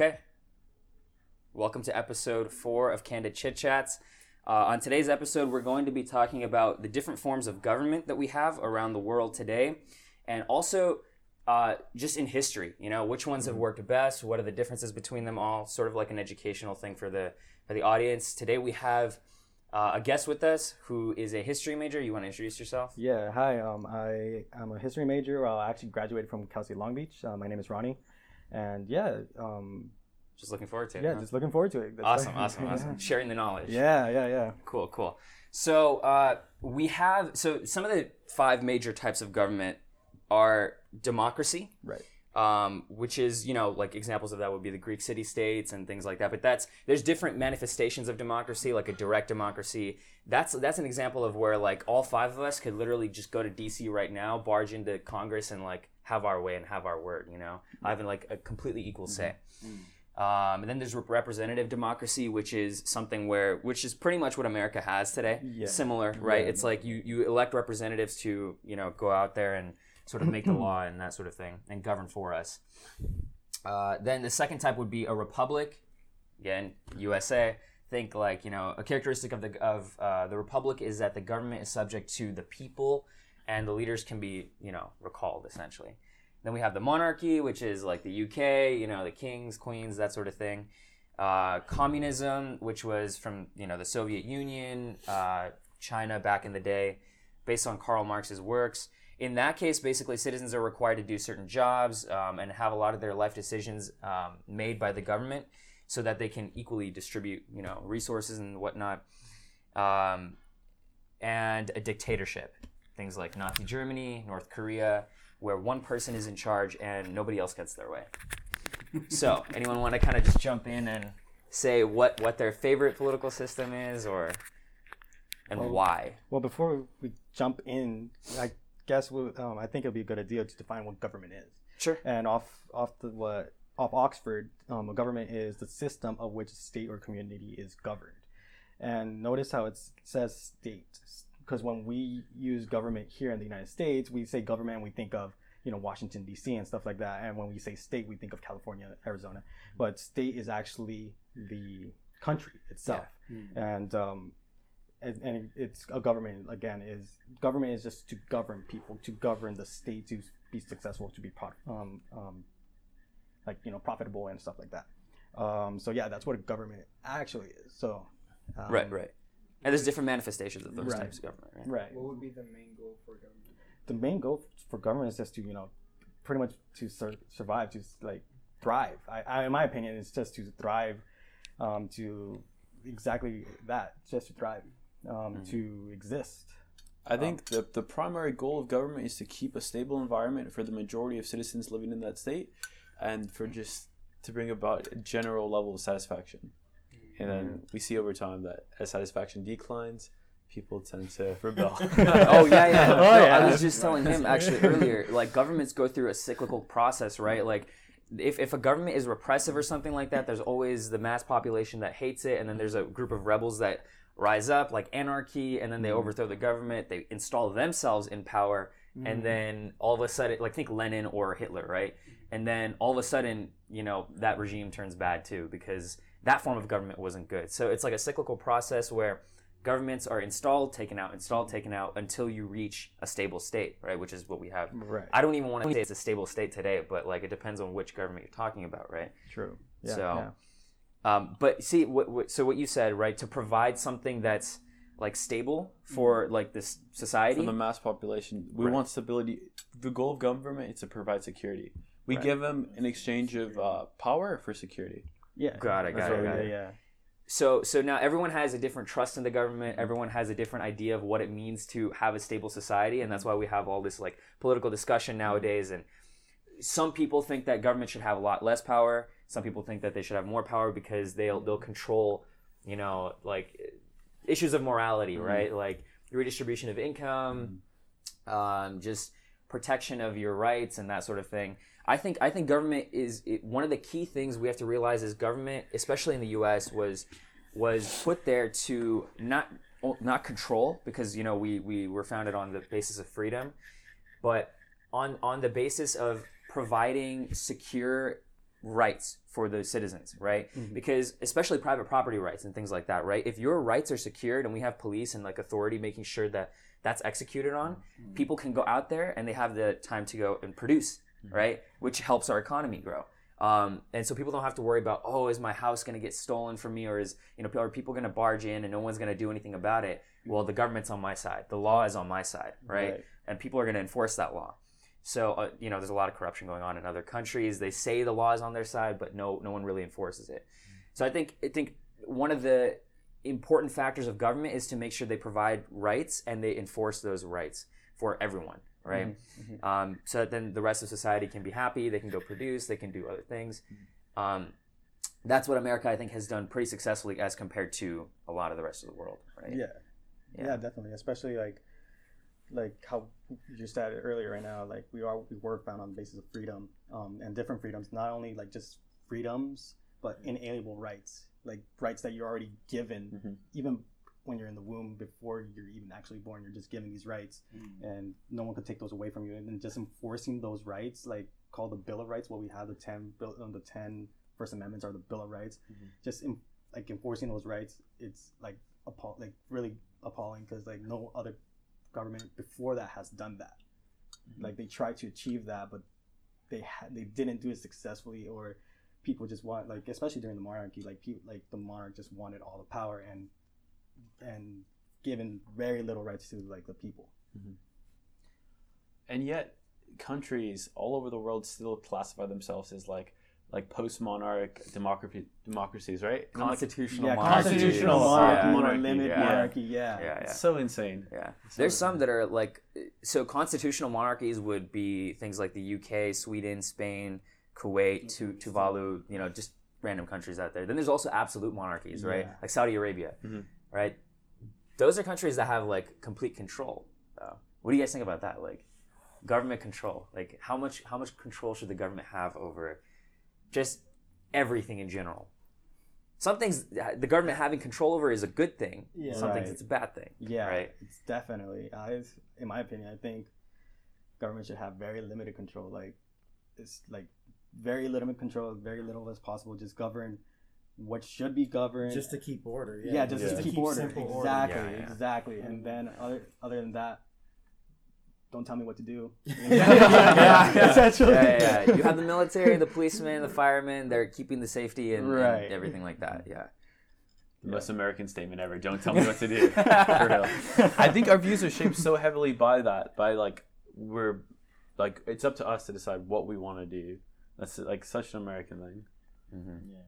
Okay. Welcome to episode four of Candid Chit Chats. Uh, on today's episode, we're going to be talking about the different forms of government that we have around the world today, and also uh, just in history. You know, which ones have worked best? What are the differences between them all? Sort of like an educational thing for the for the audience. Today we have uh, a guest with us who is a history major. You want to introduce yourself? Yeah, hi. Um, I am a history major. I actually graduated from Cal State Long Beach. Uh, my name is Ronnie, and yeah, um, Just looking forward to it. yeah, huh? just looking forward to it. That's awesome, awesome, awesome. Sharing the knowledge. Yeah, yeah, yeah. Cool, cool. So uh, we have so some of the five major types of government are democracy, Right. um, which is you know like examples of that would be the Greek city states and things like that. But that's there's different manifestations of democracy, like a direct democracy. That's that's an example of where like all five of us could literally just go to DC right now, barge into Congress, and like have our way and have our word. You know, having like a completely equal say. Um, and then there's rep- democracy, which is something where, which is pretty much what America has today. Yeah. Similar, right? It's like you you elect representatives to you know go out there and sort of make the law and that sort of thing and govern for us. Uh, then the second type would be a republic. Again, USA. Think like you know a characteristic of the of uh, the republic is that the government is subject to the people, and the leaders can be you know recalled essentially. Then we have the monarchy, which is like the UK, you know, the kings, queens, that sort of thing. Uh, communism, which was from you know the Soviet Union, uh, China back in the day, based on Karl Marx's works. In that case, basically, citizens are required to do certain jobs um, and have a lot of their life decisions um, made by the government, so that they can equally distribute, you know, resources and whatnot. Um, and a dictatorship, things like Nazi Germany, North Korea, where one person is in charge and nobody else gets their way. so, anyone want to kind of just jump in and say what what their favorite political system is, or and why? Well, before we jump in, I guess we um, I think it'd be a good idea to define what government is. Sure. And off off the what off Oxford, um, a government is the system of which a state or community is governed. And notice how it says state, because when we use government here in the United States, we say government, we think of you know Washington D.C. and stuff like that. And when we say state, we think of California, Arizona. But state is actually the country itself, and um, and, and it's a government again is government is just to govern people to govern the state to be successful to be pro- um, um, like you know profitable and stuff like that um, so yeah that's what a government actually is so um, Right, right. And there's different manifestations of those Right. types of government, right? right What would be the main goal for government? the main goal for government is just to you know pretty much to sur- survive to like thrive I, I in my opinion it's just to thrive um, to exactly that just to thrive um, to exist I think the, the primary goal of government is to keep a stable environment for the majority of citizens living in that state and for just to bring about a general level of satisfaction. And then mm. we see over time that as satisfaction declines, people tend to rebel. oh yeah, yeah. Oh, No, I oh, was just telling him actually earlier. Like governments go through a cyclical process, right? Like if, if a government is repressive or something like that, there's always the mass population that hates it, and then there's a group of rebels that rise up, like anarchy, and then they mm. overthrow the government. They install themselves in power, and mm. then all of a sudden, like think Lenin or Hitler, right? And then all of a sudden, you know, that regime turns bad too because that form of government wasn't good. So it's like a cyclical process where governments are installed, taken out, installed, taken out until you reach a stable state, right? Which is what we have. Right. I don't even want to say it's a stable state today, but like it depends on which government you're talking about, right? true yeah, So- yeah. Um, but see, what, what, so what you said, right? To provide something that's like stable for like this society. From the mass population, we Right. want stability. The goal of government is to provide security. We give them in exchange of uh, power for security. Yeah. Got it, got it, got it. Yeah. so so now everyone has a different trust in the government everyone has a different idea of what it means to have a stable society and that's why we have all this like political discussion nowadays and some people think that government should have a lot less power some people think that they should have more power because they'll they'll control you know like issues of morality right like redistribution of income um, just protection of your rights and that sort of thing. I think I think government is it, one of the key things we have to realize is government, especially in the U.S., was was put there to not not control because you know we we were founded on the basis of freedom, but on on the basis of providing secure rights for the citizens, right? Mhm. Because especially private property rights and things like that, right? If your rights are secured and we have police and like authority making sure that that's executed on, people can go out there and they have the time to go and produce, right? Which helps our economy grow. Um, and so people don't have to worry about, oh, is my house going to get stolen from me, or is you know, are people going to barge in and no one's going to do anything about it? Well, the government's on my side, the law is on my side, right? Right. And people are going to enforce that law. So uh, you know, there's a lot of corruption going on in other countries. They say the law is on their side, but no, no one really enforces it. So I think I think one of the important factors of government is to make sure they provide rights and they enforce those rights for everyone, right? Um, so that then the rest of society can be happy. They can go produce. They can do other things. Um, that's what America, I think, has done pretty successfully as compared to a lot of the rest of the world, right? Yeah. Yeah. yeah, definitely. Especially like like how you said earlier right now, like we are we were found on the basis of freedom, um, and different freedoms, not only like just freedoms, but inalienable rights, like rights that you're already given, Mhm. even when you're in the womb before you're even actually born, you're just given these rights, and no one could take those away from you. And then just enforcing those rights, like called the Bill of Rights, what we have the ten bill, um, the ten First Amendments are the Bill of Rights. Mhm. Just in, like enforcing those rights, it's like appall- like really appalling because like no other government before that has done that. Like they tried to achieve that, but they had they didn't do it successfully, or people just want like especially during the monarchy, like people like the monarch just wanted all the power and and given very little rights to like the people. and yet countries all over the world still classify themselves as like like post monarch democracy democracies, right? And like, Constitutional yeah, monarchy. constitutional Yeah. monarchy, Yeah. monarchy, limit Yeah. monarchy, yeah. Yeah, yeah. so insane. Yeah, there's some that are like so constitutional monarchies would be things like the UK, Sweden, Spain, Kuwait, Tu- Tuvalu, you know, just random countries out there. Then there's also absolute monarchies, right? Yeah. Like Saudi Arabia, Mhm. Right? Those are countries that have like complete control. Though. What do you guys think about that? Like government control. Like how much how much control should the government have over just everything in general? Some things uh, the government having control over is a good thing. Yeah. Some things it's a bad thing. Yeah, Right. It's definitely. Uh, I, in my opinion, I think government should have very limited control. Like, it's like very limited control, very little as possible. Just govern what should be governed. just to keep order. Yeah, yeah, just, Yeah. to keep order. simple order. Exactly, Yeah, yeah. exactly. And then other other than that, don't tell me what to do. yeah, Essentially. yeah, yeah, yeah. You have the military, the policemen, the firemen. They're keeping the safety and, and everything like that. Yeah. The most American statement ever. Don't tell me what to do. For real. I think our views are shaped so heavily by that. By like we're like it's up to us to decide what we want to do. That's like such an American thing. hmm Yeah.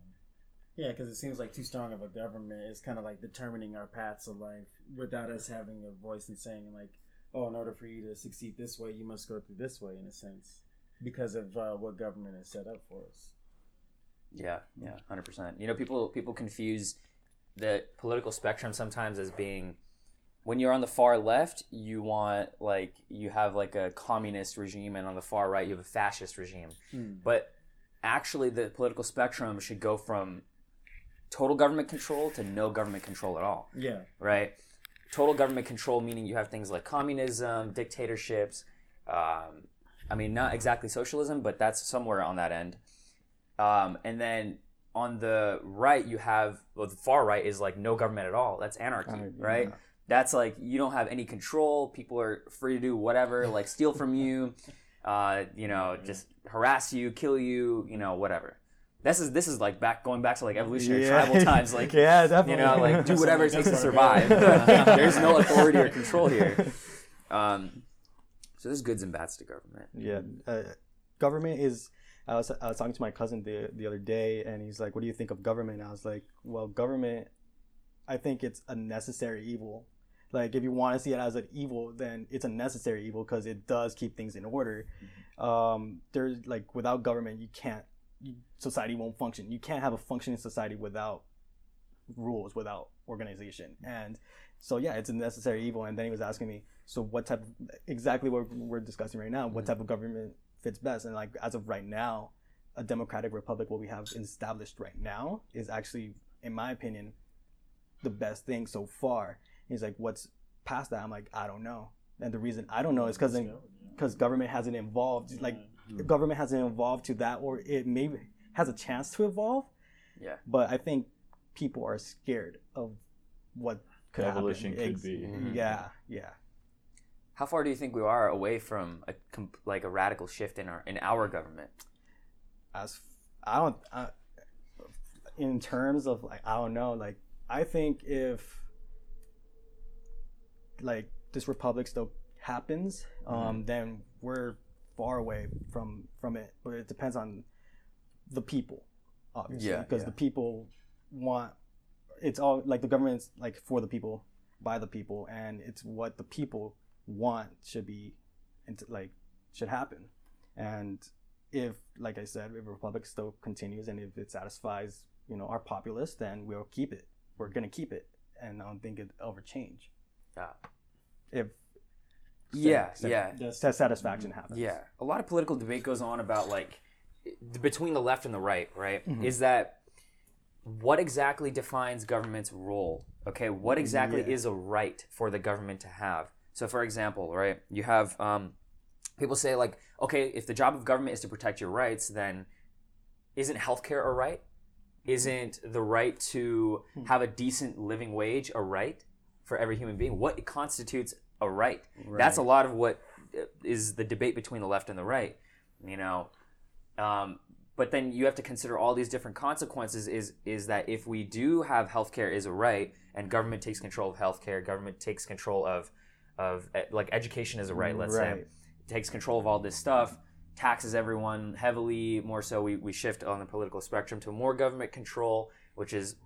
Yeah, because it seems like too strong of a government is kind of like determining our paths of life without us having a voice and saying like, oh, in order for you to succeed this way, you must go through this way in a sense because of uh, what government has set up for us. Yeah, yeah, hundred percent. You know, people people confuse the political spectrum sometimes as being when you're on the far left, you want like you have like a communist regime, and on the far right, you have a fascist regime. But actually, the political spectrum should go from total government control to no government control at all. Yeah. right? Total government control, meaning you have things like communism, dictatorships. Um, I mean, not exactly socialism, but that's somewhere on that end. Um, and then on the right, you have well, the far right is like no government at all. That's anarchy, right? yeah. That's like you don't have any control. People are free to do whatever, like steal from you, uh, you know, just harass you, kill you, you know, whatever. This is this is like back going back to like evolutionary Yeah. tribal times, like yeah, you know, like do whatever it takes to survive. There's no authority or control here. Um, so there's goods and bads to government. Yeah, uh, government is. I was I was talking to my cousin the the other day, and he's like, "What do you think of government?" And I was like, "Well, government, I think it's a necessary evil. Like, if you want to see it as an evil, then it's a necessary evil because it does keep things in order. Um, there's like without government, you can't. Society won't function. You can't have a functioning society without rules, without organization, and so yeah, it's a necessary evil. And then he was asking me, so what type of exactly what we're discussing right now? What mm-hmm. type of government fits best? And like as of right now, a democratic republic, what we have established right now, is actually, in my opinion, the best thing so far. He's like, what's past that? I'm like, I don't know. And the reason I don't know is because because government hasn't evolved. Like government hasn't evolved to that, or it maybe has a chance to evolve. Yeah. But I think people are scared of what could Evolution happen. could be. Mhm. Yeah, yeah. How far do you think we are away from a like a radical shift in our in our government? As I don't, uh, in terms of like I don't know, like I think if like this republic still happens, um, then we're far away from from it. But it depends on the people, obviously, Yeah, because yeah. the people want it's all like the government's like for the people, by the people, and it's what the people want should be, into like should happen, and if like I said, if republic still continues and if it satisfies you know our populace, then we'll keep it. We're gonna keep it, and I don't think it ever change. Yeah. If Yeah, sa- yeah. That's sa- satisfaction happens. Yeah, a lot of political debate goes on about like between the left and the right, right? Mhm. Is that what exactly defines government's role? Okay, what exactly Yeah. is a right for the government to have? So, for example, right, you have um, people say like, okay, if the job of government is to protect your rights, then isn't healthcare a right? Isn't the right to have a decent living wage a right for every human being? What constitutes a right? That's a lot of what uh, the debate between the left and the right. You know, um, but then you have to consider all these different consequences. Is is that if we do have healthcare is a right, and government takes control of healthcare, government takes control of of like education is a right. Let's say Right. takes control of all this stuff, taxes everyone heavily. More so, we, we shift on the political spectrum to more government control, which is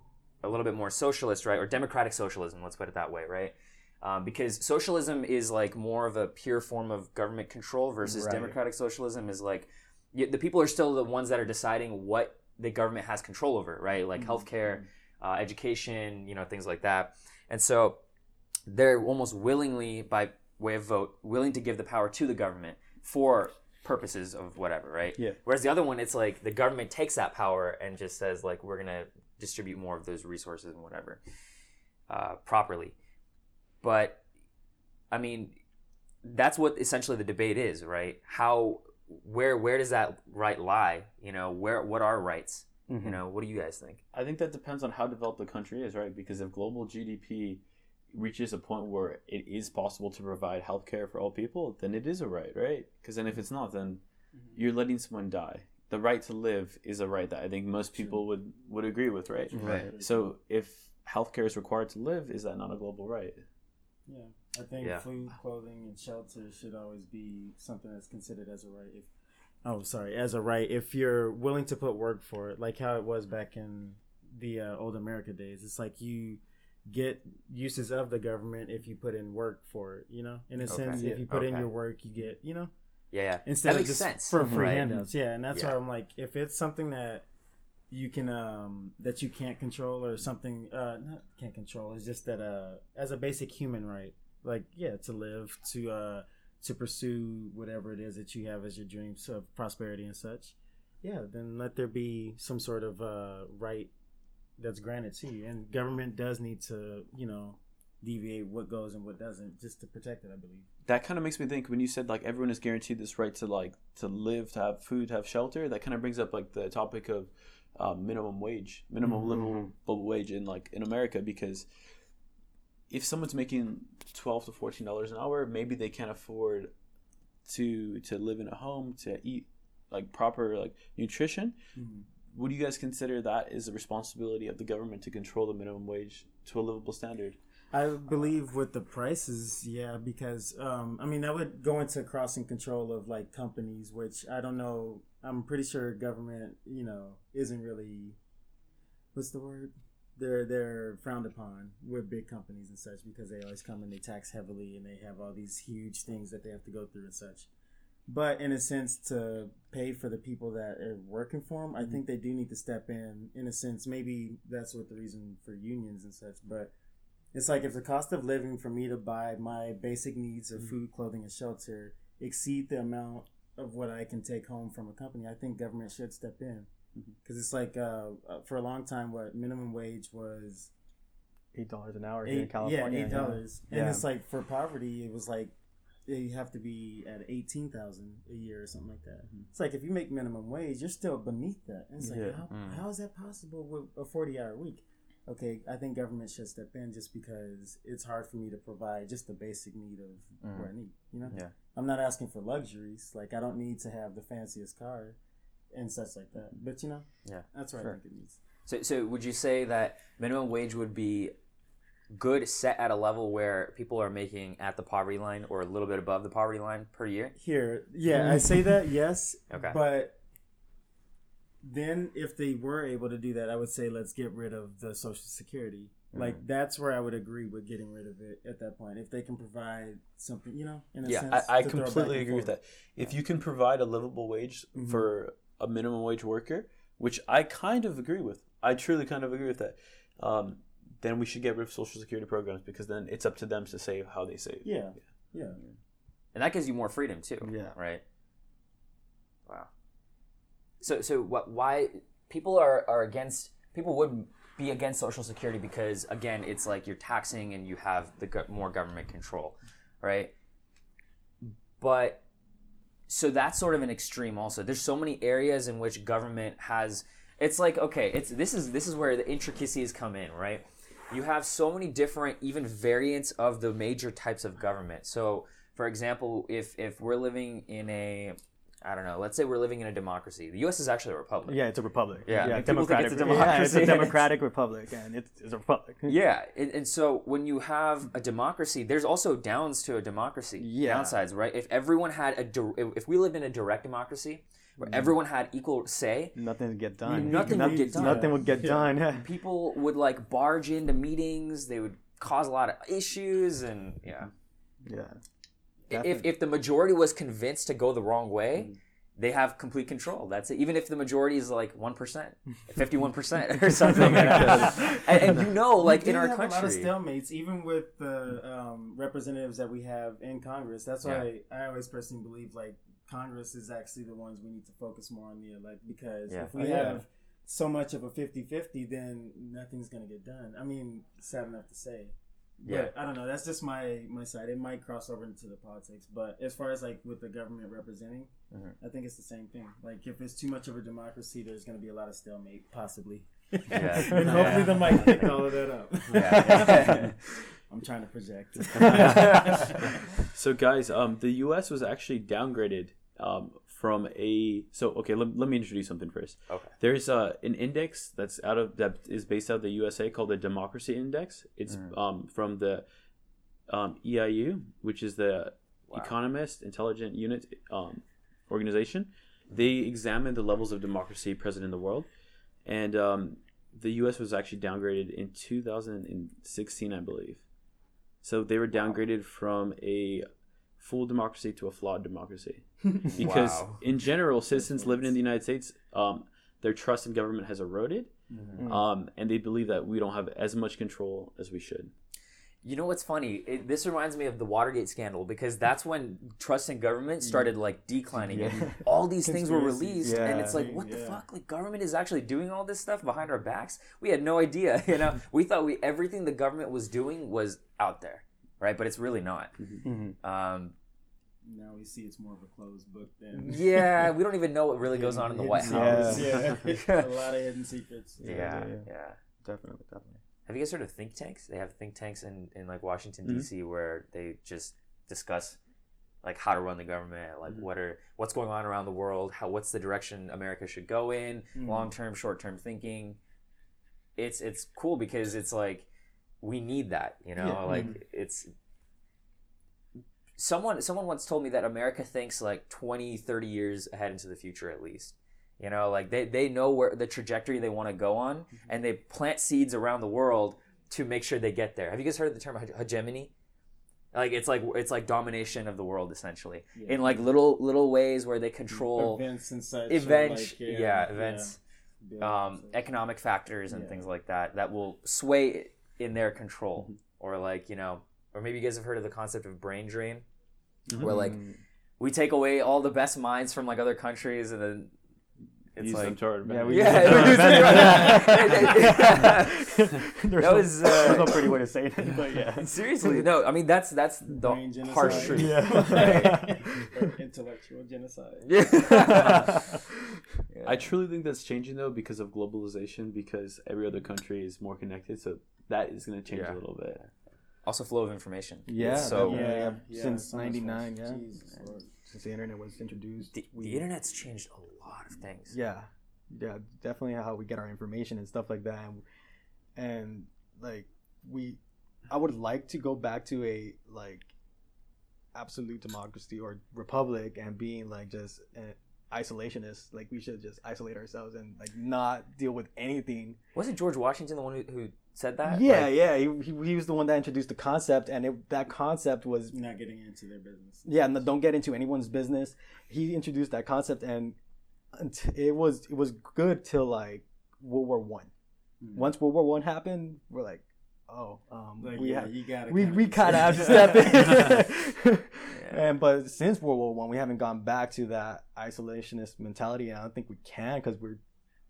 a little bit more socialist, right? Or democratic socialism, let's put it that way, right? Um, because socialism is like more of a pure form of government control versus Right. democratic socialism is like the people are still the ones that are deciding what the government has control over, right? Like healthcare, uh, education, you know, things like that. And so they're almost willingly, by way of vote, willing to give the power to the government for purposes of whatever, right? Yeah. Whereas the other one, it's like the government takes that power and just says like we're gonna distribute more of those resources and whatever uh, properly. But I mean, that's what essentially the debate is, right? How where where does that right lie? You know, where what are rights? Mhm. You know, what do you guys think? I think that depends on how developed the country is, right? Because if global GDP reaches a point where it is possible to provide healthcare for all people, then it is a right, right? Because then if it's not, then you're letting someone die. The right to live is a right that I think most people would would agree with, right? Right. So if healthcare is required to live, is that not a global right? Yeah, I think Yeah. food, clothing, and shelter should always be something that's considered as a right. If oh, sorry, as a right, if you're willing to put work for it, like how it was back in the uh, old America days, it's like you get uses of the government if you put in work for it. You know, in a Okay. sense, if you put in your work, you get you know Yeah, yeah. instead that of just sense for free right? handouts. Yeah, and that's Yeah. why I'm like, if it's something that you can um that you can't control or something uh not can't control it's just that uh as a basic human right like yeah to live to uh to pursue whatever it is that you have as your dreams of prosperity and such yeah then let there be some sort of uh right that's granted to you and government does need to you know deviate what goes and what doesn't just to protect it i believe. That kind of makes me think when you said like everyone is guaranteed this right to like to live to have food to have shelter that kind of brings up like the topic of um, minimum wage minimum Mhm. livable wage in like in america because if someone's making 12 to 14 dollars an hour maybe they can't afford to to live in a home to eat like proper like nutrition would you guys consider that is a responsibility of the government to control the minimum wage to a livable standard I believe with the prices, yeah, because um, I mean that would go into crossing control of like companies, which I don't know. I'm pretty sure government, you know, isn't really what's the word? They're they're frowned upon with big companies and such because they always come and they tax heavily and they have all these huge things that they have to go through and such. But in a sense, to pay for the people that are working for them, I mm-hmm. think they do need to step in. In a sense, maybe that's what the reason for unions and such, but it's like if the cost of living for me to buy my basic needs of mm-hmm. food, clothing, and shelter exceed the amount of what I can take home from a company, I think government should step in. Because it's like uh, uh, for a long time, what minimum wage was eight dollars an hour here in eight, yeah, California. eight dollars, and Yeah. it's like for poverty, it was like you have to be at eighteen thousand a year or something like that. Mm-hmm. It's like if you make minimum wage, you're still beneath that. And it's like Yeah. how, Mm. how is that possible with a forty hour week? Okay, I think government should step in just because it's hard for me to provide just the basic need of Mm. what I need. You know, Yeah. I'm not asking for luxuries. Like I don't need to have the fanciest car and such like that. But you know, Yeah. that's what Sure. I think it needs. So, so would you say that minimum wage would be good set at a level where people are making at the poverty line or a little bit above the poverty line per year? Here, yeah, I say that yes, Okay. but then if they were able to do that, I would say let's get rid of the Social Security. Mm. Like that's where I would agree with getting rid of it at that point. If they can provide something, you know, in a Yeah, sense, I, I to throw back completely and agree with forth. that. If you can provide a livable wage Mhm. for a minimum wage worker, which I kind of agree with, I truly kind of agree with that. Um, then we should get rid of social security programs because then it's up to them to save how they save. Yeah, yeah. And that gives you more freedom too. Yeah. Right. So so what why people are are against people would be against social security because again it's like you're taxing and you have the go- more government control, right? But so that's sort of an extreme also. There's so many areas in which government has it's like okay, it's this is this is where the intricacies come in, right? You have so many different even variants of the major types of government. So for example, if if we're living in a I don't know, let's say we're living in a democracy. The US is actually a republic. Yeah, it's a republic. Yeah, yeah, people think it's a democratic. Yeah, it's a democratic republic, and it's, it's a republic. Yeah, and, and so when you have a democracy, there's also downs to a democracy. Yeah. Downsides, right? If everyone had a, dir- if we lived in a direct democracy, where mm. everyone had equal say, Nothing would get done. Nothing would get done. Nothing would get Yeah. done. people would like barge into meetings. They would cause a lot of issues, and yeah. yeah. If if the majority was convinced to go the wrong way. They have complete control. That's it. Even if the majority is like one percent, fifty-one percent, or something, you know? and, and you know, like We in our have a lot of stalemates, even with the um, representatives that we have in Congress. That's why I always personally believe like Congress is actually the ones we need to focus more on the elect because Yeah. if we Oh, yeah. have so much of a 50-50, then nothing's gonna get done. I mean, sad enough to say. But Yeah. I don't know. That's just my my side. It might cross over into the politics, but as far as like with the government representing, Mhm. I think it's the same thing. Like if it's too much of a democracy, there's going to be a lot of stalemate, possibly. Yeah. and hopefully the mic picked all of that up. Yeah. I'm trying to project. So, guys, um, the U.S. was actually downgraded um, from a. So, okay, let, let me introduce something first. Okay. There's uh, an index that's out of that is based out of the USA called the Democracy Index. It's Mm. um, from the um, EIU, which is the Wow. Economist Intelligent Unit um, organization. They examine the levels of democracy present in the world, and um, the U.S. was actually downgraded in 2016, I believe. So they were downgraded from a full democracy to a flawed democracy because Wow. in general citizens living in the united states um, their trust in government has eroded Mm-hmm. Mm. um, and they believe that we don't have as much control as we should You know what's funny? It, this reminds me of the Watergate scandal because that's when trust in government started like declining, and all these things were Conspiracies. released, and it's like, what the fuck? Like government is actually doing all this stuff behind our backs. We had no idea. You know, we thought we everything the government was doing was out there, right? But it's really not. Mhm. Um, now we see it's more of a closed book than. yeah, we don't even know what really goes on in the White House. secrets. Yeah, a lot of hidden secrets. Yeah, Yeah, yeah. yeah. Definitely, definitely. Have you guys heard of think tanks? They have think tanks in, in like Washington Mhm. D.C. where they just discuss like how to run the government, like Mhm. what are what's going on around the world, how what's the direction America should go in, Mhm. long term, short term thinking. It's it's cool because it's like we need that, you know, Yeah. like it's someone someone once told me that America thinks like 20, 30 years ahead into the future at least. You know, like they, they know where the trajectory they want to go on and they plant seeds around the world to make sure they get there. Have you guys heard of the term hegemony? Like it's like it's like domination of the world essentially Yeah. in like little little ways where they control events and such. events, like, yeah, events, yeah. um, economic factors and Yeah. things like that that will sway in their control, Mm-hmm. or like you know, or maybe you guys have heard of the concept of brain drain, Mhm. where like Mm. we take away all the best minds from like other countries and then It's Use them like to our Yeah, advantage. we Yeah, There's That no, was, uh, there's no pretty way to say it, but yeah. seriously, no. I mean, that's that's the Brain genocide. harsh truth. Yeah. Intellectual genocide. Yeah. I truly think that's changing though because of globalization. Because every other country is more connected, so that is going to change Yeah. a little bit. also, flow of information. Yeah, So Yeah, yeah. yeah, since '99, yeah, Jesus since the internet was introduced, the, we- the internet's changed a lot of things. yeah, yeah, definitely how we get our information and stuff like that, and, and like we, I would like to go back to a like absolute democracy or republic and being like just an isolationist. Like we should just isolate ourselves and like not deal with anything Wasn't George Washington the one who, who said that? Yeah, Like, yeah. He, he, he was the one that introduced the concept, and it, that concept was Not getting into their business. yeah. No, don't get into anyone's business. He introduced that concept, and it was it was good till like World War One. Mm. Once World War One happened, we're like, oh, um, Like, we yeah, have you gotta we kinda we kind of have to step in. And but since World War One, we haven't gone back to that isolationist mentality, and I don't think we can because we're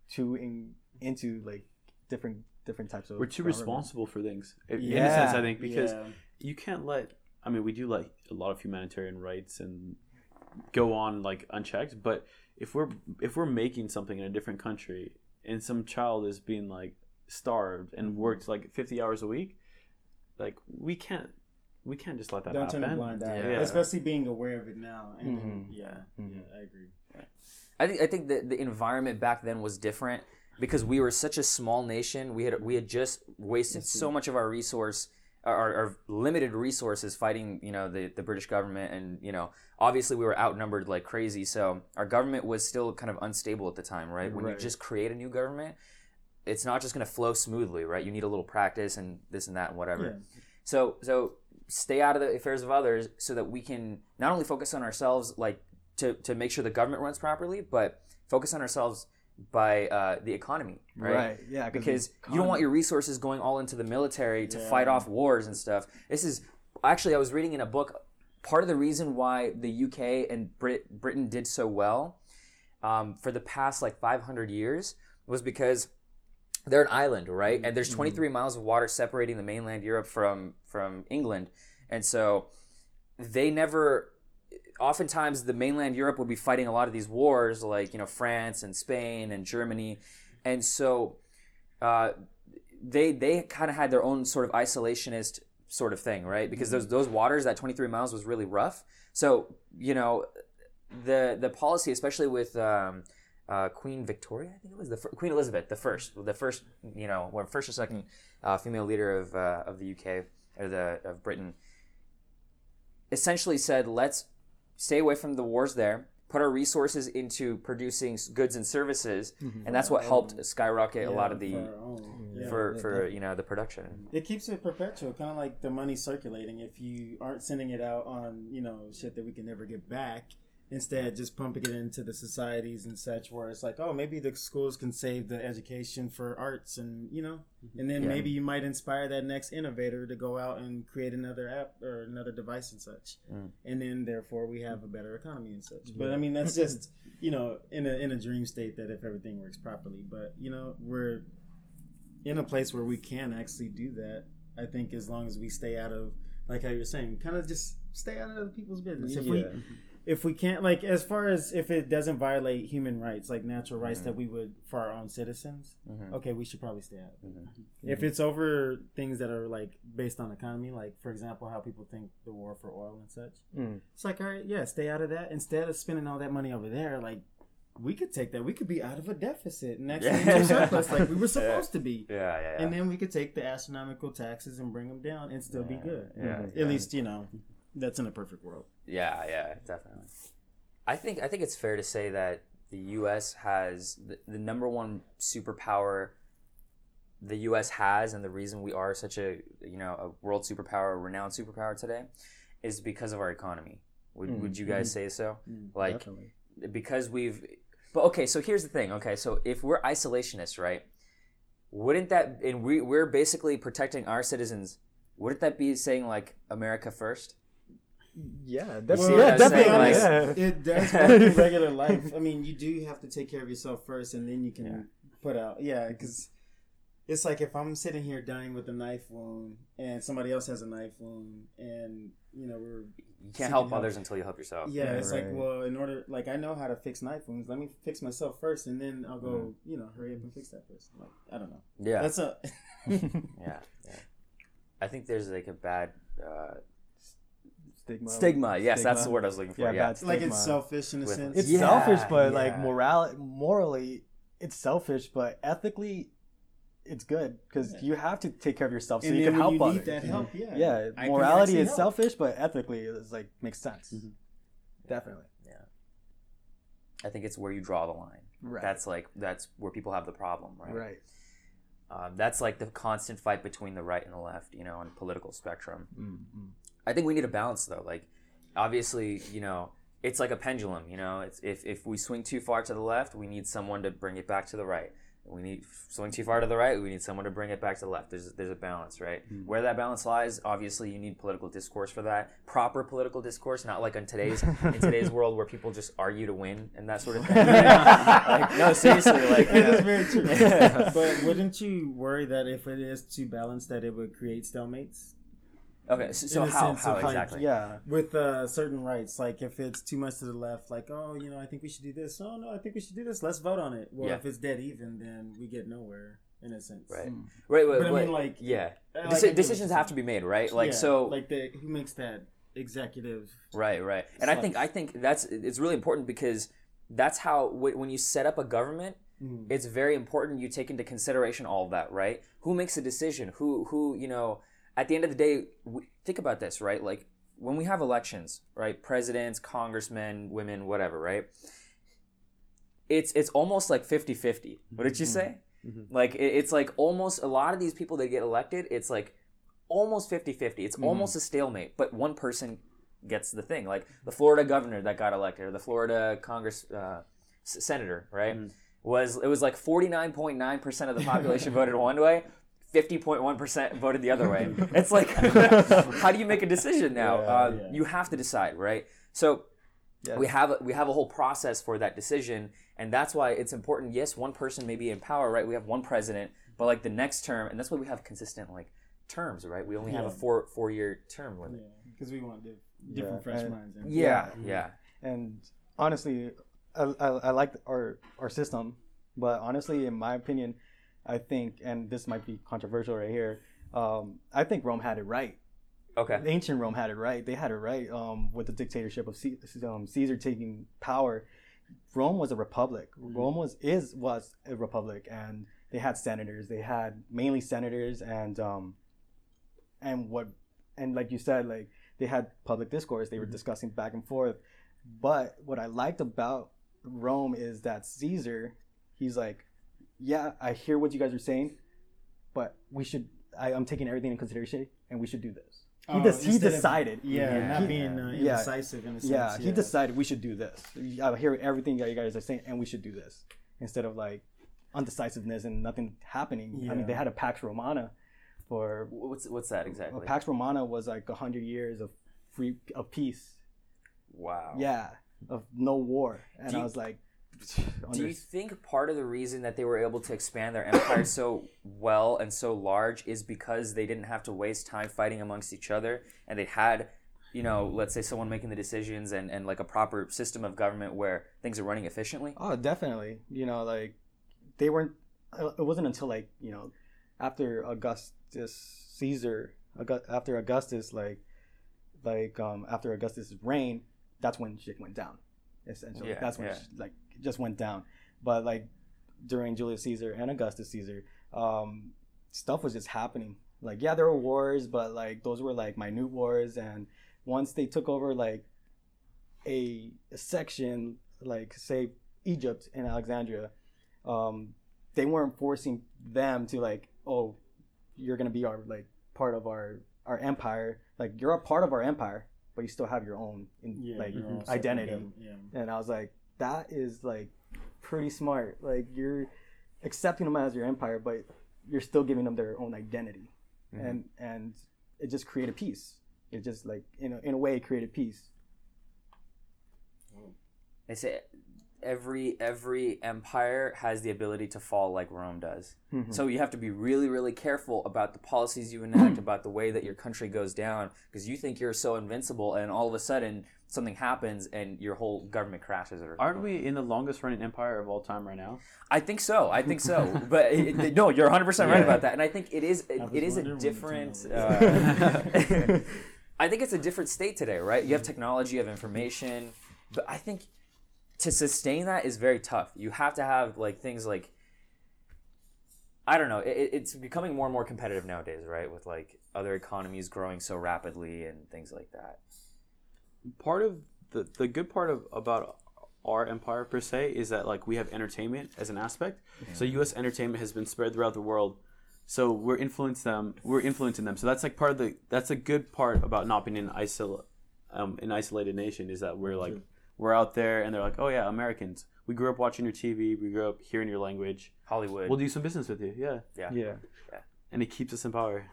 too in, into like different different types of. We're too government. responsible for things. In a sense, I think because Yeah. you can't let. I mean, we do like a lot of humanitarian rights and go on like unchecked. But if we're if we're making something in a different country and some child is being like starved and worked like fifty hours a week, like we can't we can't just let that Don't turn a happen. blind eye, Yeah. especially being aware of it now. And then, Mhm. yeah, Mhm. yeah, I agree. I think I think that the environment back then was different because we were such a small nation. We had we had just wasted so mm-hmm. much of our resource, our, our limited resources fighting, you know, the, the British government, and you know, obviously we were outnumbered like crazy. So our government was still kind of unstable at the time, right? When you just create a new government, it's not just going to flow smoothly, right? You need a little practice and this and that and whatever. Yeah. So so stay out of the affairs of others so that we can not only focus on ourselves, like to, to make sure the government runs properly, but focus on ourselves by uh, the economy, right? Right. Yeah. Because you don't want your resources going all into the military to Yeah. fight off wars and stuff. This is actually I was reading in a book. Part of the reason why the UK and Brit- Britain did so well um, for the past like 500 years was because they're an island, right? And there's 23 miles of water separating the mainland Europe from from England, and so they never. Oftentimes, the mainland Europe would be fighting a lot of these wars, like you know France and Spain and Germany, and so uh, they they kind of had their own sort of isolationist sort of thing, right? Because those those waters, that 23 miles was really rough. So you know, the the policy, especially with um, uh, Queen Victoria, I think it was the fir- Queen Elizabeth, the first, the first, you know, or first or second uh, female leader of uh, of the UK or the of Britain, essentially said, let's stay away from the wars there. Put our resources into producing goods and services, mm-hmm. and that's what helped skyrocket a lot of the for, own. Yeah. for yeah, for you know the production. It keeps it perpetual, kind of like the money circulating. If you aren't sending it out on, you know, shit that we can never get back, instead just pumping it into the societies and such, where it's like, oh, maybe the schools can save the education for arts, and you know, and then Yeah. maybe you might inspire that next innovator to go out and create another app or another device and such, Mm. and then therefore we have a better economy and such. But I mean, that's just you know, in a in a dream state that if everything works properly, but you know, we're in a place where we can actually do that. I think as long as we stay out of, like how you're saying, kind of just stay out of other people's business. If we if we can't, like as far as if it doesn't violate human rights, like natural rights that we would for our own citizens, Mhm. okay, we should probably stay out. Mhm. If it's over things that are like based on economy, like for example, how people think the war for oil and such, Mm. it's like all right, yeah, stay out of that instead of spending all that money over there. Like we could take that, we could be out of a deficit and actually Yeah. surplus, like we were supposed to be. Yeah, yeah, yeah. And then we could take the astronomical taxes and bring them down and still be Yeah, good. yeah, At least, you know, that's in a perfect world. Yeah, yeah, definitely. I think I think it's fair to say that the U.S. has the, the number one superpower the U.S. has, and the reason we are such a you know a world superpower, a renowned superpower today, is because of our economy. Would Mm, Would you guys say so? Like Definitely. because we've but okay so here's the thing okay so if we're isolationists right wouldn't that and we, we're basically protecting our citizens wouldn't that be saying like america first Yeah, see definitely. what Yeah, I'm definitely. Like, yeah. it does work regular life. I mean, you do have to take care of yourself first, and then you can Yeah. put out. Yeah, because it's like if I'm sitting here dying with a knife wound, and somebody else has a knife wound, and you know we're You can't Seeking help help. others until you help yourself. yeah, Yeah, it's like well, in order like I know how to fix knife wounds. Let me fix myself first, and then I'll go. Mm-hmm. You know, hurry up and fix that person. Like I don't know. Yeah. That's a yeah. Yeah. I think there's like a bad uh, Stigma. stigma. Yes, that's the word I was looking for. Yeah, Yeah. bad like it's selfish in a With- sense. It's Yeah, selfish, but like yeah. moral, morally, it's selfish, but ethically, it's good because Yeah. you have to take care of yourself so and you can when help you others. that help, yeah, Yeah, I morality is help. selfish, but ethically, it's like makes sense. Mm-hmm. Mhm. Definitely. I think it's where you draw the line. Right. That's like that's where people have the problem, right? right. Um, that's like the constant fight between the right and the left, you know, on political spectrum. Mm-hmm. I think we need a balance though. Like, obviously, you know, it's like a pendulum. You know, it's if if we swing too far to the left, we need someone to bring it back to the right. We need swing too far to the right, we need someone to bring it back to the left. There's there's a balance, right? Where that balance lies, obviously, you need political discourse for that. Proper political discourse, not like in today's in today's world where people just argue to win and that sort of thing. like, no, seriously, like That uh, is very true. Yeah. but wouldn't you worry that if it is too balanced, that it would create stalemates okay. So, so how how of, like, exactly? Yeah. with uh, certain rights? Like if it's too much to the left, like oh, you know, I think we should do this. Oh no, I think we should do this. Let's vote on it. Well, Yeah. if it's dead even, then we get nowhere in a sense. Right. Mm. Right. Right. But I mean, like, yeah. I Deci- decisions have to be made, right? Like Yeah, so. like the who makes that executive? Right, right. And I think I think that's it's really important because that's how when you set up a government, Mm. it's very important you take into consideration all of that, right? Who makes a decision? Who who you know? At the end of the day, we, think about this, right? Like when we have elections, right? Presidents, congressmen, women, whatever, right? It's it's almost like 50-50. What did you say? Mhm. Like it, it's like almost a lot of these people that get elected, it's like almost 50-50. It's almost a stalemate, but one person gets the thing. Like the Florida governor that got elected, or the Florida Congress uh, s- senator, right? Was it was like forty nine point nine percent of the population voted one way. 50.1% voted the other way. It's like, how do you make a decision now? Yeah, uh, yeah. You have to decide, right? So, Yes. we have a, we have a whole process for that decision, and that's why it's important. Yes, one person may be in power, right? We have one president, but like the next term, and that's why we have consistent like terms, right? We only have a four four year term limit. because we want diff- different Yeah, fresh and- minds. in. Yeah, Yeah. yeah, and honestly, I, I, I like our our system, but honestly, in my opinion, I think, and this might be controversial right here, um, I think Rome had it right. okay, Ancient Rome had it right. They had it right um, with the dictatorship of C- um, Caesar taking power. Rome was a republic. Rome was is was a republic, and they had senators. They had mainly senators, and um, and what and like you said, like they had public discourse. They were discussing back and forth. But what I liked about Rome is that Caesar, he's like, yeah, I hear what you guys are saying, but we should. I, I'm taking everything in consideration, and we should do this. He, Oh, des- he instead of- decided. Yeah, Yeah. not He- being uh, yeah. indecisive in a sense. Yeah, he decided we should do this. I hear everything that you guys are saying, and we should do this instead of like undecisiveness and nothing happening. Yeah. I mean, they had a Pax Romana for what's what's that exactly? Pax Romana was like hundred years of free of peace. wow. Yeah, of no war, and Do I was like, Do you think part of the reason that they were able to expand their empire so well and so large is because they didn't have to waste time fighting amongst each other and they had, you know, let's say someone making the decisions and, and like a proper system of government where things are running efficiently? Oh, definitely. You know, like they weren't. uh, It wasn't until like you know, after Augustus Caesar, after Augustus, like, like um after Augustus' reign, that's when shit went down. Essentially, Yeah, that's when yeah. sh- like it just went down. But like during Julius Caesar and Augustus Caesar, um, stuff was just happening. Like yeah, there were wars, but like those were like minute wars, and once they took over like a, a section, like say Egypt and Alexandria, um, they weren't forcing them to like, oh, you're gonna be our like part of our our empire. Like you're a part of our empire, but you still have your own in, Yeah, like you're identity. Yeah. And I was like, that is like pretty smart. Like you're accepting them as your empire, but you're still giving them their own identity, Mhm. and and it just created peace. It just like in a, in a way it created peace. They say every every empire has the ability to fall like Rome does. Mm-hmm. So you have to be really really careful about the policies you enact, about the way that your country goes down, because you think you're so invincible, and all of a sudden something happens and your whole government crashes. Or Aren't we in the longest running empire of all time right now? I think so. I think so. but it, it- no, you're 100 percent right Yeah. about that, and I think it is it, it is a wondering when the different. Uh, I think it's a different state today, right? You have technology, you have information, but I think to sustain that is very tough. You have to have like things like. I don't know. It, it's becoming more and more competitive nowadays, right? With like other economies growing so rapidly and things like that. part of the the good part of about our empire per se is that like we have entertainment as an aspect. So U.S. entertainment has been spread throughout the world. So we're influenced them. We're influencing them. So that's like part of the. That's a good part about not being an isol, um, an isolated nation is that we're like we're out there and they're like, oh yeah, Americans. We grew up watching your TV. We grew up hearing your language. Hollywood, We'll do some business with you. Yeah, yeah, Yeah, and it keeps us in power.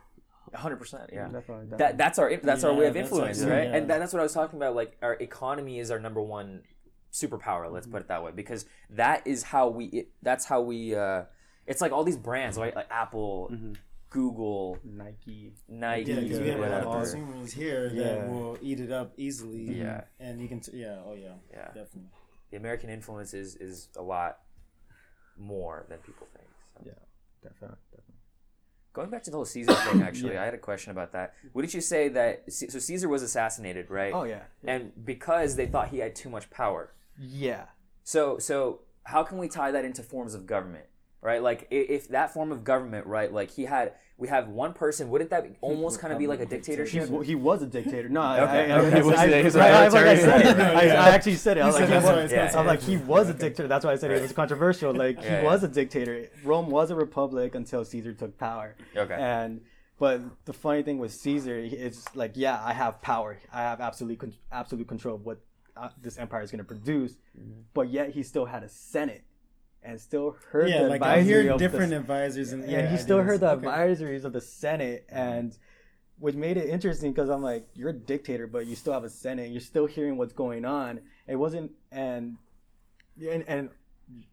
100 percent, yeah. definitely. definitely. that that's our that's our way of influence, our- right? yeah. And that, that's what I was talking about. Like our economy is our number one superpower. Let's put it that way, because that is how we. It, that's how we. Uh, it's like all these brands, right? Like Apple, Google, Nike. Nike, Yeah, because we have a lot of whatever. consumers here Yeah. that will eat it up easily. Yeah. and you can. T- yeah. Oh yeah. Yeah. Definitely. The American influence is is a lot more than people think. So. Yeah, definitely. definitely. Going back to the whole Caesar thing, actually, I had a question about that. What did you say that? C- So Caesar was assassinated, right? Oh yeah. And because they thought he had too much power. Yeah. So so how can we tie that into forms of government? Right? Like if that form of government, right? Like he had we have one person, wouldn't that be- almost kind of be like a dictatorship? He, he was a dictator. No, I- Okay, I, I, okay. I, Was I, he's I, I, like I said it. I, I actually said it. I was like, was, was yeah, I'm like, he was a dictator. That's why I said it was controversial. Like he Yeah, was a dictator. Rome was a republic until Caesar took power. Okay. And but the funny thing with Caesar, it's like, yeah, I have power. I have absolute con- absolute control of what uh, this empire is going to produce. But yet he still had a senate and still heard Yeah, the like I hear of the different advisors and yeah, he still heard the. Okay. advisories of the Senate, and which made it interesting because I'm like, you're a dictator, but you still have a Senate. You're still hearing what's going on. It wasn't, and and, and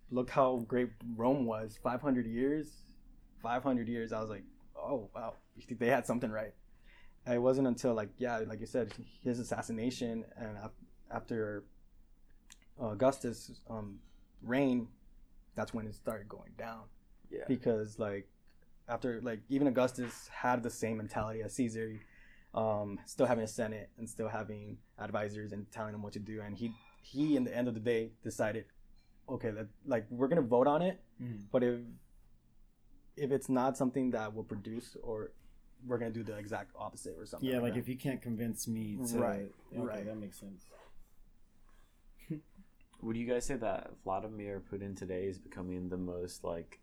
look how great Rome was. 500 years, 500 years. I was like, oh wow, they had something right. And it wasn't until like yeah, like you said, his assassination and after Augustus' um, reign, that's when it started going down Yeah. because like after like even Augustus had the same mentality as Caesar, um, still having a senate and still having advisors and telling them what to do, and he he in the end of the day decided, okay, that, like we're gonna vote on it, Mhm. but if if it's not something that will produce or we're gonna do the exact opposite or something. Yeah, like that. if you can't convince me to Right, okay, right. that makes sense. Would you guys say that Vladimir Putin today is becoming the most like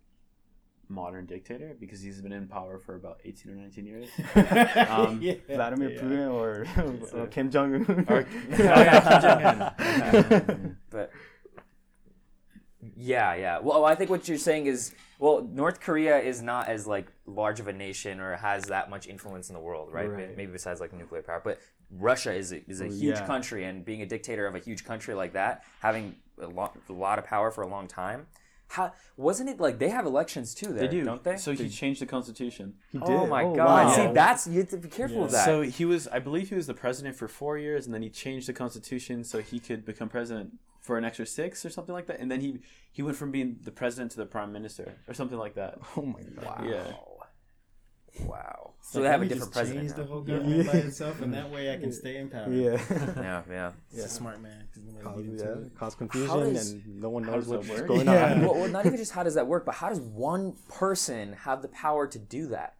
modern dictator because he's been in power for about 18 or 19 years? Um, yeah. Vladimir Yeah. Putin or, or a- Kim Jong Un. Or- yeah, Kim Jong-un. But yeah, yeah. Well, I think what you're saying is, well, North Korea is not as like large of a nation or has that much influence in the world, right? Right. Maybe besides like nuclear power, but Russia is a, is a oh, huge yeah. country, and being a dictator of a huge country like that, having a lot, a lot of power for a long time. How wasn't it like they have elections too? There, They do, don't they? So he changed the constitution. He oh my Oh, god! wow. See, that's you have to be careful Yeah. of that. So he was, I believe, he was the president for four years, and then he changed the constitution so he could become president for an extra six or something like that. And then he he went from being the president to the prime minister or something like that. Oh my god. Yeah. Wow. So Like, they have a let me different just president. Change the whole government by itself, and that way I can stay in power. Yeah. Yeah, yeah. He's a smart man. 'cause nobody cause, beat him to yeah, cause confusion does- and no one knows what's work? going Yeah. on. well, well, not even just how does that work, but how does one person have the power to do that?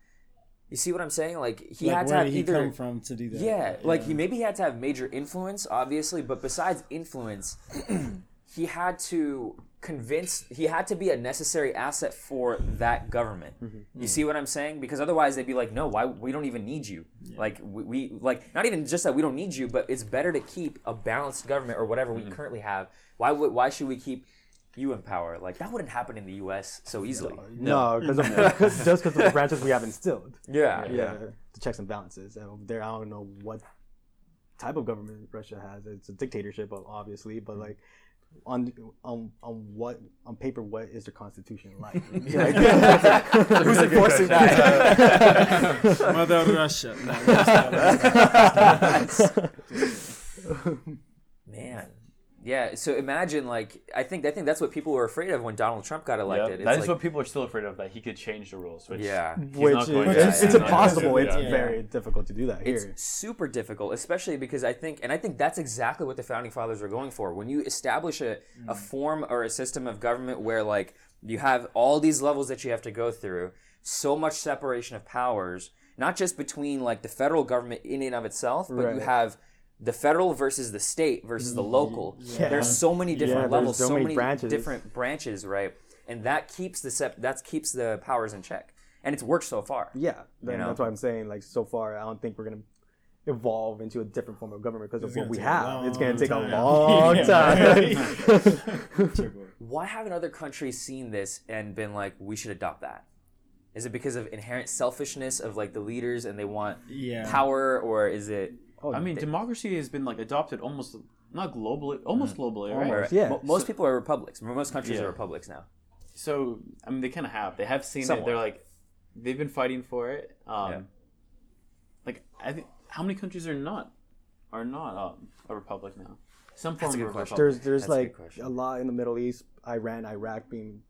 You see what I'm saying? Like he Like, had to where have did he either come from to do that? yeah, like he maybe he had to have major influence, obviously, but besides influence, he had to convince he had to be a necessary asset for that government. Mm-hmm. You see what I'm saying? Because otherwise they'd be like, no, why we don't even need you. Like we, we like not even just that we don't need you, but it's better to keep a balanced government or whatever we mm-hmm. currently have. Why would why should we keep you in power. Like that wouldn't happen in the U.S. so easily. No, because just because of the branches we have instilled. Yeah, Yeah, the checks and balances. And there, I don't know what type of government Russia has. It's a dictatorship, obviously, but mm-hmm. like. On, on on what on paper what is the constitution like? Like- Who's enforcing that? Mother Russia. No, Man. Yeah, so imagine like I think I think that's what people were afraid of when Donald Trump got elected. Yep. That is like, what people are still afraid of. That he could change the rules. Which Yeah. he's which not is going it's, to. it's He's not impossible. going It's do that. very difficult to do that here. it's super difficult, especially because I think, and I think that's exactly what the founding fathers were going for. When you establish a, a mm. form or a system of government where, like, you have all these levels that you have to go through, so much separation of powers, not just between, like, the federal government in and of itself, but you have the federal versus the state versus the mm, local. There's so many different there's levels, so so, many many, branches. different branches, right? And that keeps the sep- that keeps the powers in check, and it's worked so far. Yeah, then know? that's why I'm saying like so far I don't think we're gonna evolve into a different form of government because of what we have. It's gonna take time. a long time. why haven't other countries seen this and been like we should adopt that is it because of inherent selfishness of like the leaders and they want Yeah. power or is it oh, I mean, democracy has been like adopted almost not globally, almost globally, right? Almost. Yeah. Mo- most people are republics most countries Yeah. are republics now So I mean, they kind of have. They have seen Somewhat. it. They're like, they've been fighting for it. Um, Yeah. Like I think how many countries are not are not um, a republic now? Some That's a form good of question. republic. there's there's That's like question. a lot in the Middle East, Iran, Iraq being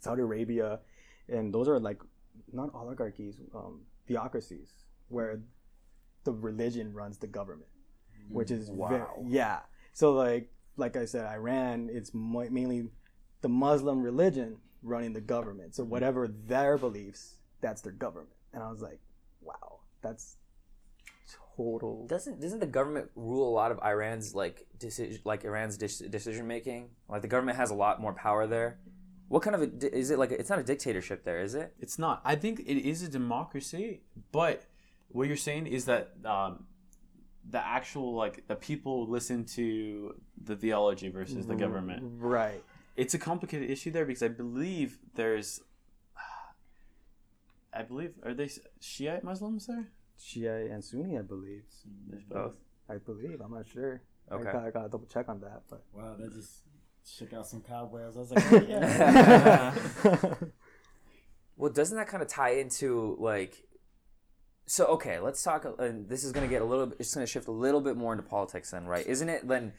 Saudi Arabia, and those are like not oligarchies, um, theocracies where the religion runs the government, which is ve- Wow. yeah. So like like I said, Iran it's mo- mainly the Muslim religion running the government. So whatever their beliefs, that's their government. And I was like, wow, that's total. doesn't doesn't the government rule a lot of iran's like decision like iran's dis- decision making like the government has a lot more power there what kind of a, is it like it's not a dictatorship there is it It's not. I think it is a democracy, but what you're saying is that um, the actual like the people listen to the theology versus the government. Right. It's a complicated issue there because I believe there's. I believe are they Shiite Muslims there? Shia and Sunni, I believe. There's both I believe. I'm not sure. Okay. I, gotta, I gotta double check on that, but. Wow, that just shook out some cobwebs. I was like, oh, yeah. Well, doesn't that kind of tie into like? So okay, let's talk. Uh, and this is going to get a little. It's going to shift a little bit more into politics, then, right? Isn't it? Then,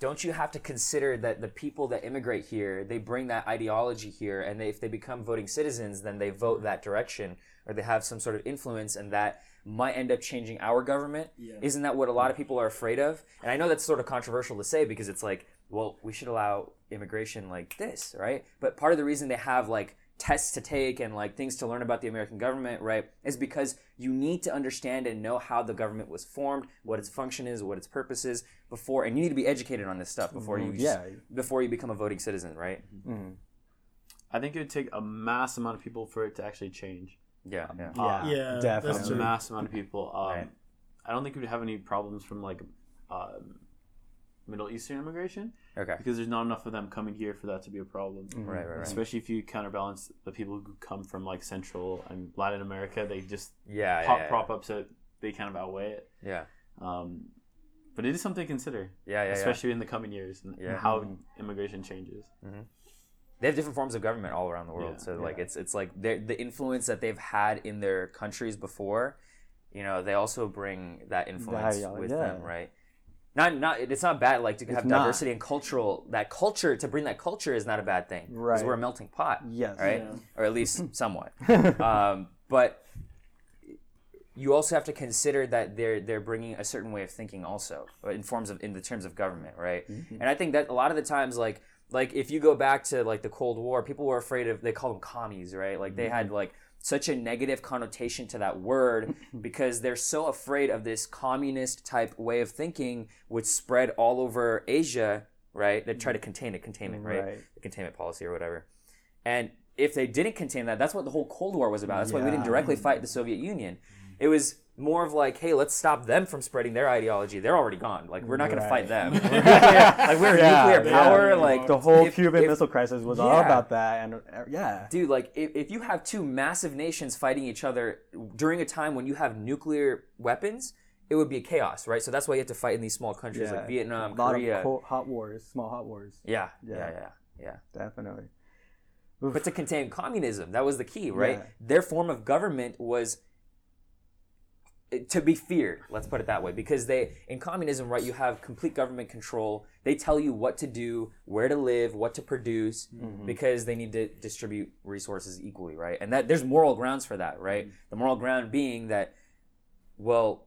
don't you have to consider that the people that immigrate here, they bring that ideology here, and they, if they become voting citizens, then they vote that direction, or they have some sort of influence, and that might end up changing our government. Yeah. Isn't that what a lot of people are afraid of? And I know that's sort of controversial to say because it's like, well, we should allow immigration like this, right? But part of the reason they have like tests to take and like things to learn about the American government, right, is because you need to understand and know how the government was formed, what its function is, what its purpose is before, and you need to be educated on this stuff before you Yeah. before you become a voting citizen, right? I think it would take a mass amount of people for it to actually change. Yeah, yeah. Yeah, Yeah, that's definitely. a mass amount of people. Um, Right. I don't think we'd have any problems from like um, Middle Eastern immigration Okay. because there's not enough of them coming here for that to be a problem. Mm-hmm. Right, right, right. Especially if you counterbalance the people who come from like Central and Latin America, they just Yeah, yeah, pop yeah, prop up so they kind of outweigh it. yeah, Um, but it is something to consider, yeah, yeah, yeah. especially in the coming years and Yeah. how mm-hmm. immigration changes. Mm-hmm. they have different forms of government all around the world. Yeah, so like it's it's like the influence that they've had in their countries before, you know, they also bring that influence ideology, with yeah. them, right? Not not it's not bad like to have not. diversity and cultural that culture to bring that culture is not a bad thing because Right. we're a melting pot, Yes. right? Yeah. Or at least somewhat. um, but you also have to consider that they're they're bringing a certain way of thinking also uh, in forms of in the terms of government right and i think that a lot of the times like like if you go back to like the cold war people were afraid of they call them commies right like they had like such a negative connotation to that word because they're so afraid of this communist type way of thinking which spread all over asia right they try to contain it containment right, Right. the containment policy or whatever and if they didn't contain that, that's what the whole Cold War was about. That's why we didn't directly fight the Soviet Union. It was more of like, hey, let's stop them from spreading their ideology. They're already gone. Like we're not gonna fight them. like we're Yeah, nuclear power. Yeah. Like the whole if- Cuban if- Missile Crisis was all about that, and uh, yeah, dude like if, if you have two massive nations fighting each other during a time when you have nuclear weapons it would be a chaos right so that's why you have to fight in these small countries like vietnam a lot korea of cold, hot wars, small hot wars, yeah, yeah Yeah. yeah yeah definitely. but to contain communism that was the key right Yeah. their form of government was to be feared let's put it that way because they in communism right you have complete government control. They tell you what to do where to live what to produce mm-hmm. because they need to distribute resources equally right? And that there's moral grounds for that right? Mm-hmm. The moral ground being that well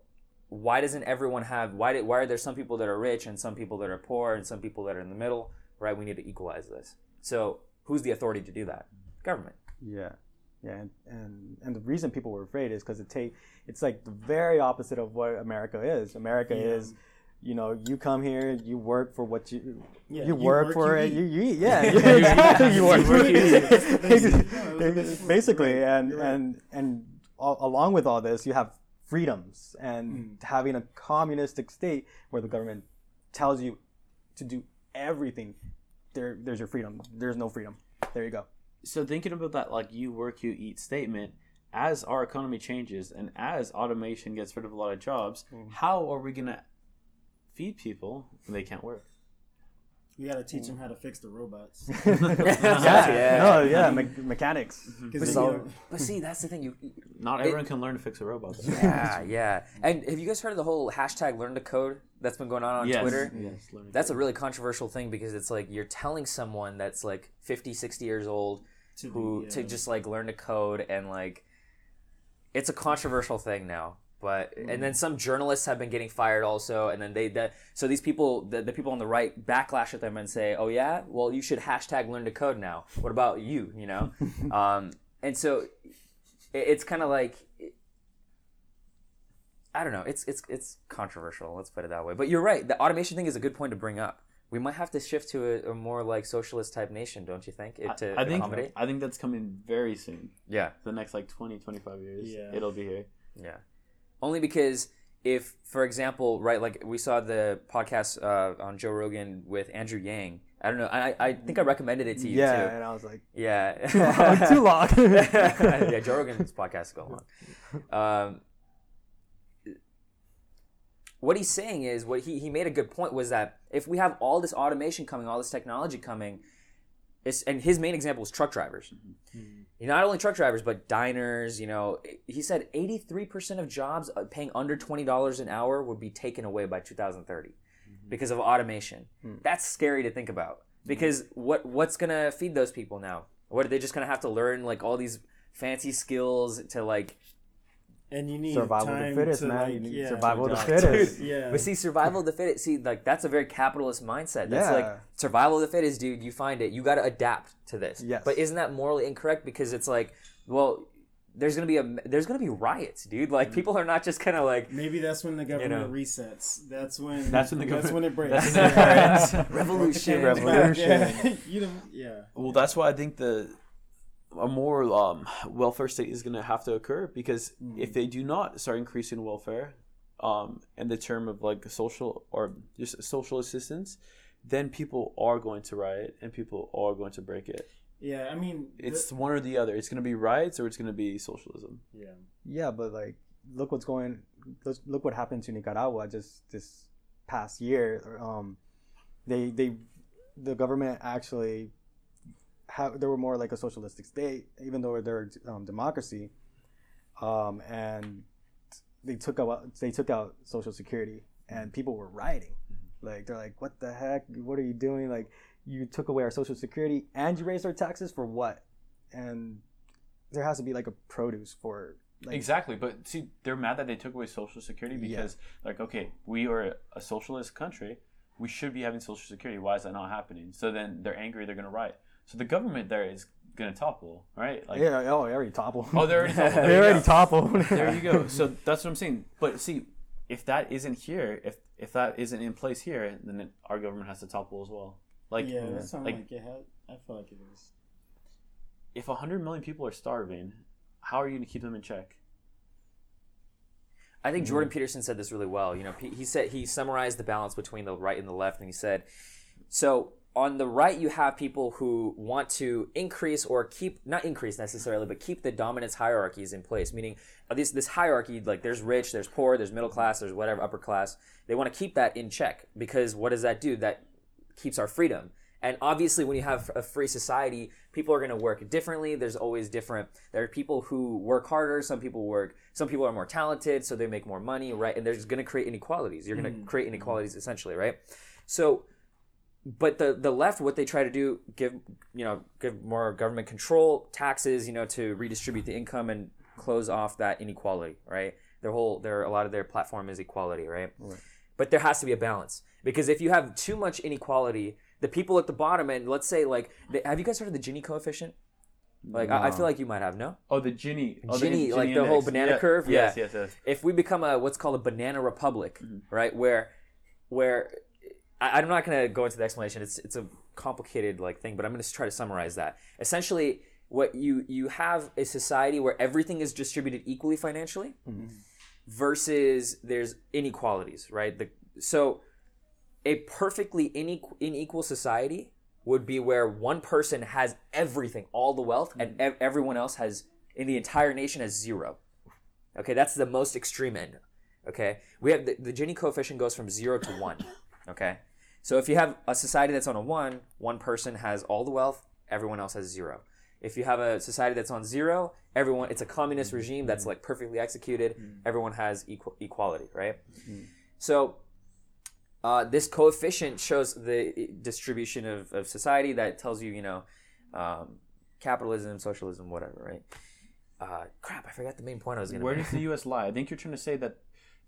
why doesn't everyone have why did, why are there some people that are rich and some people that are poor and some people that are in the middle right? We need to equalize this. So who's the authority to do that? Government. Yeah, yeah, and and, and the reason people were afraid is because it take it's like the very opposite of what America is. America Yeah. is, you know, you come here, you work for what you Yeah, you, you work, work, for you it, eat. you, you eat. Yeah, exactly. you work, for it. Basically. basically, and right. and and all, along with all this, you have freedoms and Mm. having a communistic state where the government tells you to do everything. There, there's your freedom. There's no freedom. There you go. So thinking about that like you work you eat statement as our economy changes and as automation gets rid of a lot of jobs mm. how are we going to feed people when they can't work? We gotta teach them mm. how to fix the robots. yeah, Yeah. no, yeah, me- mm-hmm. mechanics. Mm-hmm. Because So- but see that's the thing you not everyone can learn to fix a robot. Though. yeah yeah. And have you guys heard of the whole hashtag learn to code that's been going on on yes, twitter? Yes that's a really controversial thing because it's like you're telling someone that's like 50 60 years old To who to uh, just like learn to code and like it's a controversial thing now but and then some journalists have been getting fired also and then they that so these people the, the people on the right backlash at them and say oh yeah well you should hashtag learn to code now what about you you know um, and so it, it's kind of like I don't know. It's it's it's controversial. Let's put it that way. But you're right. The automation thing is a good point to bring up. We might have to shift to a, a more like socialist type nation, don't you think? It, to I think accommodate. I think that's coming very soon. Yeah, The next like 20, 25 years, Yeah. it'll be here. yeah. Only because if, for example, right, like we saw the podcast uh, on Joe Rogan with Andrew Yang. I don't know. I I think I recommended it to you Yeah, too. and I was like, Yeah. too long. yeah, Joe Rogan's podcast is going on. Um, what he's saying is what he, he made a good point was that if we have all this automation coming, all this technology coming, it's, and his main example is truck drivers. Mm-hmm. Not only truck drivers, but diners. You know, he said eighty three percent of jobs uh, paying under twenty dollars an hour would be taken away by two thousand thirty mm-hmm. because of automation. Hmm. That's scary to think about because what what's gonna feed those people now? What are they just gonna have to learn like all these fancy skills to like? And you need survival of the time fittest, to, man. like, you need yeah. survival of the Dude, fittest. Yeah. But see, survival of the fittest. See, like that's a very capitalist mindset. That's Yeah. like survival of the fittest, dude. You find it. You got to adapt to this. Yes. But isn't that morally incorrect? Because it's like, well, there's gonna be a there's gonna be riots, dude. Like people are not just kind of like Maybe that's when the government know. resets. That's when. That's when the That's government- when it breaks. that's when it breaks. revolution. Uh, revolution. Yeah. you know. Yeah. Well, that's why I think the a more um, welfare state is going to have to occur because if they do not start increasing welfare, um, in the term of like social or just social assistance, then people are going to riot and people are going to break it. Yeah. I mean. the- It's one or the other. It's going to be riots or it's going to be socialism. yeah. Yeah, but like, look what's going. Look, look what happened to Nicaragua just this past year. Um, they they, the government actually, have they were more like a socialistic state, even though they're um, democracy. Um, and they took out they took out social security, and people were rioting. Like they're like, "What the heck? What are you doing? Like, you took away our social security and you raised our taxes for what?" And there has to be like a produce for like, exactly, but see, they're mad that they took away Social Security Yeah. because, like, okay, we are a socialist country. We should be having Social Security. Why is that not happening? So then they're angry. They're going to riot. So the government there is going to topple, right? Like, yeah, oh, they already toppled. Oh, they already toppled. they There you already go. toppled. there you go. So that's what I'm saying. But see, if that isn't here, if if that isn't in place here, then it, our government has to topple as well. Like, yeah. That sounds like like, it had. I feel like it is. if 100 million people are starving, how are you going to keep them in check? I think mm-hmm. Jordan Peterson said this really well. You know, he he said he summarized the balance between the right and the left, and he said, so on the right you have people who want to increase or keep not increase necessarily, but keep the dominance hierarchies in place. Meaning, this this hierarchy like there's rich, there's poor, there's middle class, there's whatever upper class. They want to keep that in check because what does that do? That keeps our freedom. And obviously, when you have a free society, people are going to work differently. There's always different. There are people who work harder. Some people work. Some people are more talented, so they make more money, right? And there's going to create inequalities. You're going to mm. create inequalities mm. essentially, right? So, but the the left, what they try to do, give you know, give more government control, taxes, you know, to redistribute the income and close off that inequality, right? Their whole, their a lot of their platform is equality, right? But there has to be a balance because if you have too much inequality, the people at the bottom and let's say like, the, have you guys heard of the Gini coefficient? Like I, I feel like you might have no. Oh, the Gini. Oh, Gini, like the whole banana Yeah. curve? Yes, Yeah. yes, yes. If we become a what's called a banana republic, mm-hmm. right, where where I, I'm not going to go into the explanation. It's it's a complicated like thing, but I'm going to try to summarize that. Essentially, what you you have a society where everything is distributed equally financially, mm-hmm. versus there's inequalities, right? The so a perfectly unequal, unequal society would be where one person has everything, all the wealth, and mm-hmm. ev- everyone else has in the entire nation has zero. Okay, that's the most extreme end. Okay, we have the, the Gini coefficient goes from zero to one. Okay, so if you have a society that's on a one, one person has all the wealth, everyone else has zero. If you have a society that's on zero, everyone it's a communist regime that's like perfectly executed. Everyone has equal equality, right? So uh, this coefficient shows the distribution of, of society that tells you, you know, um, capitalism, socialism, whatever, right? Uh, crap, I forgot the main point I was going to Where make. does the U.S. lie? I think you're trying to say that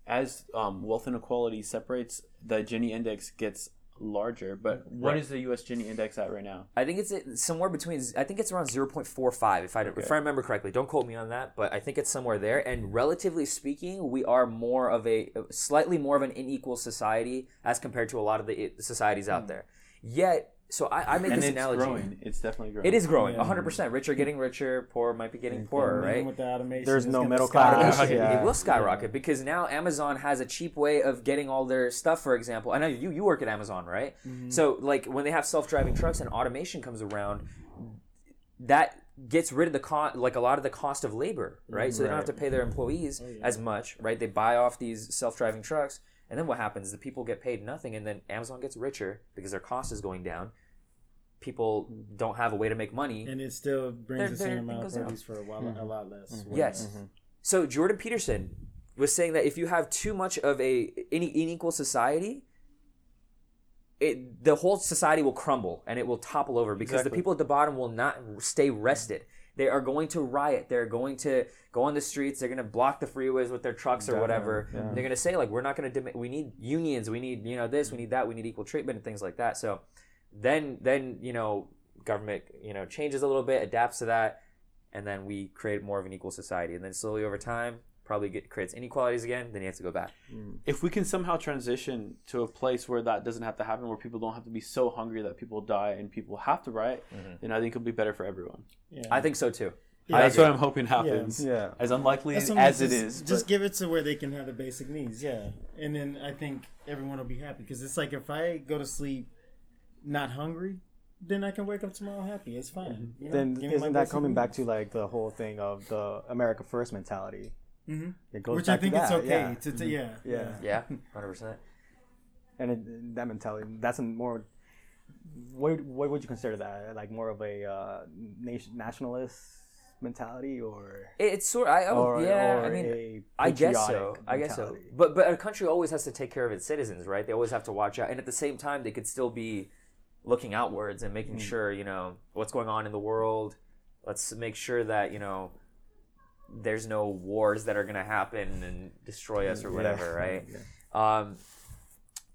as um, wealth inequality separates, the Gini index gets larger. But what Right. is the U.S. Gini index at right now? I think it's somewhere between. I think it's around zero point four five, if I if I remember correctly. Don't quote me on that, but I think it's somewhere there. And relatively speaking, we are more of a slightly more of an unequal society as compared to a lot of the societies out hmm. there. Yet, so I, I make And this it's analogy. growing. It's definitely growing. It is growing, Yeah. hundred percent. Rich are getting richer, poor might be getting poorer, And then right? With the automation, There's no middle class. It, Yeah. it will skyrocket because now Amazon has a cheap way of getting all their stuff. For example, I know you you work at Amazon, right? Mm-hmm. So like when they have self driving trucks and automation comes around, that gets rid of the cost, like a lot of the cost of labor, right? So they don't have to pay their employees oh, as much, right? They buy off these self driving trucks, and then what happens? Is the people get paid nothing, and then Amazon gets richer because their cost is going down. People don't have a way to make money. and it still brings They're- the same amount of goes produce for a, while, a mm-hmm. lot less. Mm-hmm. Yes. Mm-hmm. So Jordan Peterson was saying that if you have too much of a any unequal society, it the whole society will crumble and it will topple over because the people at the bottom will not stay rested. They are going to riot. They're going to go on the streets. They're going to block the freeways with their trucks or whatever. yeah. They're going to say like, "We're not going to. Dem- we need unions. We need you know this. We need that. We need equal treatment and things like that." So then then you know government you know changes a little bit, adapts to that, and then we create more of an equal society. And then slowly over time, probably get creates inequalities again. Then you have to go back. Mm. if we can somehow transition to a place where that doesn't have to happen, where people don't have to be so hungry that people die and people have to riot, mm-hmm. then I think it'll be better for everyone. Yeah. I think so too. Yeah. That's what I'm hoping happens. Yeah. As unlikely That's as what I'm it just- is. Just but- give it to where they can have the basic needs, yeah. And then I think everyone will be happy because it's like if I go to sleep not hungry, then I can wake up tomorrow happy. It's fine. Mm-hmm. You know? Then Give me my isn't that basic coming back to like the whole thing of the America First mentality? Mhm. It goes Which back I think to it's okay yeah. to, to yeah, Yeah. Yeah, hundred percent. and it, that mentality that's a more what, what would you consider that like more of a uh, nation nationalist mentality or It's sort. I, I or, yeah. or I mean, a I guess so. patriotic I guess so. But but a country always has to take care of its citizens, right? They always have to watch out, and at the same time, they could still be looking outwards and making sure you know what's going on in the world. Let's make sure that you know there's no wars that are going to happen and destroy us or Yeah. whatever, right? Yeah. Um,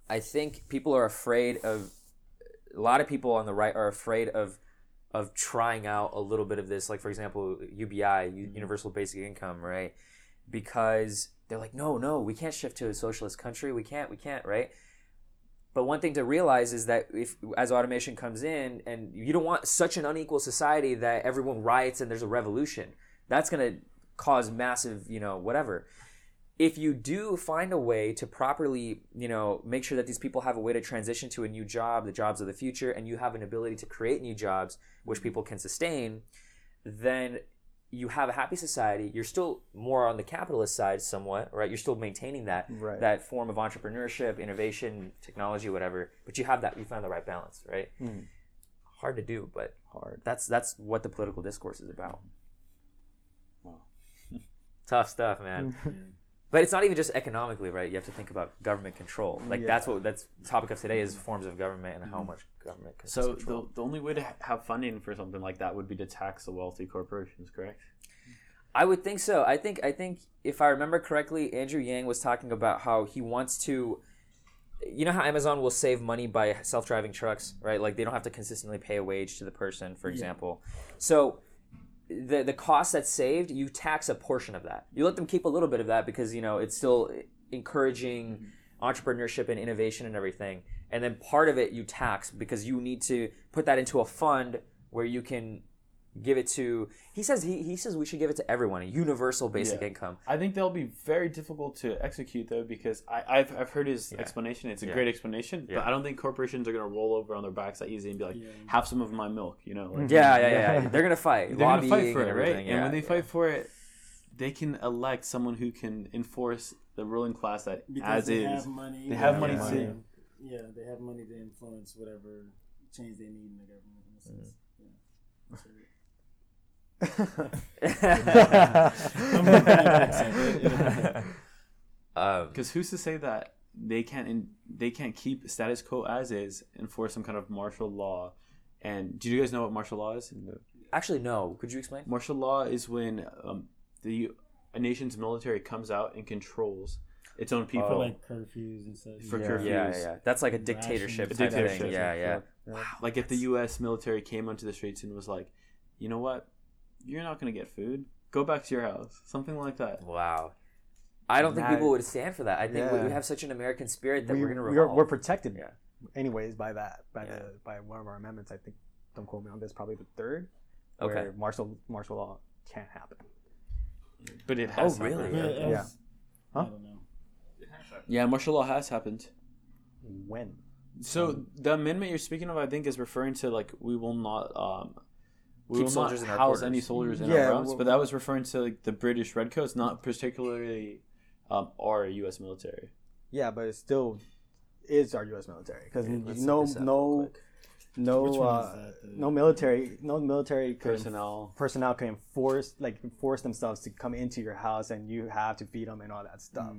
I think people are afraid of. A lot of people on the right are afraid of of trying out a little bit of this, like for example, UBI, U- Universal Basic Income, right? Because they're like, no, no, we can't shift to a socialist country. We can't, we can't, right? But one thing to realize is that if as automation comes in, and you don't want such an unequal society that everyone riots and there's a revolution, that's gonna cause massive, you know, whatever if you do find a way to properly, you know, make sure that these people have a way to transition to a new job, the jobs of the future, and you have an ability to create new jobs which people can sustain, then you have a happy society. You're still more on the capitalist side, somewhat, right? You're still maintaining that Right. that form of entrepreneurship, innovation, technology, whatever. But you have that. You find the right balance, right? Mm. Hard to do, but Hard. that's that's what the political discourse is about. Tough stuff, man. But it's not even just economically, right? You have to think about government control. Like that's what that's the topic of today is forms of government and how mm-hmm. much government can So control. the, the only way to ha- have funding for something like that would be to tax the wealthy corporations, correct? I would think so. I think I think if I remember correctly, Andrew Yang was talking about how he wants to you know how Amazon will save money by self-driving trucks, right? Like they don't have to consistently pay a wage to the person, for example. So the the cost that's saved, you tax a portion of that. You let them keep a little bit of that because you know it's still encouraging mm-hmm. entrepreneurship and innovation and everything. And then part of it you tax because you need to put that into a fund where you can give it to. He says he, he says we should give it to everyone, a universal basic Yeah. income. I think that'll be very difficult to execute though because I, I've, I've heard his explanation. It's a Yeah. great explanation, Yeah. but I don't think corporations are gonna roll over on their backs that easy and be like, Yeah. "Have some of my milk," you know? Like, Yeah, yeah, yeah. They're gonna fight. they're gonna fight for it, right? everything, and when they yeah. fight for it, they can elect someone who can enforce the ruling class that because as they is. have money. They have money yeah. too. Yeah, they have money to influence whatever change they need in the government. Mm-hmm. In Because who's to say that they can't in, they can't keep status quo as is, enforce some kind of martial law? And do you guys know what martial law is? actually, no. Could you explain? Martial law is when um, the a nation's military comes out and controls its own people. For like curfews and such. For Yeah. curfews. Yeah, yeah, yeah. That's like a dictatorship A type dictatorship. thing. Yeah, yeah. Like if the U.S. military came onto the streets and was like, you know what, you're not gonna get food. Go back to your house. Something like that. Wow. I don't think That- people would stand for that. I think we, we have such an American spirit that we, we, are gonna we're, revolt. we're protected Yeah. anyways by that by Yeah. the by one of our amendments. I think don't quote me on this. Probably the third. Okay. Where martial martial law can't happen. But it Oh, has. really? happened. Yeah. Yeah. it was- Huh? I don't know. Yeah, martial law has happened. When? So the amendment you're speaking of, I think, is referring to like we will not um, we Keep will soldiers not in our house quarters. any soldiers in Yeah, our realms. well- but that was referring to like the British Redcoats, not particularly um, our U.S. military. Yeah, but it still is our U.S. military because let's no look this up real no no Which one is uh, no military no military can Personnel. personnel can force like force themselves to come into your house and you have to feed them and all that stuff.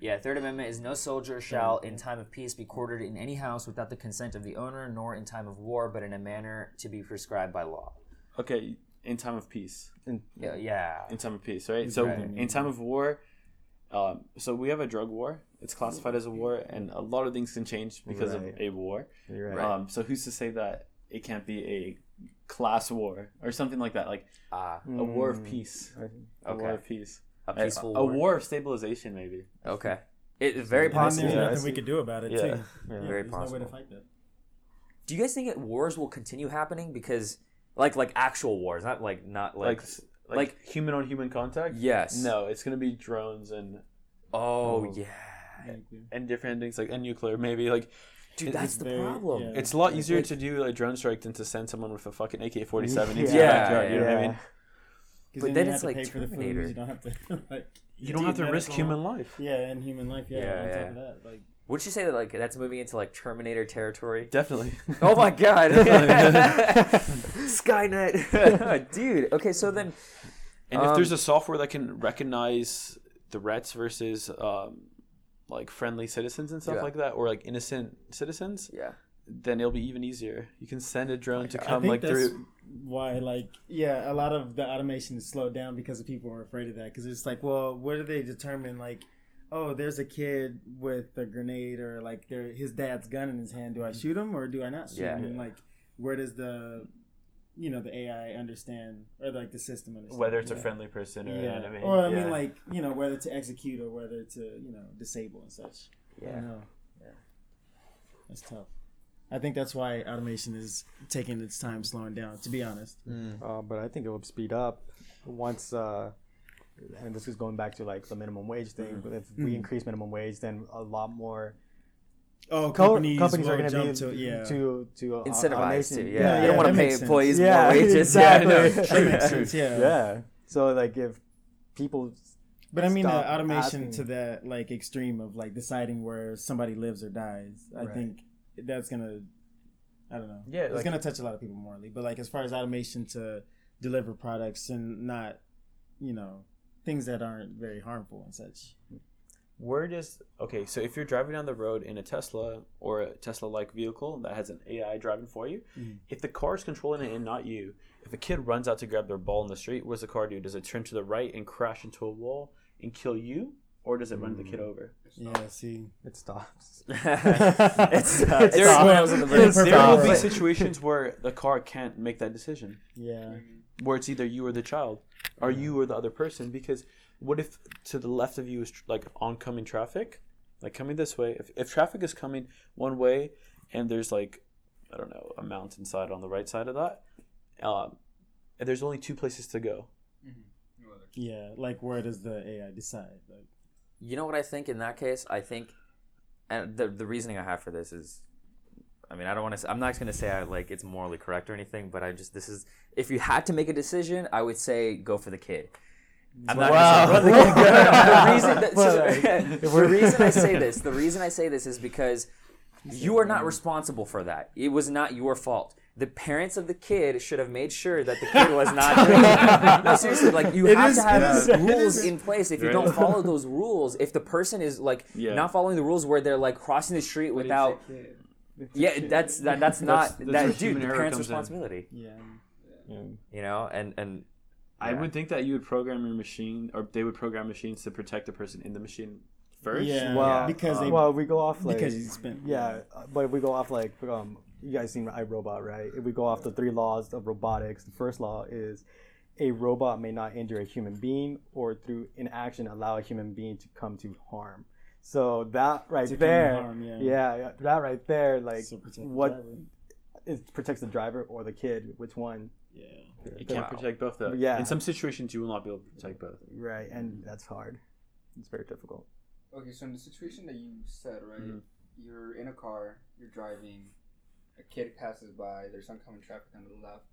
Yeah, Third Amendment is no soldier shall, in time of peace, be quartered in any house without the consent of the owner, nor in time of war, but in a manner to be prescribed by law. Okay, in time of peace. And Yeah, yeah. In time of peace, right? So Right. in time of war, um, so we have a drug war. It's classified as a war, and a lot of things can change because Right. of a war. right. Right. Um, so who's to say that it can't be a class war or something like that, like Ah, a war of Mm. peace, a Okay. war of peace, a peaceful a, war. war of stabilization, maybe. Okay. It is very possible. there's nothing we could do about it Yeah. too. Yeah. Yeah, Very there's no way possible. to fight that. Do you guys think that wars will continue happening because, like, like actual wars, not like not like, Like like, like- human on human contact. yes. No, it's gonna be drones and Oh Oh. yeah. and different things like and nuclear maybe like Dude, that's it's the very- problem. yeah. it's a lot easier like- to do a drone strike than to send someone with a fucking AK forty seven Yeah. into your Yeah, backyard. You know what I yeah. mean? 'Cause But you then it's like pay for the food, You don't have to like. You don't have to risk medical- human life. Yeah, and human life. Yeah. Yeah, on yeah. top of that, like Would you say that like that's moving into like Terminator territory? Definitely. Oh my god. Skynet. Dude. Okay, so then And if Um, there's a software that can recognize threats versus um, like friendly citizens and stuff Yeah. like that, or like innocent citizens, yeah. then it'll be even easier. You can send a drone to I come think like that's through. why, like, yeah, a lot of the automation is slowed down because of people are afraid of that. Because it's like, well, where do they determine like, oh, there's a kid with a grenade or like there his dad's gun in his hand. Do I shoot him or do I not shoot Yeah. him? Like, where does the you know the AI understand or like the system understand Whether it's a friendly person or an enemy. or I Yeah. mean, like you know, whether to execute or whether to you know disable and such. Yeah. don't know. Yeah, that's tough. I think that's why automation is taking its time slowing down. To be honest, Uh, but I think it will speed up once uh, and this is going back to like the minimum wage thing. But if we Mhm. increase minimum wage, then a lot more Oh, co- companies, companies, are going to be to yeah. to to uh, Incentivized to, automation. yeah. Yeah, you don't want to pay makes sense. employees Yeah, more wages. exactly. Yeah, that makes sense. Yeah. yeah. So like if people But I mean, the automation asking- to that like extreme of like deciding where somebody lives or dies, I Right. think that's gonna, I don't know. Yeah, it's like- gonna touch a lot of people morally. But like as far as automation to deliver products and not, you know, things that aren't very harmful and such. Where does okay? So if you're driving down the road in a Tesla or a Tesla-like vehicle that has an AI driving for you, Mhm. if the car is controlling it and not you, if a kid runs out to grab their ball in the street, what does the car do? Does it turn to the right and crash into a wall and kill you, or does it run the kid over? Yeah. See. it stops. it's uh, it's There- squirrels in there- brakes. there There will be situations where the car can't make that decision, Yeah. Where it's either you or the child, or you or the other person. Because what if to the left of you is tr- like oncoming traffic, like coming this way? If, if traffic is coming one way, and there's like I don't know a mountainside on the right side of that, um, and there's only two places to go. Yeah. Like where does the AI decide? Like. You know what I think in that case? I think, and the the reasoning I have for this is, I mean, I don't want to. I'm not going to say I like it's morally correct or anything, but I just this is if you had to make a decision, I would say go for the kid. I'm not Wow. gonna say, run the, kid. No, no, no, the reason that, Well, the reason I say this, the reason I say this is because you are not responsible for that. It was not your fault. The parents of the kid should have made sure that the kid was not. No, seriously, like you It have is- to have it is- it rules in place. If you Right. don't follow those rules, if the person is like Yeah. not following the rules where they're like crossing the street without yeah, that's that, that's not That's- that's that dude. The parents' responsibility, Yeah. you know, and and I would think that you would program your machine, or they would program machines to protect the person in the machine first. Yeah. Well, because they well, we go off like because you spent yeah, but if we go off like um, you guys seen iRobot, right? If we go off the three laws of robotics, the first law is a robot may not injure a human being or through inaction allow a human being to come to harm. So that right To there, harm, yeah. yeah. that right there, like So protect the what it protects the driver or the kid, which one? Yeah. it can't Wow. protect both. Though. Yeah. In some situations, you will not be able to protect both. Right, and that's hard. It's very difficult. Okay, so in the situation that you said, right, Mhm. you're in a car, you're driving, a kid passes by, there's oncoming traffic on the left.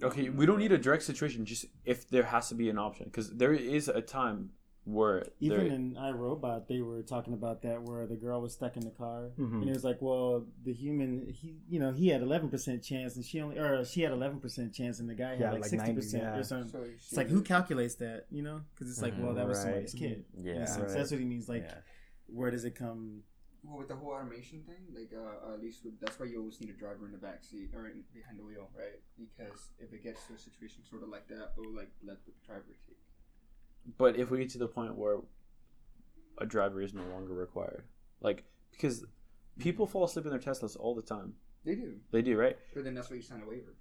Okay, we don't need a direct situation. Just if there has to be an option, because there is a time where Even there, in iRobot, they were talking about that where the girl was stuck in the car, Mhm. and it was like, well, the human, he, you know, he had eleven percent chance, and she only, or she had eleven percent chance, and the guy Yeah, had like like sixty 90, percent yeah. or something. So It's like who calculates that, you know? Because it's like, well, that was Right. somebody's kid. Yeah, In a sense. right. that's what he means. Like, Yeah. where does it come? Well, with the whole automation thing, like uh, at least with, that's why you always need a driver in the back seat or in, behind the wheel, right? Because if it gets to a situation sort of like that, it will like let the driver take. But if we get to the point where a driver is no longer required, like because people fall asleep in their Teslas all the time. They do, They do, right? but then that's why you sign a waiver.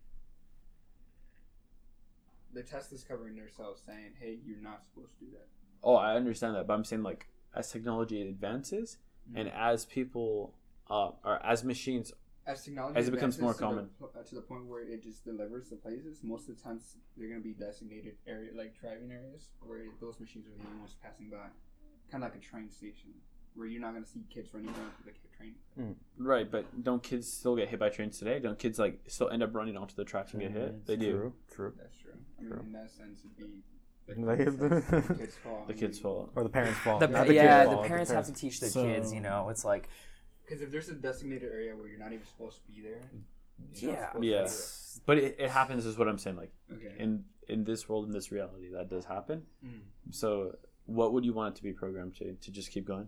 The Tesla's covering themselves, saying, "Hey, you're not supposed to do that." Oh, I understand that, but I'm saying like as technology advances and as people uh, or as machines as technology As it becomes more advances to the, uh, to the point where it just delivers the places, most of the times they're gonna be designated area like driving areas where those machines are the only ones passing by, kind of like a train station where you're not gonna see kids running down to the train. Right, but don't kids still get hit by trains today? Don't kids like still end up running onto the tracks and get hit? Mhm, They do. True, true. That's true. I mean, True. in that sense, it'd be Like, the kids' fault. The kids' fault. Or the parents' fault. The, Not the yeah, kid's the fault, parents have to teach their So- kids. You know, it's like Because if there's a designated area where you're not even supposed to be there, yeah, supposed to Yeah. But it, it happens is what I'm saying. Like. Okay. in in this world, in this reality, that does happen. Mm. So what would you want it to be programmed to? To just keep going?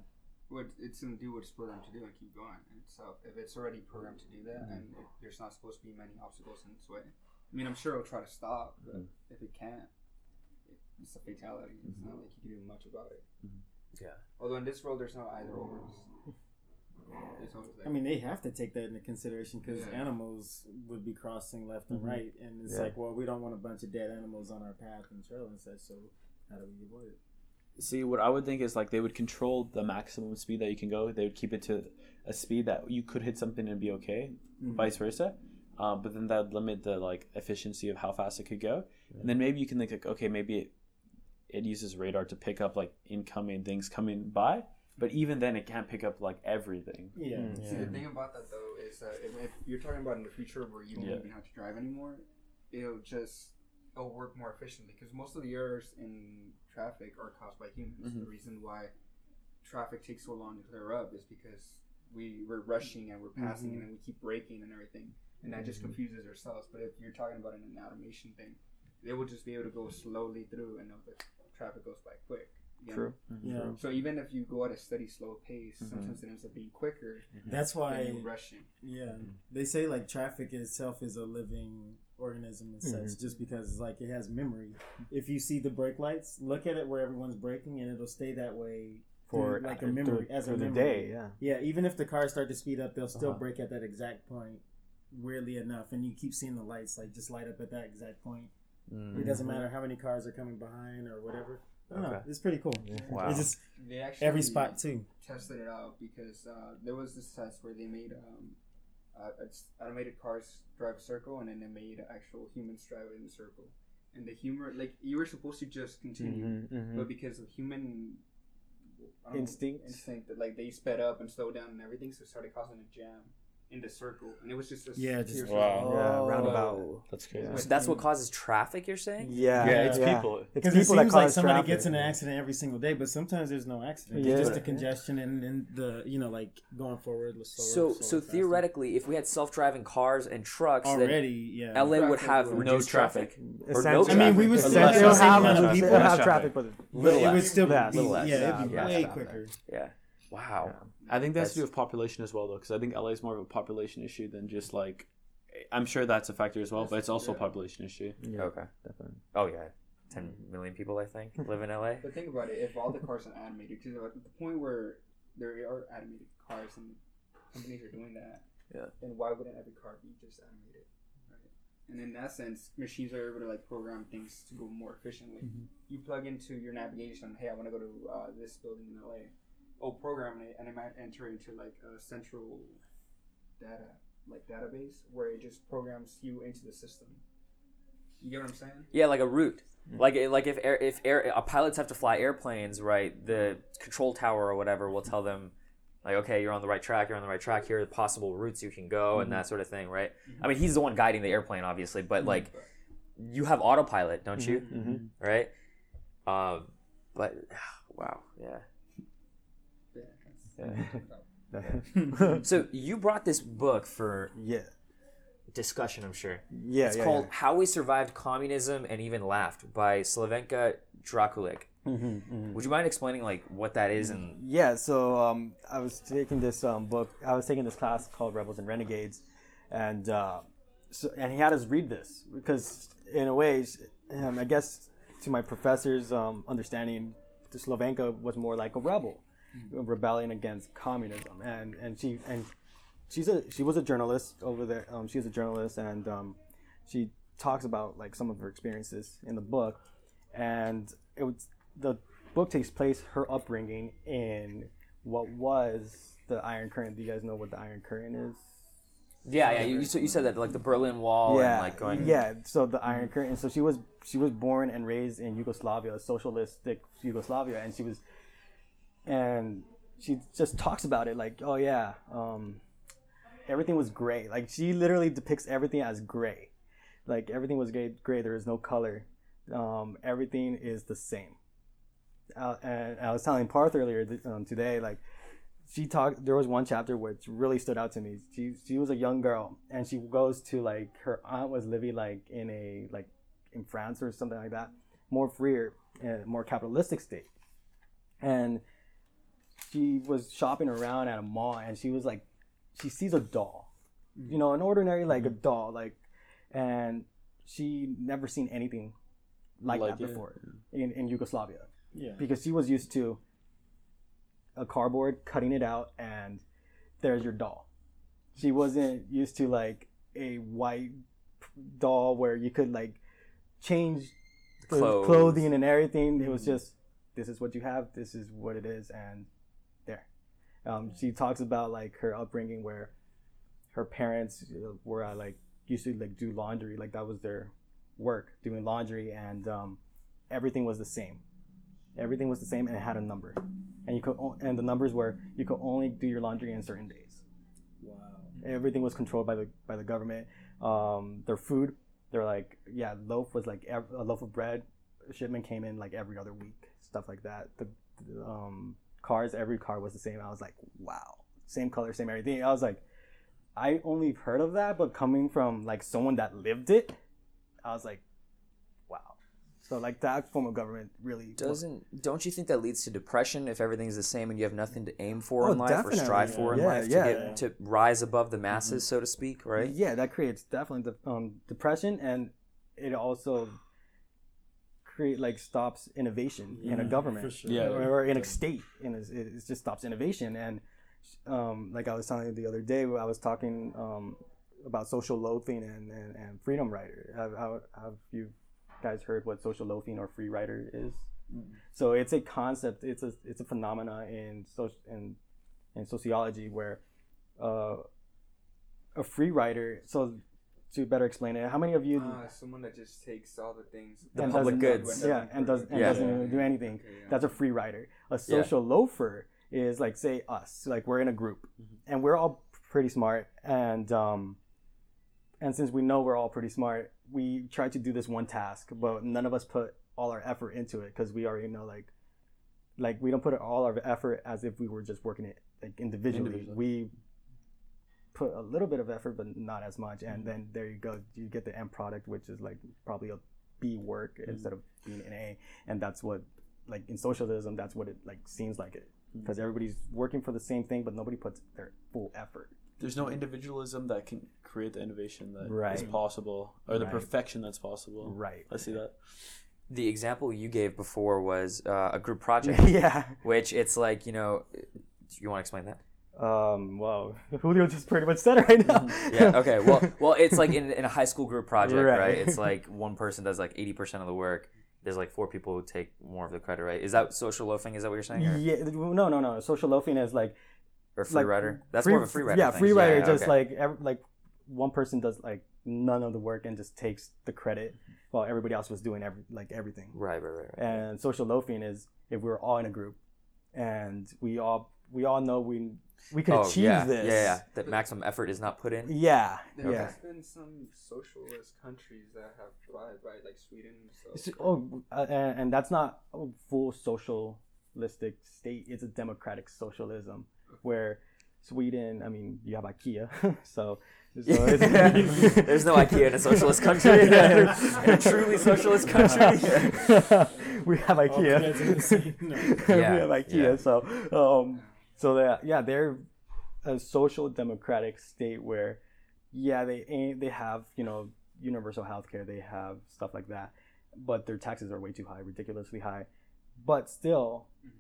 what it's gonna do what it's programmed to do and keep going. And so if it's already programmed to do that, and if there's not supposed to be many obstacles in its way, I mean, I'm sure it'll try to stop, but Mhm. if it can't, it, it's a fatality. It's not like you can do much about it. yeah. Although in this world, there's no either ors. It's always like, I mean, they have to take that into consideration because Yeah. animals would be crossing left and Mhm. right, and it's Yeah. like, well, we don't want a bunch of dead animals on our path and trail and such. So how do we avoid it? See, what I would think is like they would control the maximum speed that you can go. They would keep it to a speed that you could hit something and be okay, Mhm. vice versa. Um, but then that would limit the like efficiency of how fast it could go. And then maybe you can think like, okay, maybe it, it uses radar to pick up like incoming things coming by. But even then, it can't pick up like everything. Yeah. Mm, See, the thing about that though is that if, if you're talking about in the future where you don't Yeah. even have to drive anymore, it'll just it'll work more efficiently because most of the errors in traffic are caused by humans. Mhm. The reason why traffic takes so long to clear up is because we we're rushing and we're passing and then we keep braking and everything, and that just confuses ourselves. But if you're talking about an automation thing, they will just be able to go slowly through and know that traffic goes by quick. You know? True. Yeah. So even if you go at a steady, slow pace, Mhm. sometimes it ends up being quicker That's than why. you rushing. Yeah, they say like traffic itself is a living organism and such, Mhm. just because it's like it has memory. If you see the brake lights, look at it where everyone's braking, and it'll stay that way For through, like a through- memory as a through the memory. day, yeah. Yeah, even if the cars start to speed up, they'll still Uh-huh. brake at that exact point. Weirdly enough, and you keep seeing the lights like just light up at that exact point. Mm. It doesn't matter how many cars are coming behind or whatever. I don't. Okay. It's pretty cool. Wow. It's just They actually every spot too. tested it out because uh, there was this test where they made um, uh, automated cars drive a circle and then they made actual humans drive in a circle. And the humor, like you were supposed to just continue, Mhm, mhm. but because of human I know, Instinct? instinct that like they sped up and slowed down and everything, so it started causing a jam in the circle, and it was just a Yeah, just- Wow. Yeah, oh, roundabout. That's crazy. Yeah. So that's what causes traffic. You're saying? Yeah, Yeah, it's people. It's Because it people that seems like cause somebody traffic. gets in an accident every single day, but sometimes there's no accident. Yeah. It's just the congestion and, and the you know like going forward. Slower, So slower, so faster. theoretically, if we had self-driving cars and trucks, already, then yeah. LA would have Traffic. No reduced traffic. traffic. Or no Essentially. I mean, we would still have the same have, amount of they'll people. have Less traffic, but Little it would still be Little less. yeah, it'd be way quicker. Yeah. Wow. I think that has That's- to do with population as well, though, because I think LA is more of a population issue than just like. I'm sure that's a factor as well, but it's also a population issue. Yeah, Okay. definitely. Oh yeah. Ten million people, I think, live in LA. But think about it: if all the cars are animated, because at the point where there are animated cars and companies are doing that, Yeah. then why wouldn't every car be just animated, right? And in that sense, machines are able to like program things to go more efficiently. Mm-hmm. You plug into your navigation, hey, I want to go to uh, this building in LA. Oh, program it, and it might enter into like a central data like database where it just programs you into the system. You get what I'm saying? Yeah, like a route. Like like if air, if air uh, pilots have to fly airplanes, right? The control tower or whatever will tell them, like, okay, you're on the right track. You're on the right track. Here are the possible routes you can go, and that sort of thing, right? I mean, he's the one guiding the airplane, obviously, but like, you have autopilot, don't you? Mhm. Right? Um, but wow, yeah. Yeah. Yeah. yeah, So you brought this book for yeah, discussion, I'm sure. yeah. It's yeah, called "How We Survived Communism and Even Laughed" by Slavenka Drakulić. yeah. Mhm, mhm. Would you mind explaining like what that is and Yeah, so um, I was taking this um, book. I was taking this class called Rebels and Renegades, and uh, so and he had us read this because in a way, um, I guess to my professor's um, understanding, the Slovenka was more like a rebel, rebelling against communism, and and she and she's a she was a journalist over there. Um, she's a journalist, and um, she talks about like some of her experiences in the book, and it was the book takes place her upbringing in what was the Iron Curtain. Do you guys know what the Iron Curtain is? yeah, yeah? You, you said that like the Berlin Wall yeah, and like going yeah. So the Iron Curtain. So she was she was born and raised in Yugoslavia, a socialistic Yugoslavia, and she was, and she just talks about it like, oh yeah, um, everything was gray. Like she literally depicts everything as gray, like everything was gray. Gray. There is no color. Um, everything is the same. Uh, and I was telling Parth earlier th- um, today, like she talked. There was one chapter which really stood out to me. She she was a young girl, and she goes to like her aunt was living like in a like in France or something like that, more freer more capitalistic state, and she was shopping around at a mall, and she was like, she sees a doll, you mm. know, an ordinary like a mm-hmm. doll, like, and she never seen anything like, Like that it. before in in Yugoslavia Yeah. because she was used to a cardboard, cutting it out, and there's your doll. She wasn't used to like a white doll where you could like change Clothes. clothing and everything. It was mm-hmm. just this is what you have, this is what it is, and. Um, she talks about like her upbringing where her parents were uh, like used to like do laundry, like that was their work, doing laundry, and um, everything was the same Everything was the same, and it had a number, and you could o- and the numbers were you could only do your laundry in certain days. Wow. Everything was controlled by the by the government. Um, their food, they're like yeah, loaf was like ev- a loaf of bread. Shipment came in like every other week, stuff like that. The, the um, cars, every car was the same. I was like, wow, same color, same everything. I was like, I only heard of that, but coming from like someone that lived it, I was like, wow. So like that form of government really Doesn't don't you think that leads to depression if everything's the same and you have nothing to aim for Oh, in life or strive for in Yeah, life yeah. to get to rise above the masses, so to speak, right? Yeah, that creates definitely um, depression, and it also create like stops innovation in a government, sure. Yeah. or, in a state, and it, just stops innovation. And um, like I was telling you the other day, I was talking um, about social loafing and, and, and freedom rider. Have, have, you guys heard what social loafing or free rider is? So it's a concept. It's a it's a phenomena in social in in sociology where uh, a free rider. So to better explain it, how many of you Uh, someone that just takes all the things. The and public goods. Yeah, and does and Yeah. doesn't do anything. Okay, yeah. That's a free rider. A social loafer is like say us, like we're in a group, and we're all pretty smart, and um, and since we know we're all pretty smart, we try to do this one task, but none of us put all our effort into it because we already know like, like we don't put all our effort as if we were just working it like individually. Individually. We put a little bit of effort, but not as much, and mm-hmm. then there you go, you get the end product, which is like probably a B work mm-hmm. instead of being an A, and that's what like in socialism, that's what it like seems like it mm-hmm. because everybody's working for the same thing, but nobody puts their full effort. There's no individualism that can create the innovation that is Right. possible or the Right. perfection that's possible. Right. I see that. The example you gave before was uh, a group project, yeah. which it's like you know, you want to explain that? Um. Well, Julio just pretty much said it right now. Yeah. Okay. Well, well, it's like in, in a high school group project, Right. right? It's like one person does like eighty percent of the work. There's like four people who take more of the credit, right? Is that social loafing? Is that what you're saying? Or, yeah. No, no, no. Social loafing is like or free like rider? That's free- more of a free rider. Yeah, thing. free rider yeah, just okay. like ev like one person does like none of the work and just takes the credit while everybody else was doing every like everything. right, right, right, right. And social loafing is if we're all in a group and we all we all know we we can oh, achieve yeah, this. Yeah, yeah. That maximum effort is not put in. Yeah, There yeah. has been some socialist countries that have thrived, right? Like Sweden. So. So- oh, uh, and, and that's not a full socialistic state. It's a democratic socialism where Sweden. I mean, you have IKEA, so. so it's- There's no IKEA in a socialist country. in a truly socialist country. we have IKEA. kids in the we have IKEA. yeah. So, um, so that yeah, they're a social democratic state where, yeah, they ain't they have you know universal health care, they have stuff like that, but their taxes are way too high, ridiculously high. But still, mm-hmm.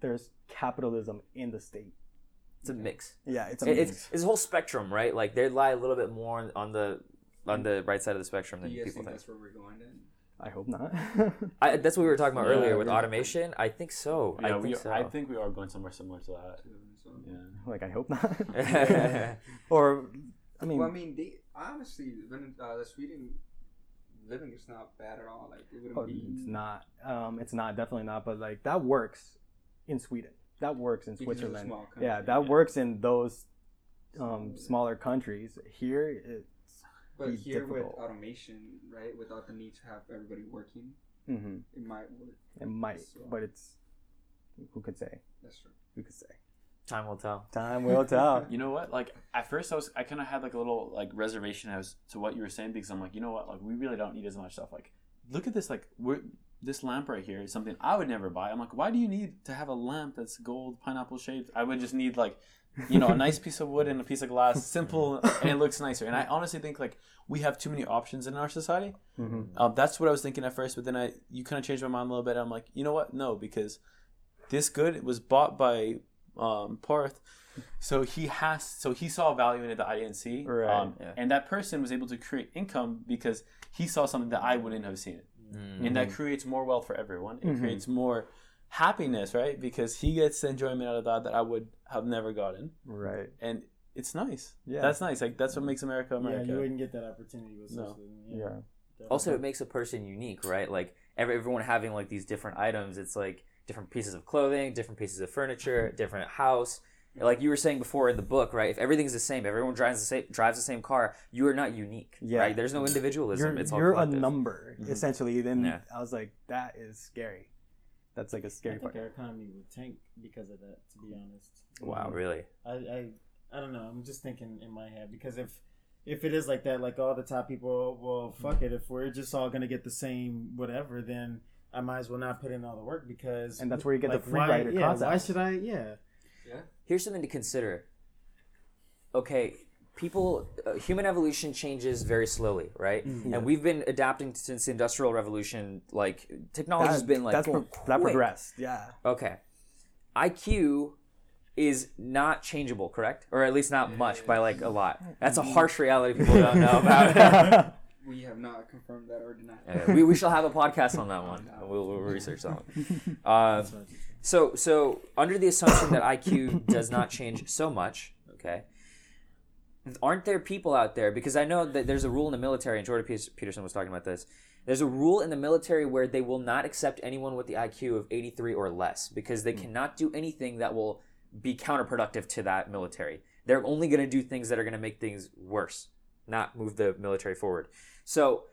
there's capitalism in the state. It's a mix. Yeah, it's a It- mix. it's it's a whole spectrum, right? Like they lie a little bit more on the on the right side of the spectrum than you guys people think think. that's where we're going then? I hope not. I, that's what we were talking about Yeah, earlier with we- automation. I think so. Yeah, I we think are, so. I think we are going somewhere similar to that. Yeah. like I hope not. or I mean, well, I mean, they honestly, when, uh, the Sweden living is not bad at all. Like it wouldn't Oh, be it's not. Um, it's not. Definitely not. But like that works in Sweden. That works in because Switzerland. small Yeah, country, that works in those um, smaller countries. Here, it's But be here difficult. with automation, right, without the need to have everybody working, mhm, it might work. it might, So- but it's who could say? That's true. Who could say? Time will tell. Time will tell. You know what? Like at first, I was I kind of had like a little like reservation as to what you were saying because I'm like, you know what? Like we really don't need as much stuff. Like look at this. Like we're this lamp right here is something I would never buy. I'm like, why do you need to have a lamp that's gold pineapple shaped? I would just need like, you know, a nice piece of wood and a piece of glass, simple, and it looks nicer. And I honestly think like we have too many options in our society. hmm Um, that's what I was thinking at first, but then I you kind of changed my mind a little bit. I'm like, you know what? No, because this good was bought by um, Parth, so he has so he saw value in it that I didn't see, Right, um, yeah. and that person was able to create income because he saw something that I wouldn't have seen, Mm. and that creates more wealth for everyone. It Mhm. creates more happiness, right? Because he gets the enjoyment out of that that I would have never gotten, Right. and it's nice. Yeah. that's nice. Like that's what makes America America. Yeah, America. you wouldn't get that opportunity with No. socialism. Yeah. also it makes a person unique right like every, everyone having like these different items it's like different pieces of clothing different pieces of furniture mm-hmm. different house like you were saying before in the book right if everything's the same everyone drives the same drives the same car you are not unique Yeah. right there's no individualism You're, it's all you're a collective. number mm-hmm. essentially. Then Yeah. I was like, that is scary. That's like a scary think part. our economy would tank because of that. To be honest. Wow really I, I I don't know. I'm just thinking in my head because if if it is like that, like all the top people, well, fuck it. If we're just all gonna get the same whatever, then I might as well not put in all the work because And that's where you get like, the free why, rider yeah, concept. Why should I? Yeah. Yeah. here's something to consider okay people uh, human evolution changes very slowly right and we've been adapting since the industrial revolution like technology's That- been like that's going pro- that progressed. Yeah. Okay. IQ is not changeable, correct? Or at least not much by like a lot. That's a harsh reality people don't know about. We have not confirmed that or denied. Yeah, we, we shall have a podcast on that one. We'll, we'll research that one. Uh, so so under the assumption that IQ does not change so much, okay. Aren't there people out there? Because I know that there's a rule in the military, and Jordan Peters- Peterson was talking about this. There's a rule in the military where they will not accept anyone with the IQ of 83 or less because they cannot do anything that will be counterproductive to that military. They're only going to do things that are going to make things worse, not move the military forward. So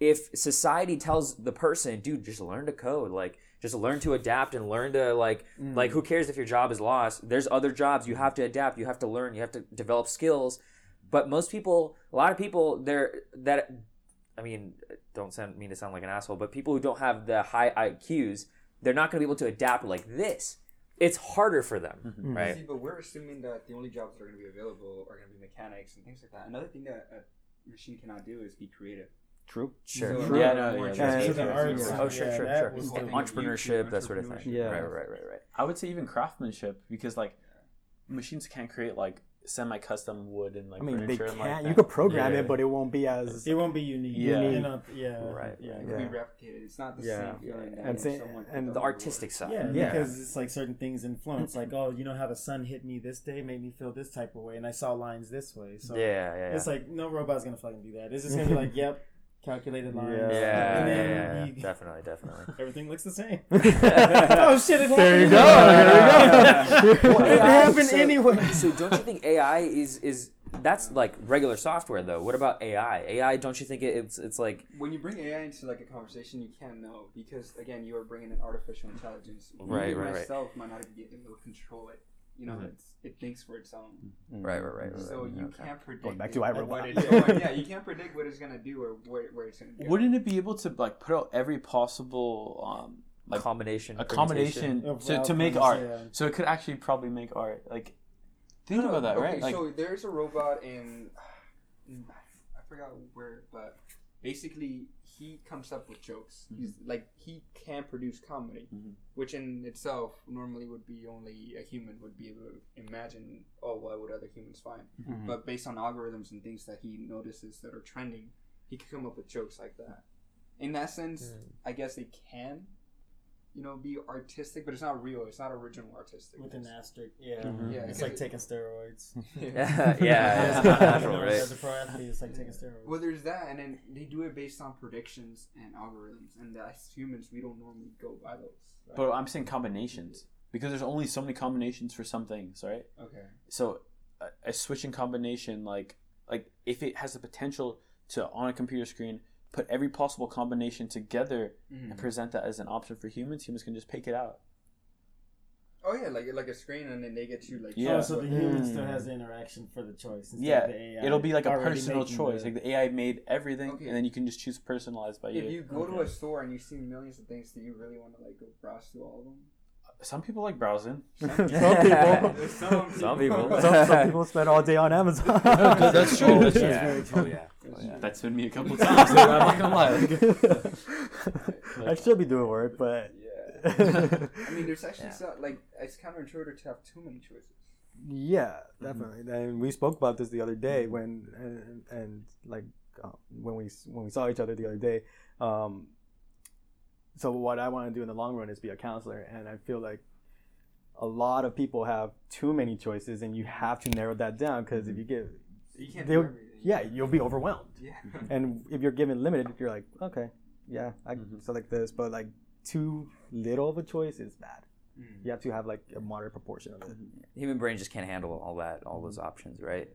if society tells the person, dude, just learn to code, like just learn to adapt and learn to like mm. like who cares if your job is lost? There's other jobs you have to adapt, you have to learn, you have to develop skills. But most people, a lot of people, they're that I mean, don't sound mean to sound like an asshole, but people who don't have the high IQs, they're not going to be able to adapt like this. It's harder for them, right? See, but we're assuming that the only jobs that are going to be available are going to be mechanics and things like that. Another thing that a machine cannot do is be creative. True. Sure. So, Yeah, uh, no, more yeah, interesting that's- So the things. arts- Oh, sure, yeah, sure, sure. was Like Entrepreneurship, that sort of thing. Yeah. Right, right, right, right. I would say even craftsmanship because like machines can't create like semi-custom wood and like I mean, they can't. and, like, you could program Yeah. it, but it won't be as. It won't be unique. Yeah. You know, yeah. Right. Yeah. It Yeah. can be replicated. It's not the Yeah. same feeling. And say- and The artistic side. Yeah, Yeah. because it's like certain things influence. Like, oh, you know how the sun hit me this day made me feel this type of way, and I saw lines this way. So Yeah, yeah, yeah. it's like no robot's gonna fucking do that. It's just gonna be like, yep, calculated lines. Yeah. yeah, and yeah, then yeah, you- definitely, definitely. everything looks the same. oh shit! It There you go. There you go. it happened so, anyway. So don't you think AI is is that's like regular software though? What about AI? AI, don't you think it, it's it's like When you bring AI into like a conversation, you can't know because again, you are bringing in artificial intelligence. Right, Even right, right. myself might not be able to control it. You know, Mhm. it's it thinks for its own. right, right, right, right. So you okay. can't predict Going back it, to what I, Robot. it's yeah, you can't predict what it's gonna do or where, where it's gonna go. Wouldn't it be able to like put out every possible um like combination, a combination Of to, to make art? yeah. So it could actually probably make art. Like think No, about that, okay, right? Like so there's a robot in, I forgot where, but basically he comes up with jokes. He's like he can produce comedy, Mhm. which in itself normally would be only a human would be able to imagine. Oh, what would other humans find? Mhm. But based on algorithms and things that he notices that are trending, he can come up with jokes like that. In that sense, I guess they can. You know, be artistic, but it's not real. It's not original artistic. With an asterisk, yeah. Mhm. Yeah, it's like it- taking steroids. yeah, yeah, it's not natural, right? As a pro athlete, it's like taking steroids. Well, there's that, and then they do it based on predictions and algorithms, and as humans, we don't normally go by those. right? but I'm saying combinations because there's only so many combinations for some things, right? okay, So a, a switching combination like like if it has the potential to on a computer screen put every possible combination together Mm-hmm. and present that as an option for humans, humans can just pick it out. oh yeah, like like a screen, and then they get you like Yeah. Oh, so the human Mm. still has the interaction for the choice. instead Yeah, of the AI It'll be like a personal choice. the- Like the AI made everything, Okay. and then you can just choose personalized by If you. If you go to a store and you see millions of things, do you really want to like go browse through all of them? Some people like browsing. Some people. Some Some people. some, some people spend all day on Amazon. that's true. Oh, That's yeah. very Oh, yeah. That's Oh, yeah. That's been me a couple times. dude. I'm not gonna lie. I should be doing work, but Yeah. I mean, there's actually Yeah. so, like it's counterintuitive to have too many choices. yeah, definitely. And we spoke about this the other day when and, and like uh, when we when we saw each other the other day. Um, so what I want to do in the long run is be a counselor, and I feel like a lot of people have too many choices, and you have to narrow that down because if you get You can't do everything. yeah, you'll be overwhelmed. Yeah. And if you're given limited, you're like, okay, yeah, I Mhm. select this. But like too little of a choice is bad. Mm. You have to have like a moderate proportion of it. Human brain just can't handle all that, all those options, right?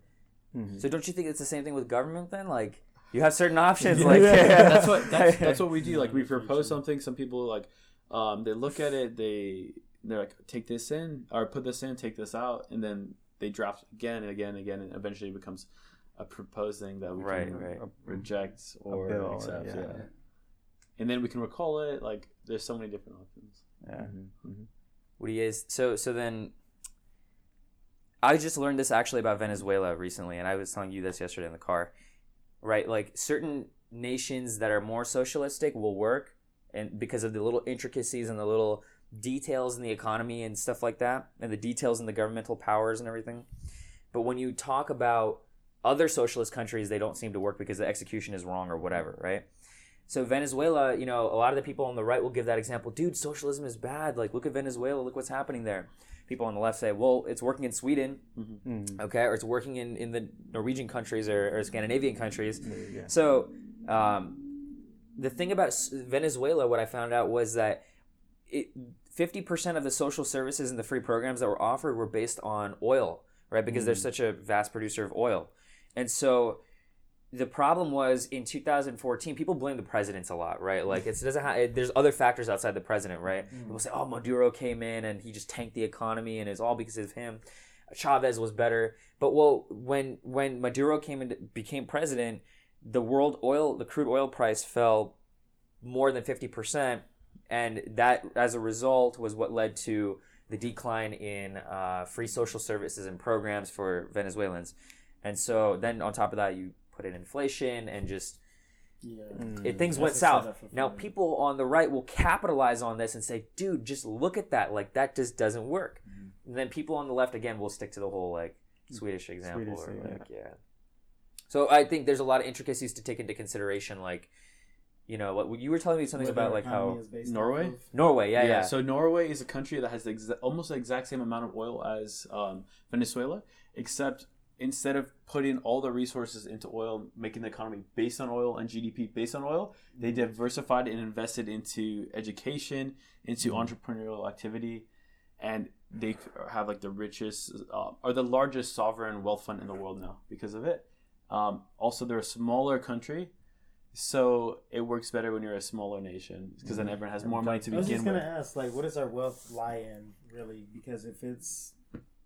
Mhm. So don't you think it's the same thing with government then? Like you have certain options, Yeah. like Yeah, that's what that's, that's what we do. Like we propose something. Some people like um, they look at it. They they're like take this in or put this in, take this out, and then they draft again and again and again, and eventually it becomes a proposed thing that we Right, can right. reject or bill, accept. yeah. Yeah. and then we can recall it. Like there's so many different options. Yeah. Mhm. What do you guys? So so then, I just learned this actually about Venezuela recently, and I was telling you this yesterday in the car. Right, like certain nations that are more socialistic will work, and because of the little intricacies and the little details in the economy and stuff like that, and the details in the governmental powers and everything. But when you talk about other socialist countries, they don't seem to work because the execution is wrong or whatever, right? So Venezuela, you know, a lot of the people on the right will give that example. Dude, socialism is bad. Like, look at Venezuela. Look what's happening there. People on the left say, well, it's working in Sweden, Mhm. okay, or it's working in, in the Norwegian countries or, or Scandinavian countries. Yeah. So, um, the thing about Venezuela, what I found out was that it, 50% of the social services and the free programs that were offered were based on oil, right? Because they're such a vast producer of oil. And so the problem was in 2014, people blame the presidents a lot, right? Like it's, it doesn't have, it, there's other factors outside the president, right? People say, oh, Maduro came in and he just tanked the economy and it's all because of him. Chavez was better. But well, when when Maduro came and became president, the world oil, the crude oil price fell more than 50%. And that, as a result, was what led to the decline in uh, free social services and programs for Venezuelans. And so then on top of that, you put in inflation and just Yeah. it, things That's went south. Now failure. people on the right will capitalize on this and say, "Dude, just look at that. Like that just doesn't work." Mm-hmm. And then people on the left again will stick to the whole like Swedish example Swedish, or yeah. like yeah. So I think there's a lot of intricacies to take into consideration, like you know, what you were telling me something What about like how economy is based Norway? off of. Norway, yeah, yeah, So Norway is a country that has the exa- almost the exact same amount of oil as um, Venezuela, except instead of putting all the resources into oil, making the economy based on oil and GDP based on oil, they diversified and invested into education, into entrepreneurial activity, and they have like the richest uh, or the largest sovereign wealth fund in the world now because of it. Um, also, they're a smaller country. So it works better when you're a smaller nation because then everyone has more money to begin with. I was just gonna with. ask, like, what does our wealth lie in, really? Because if it's,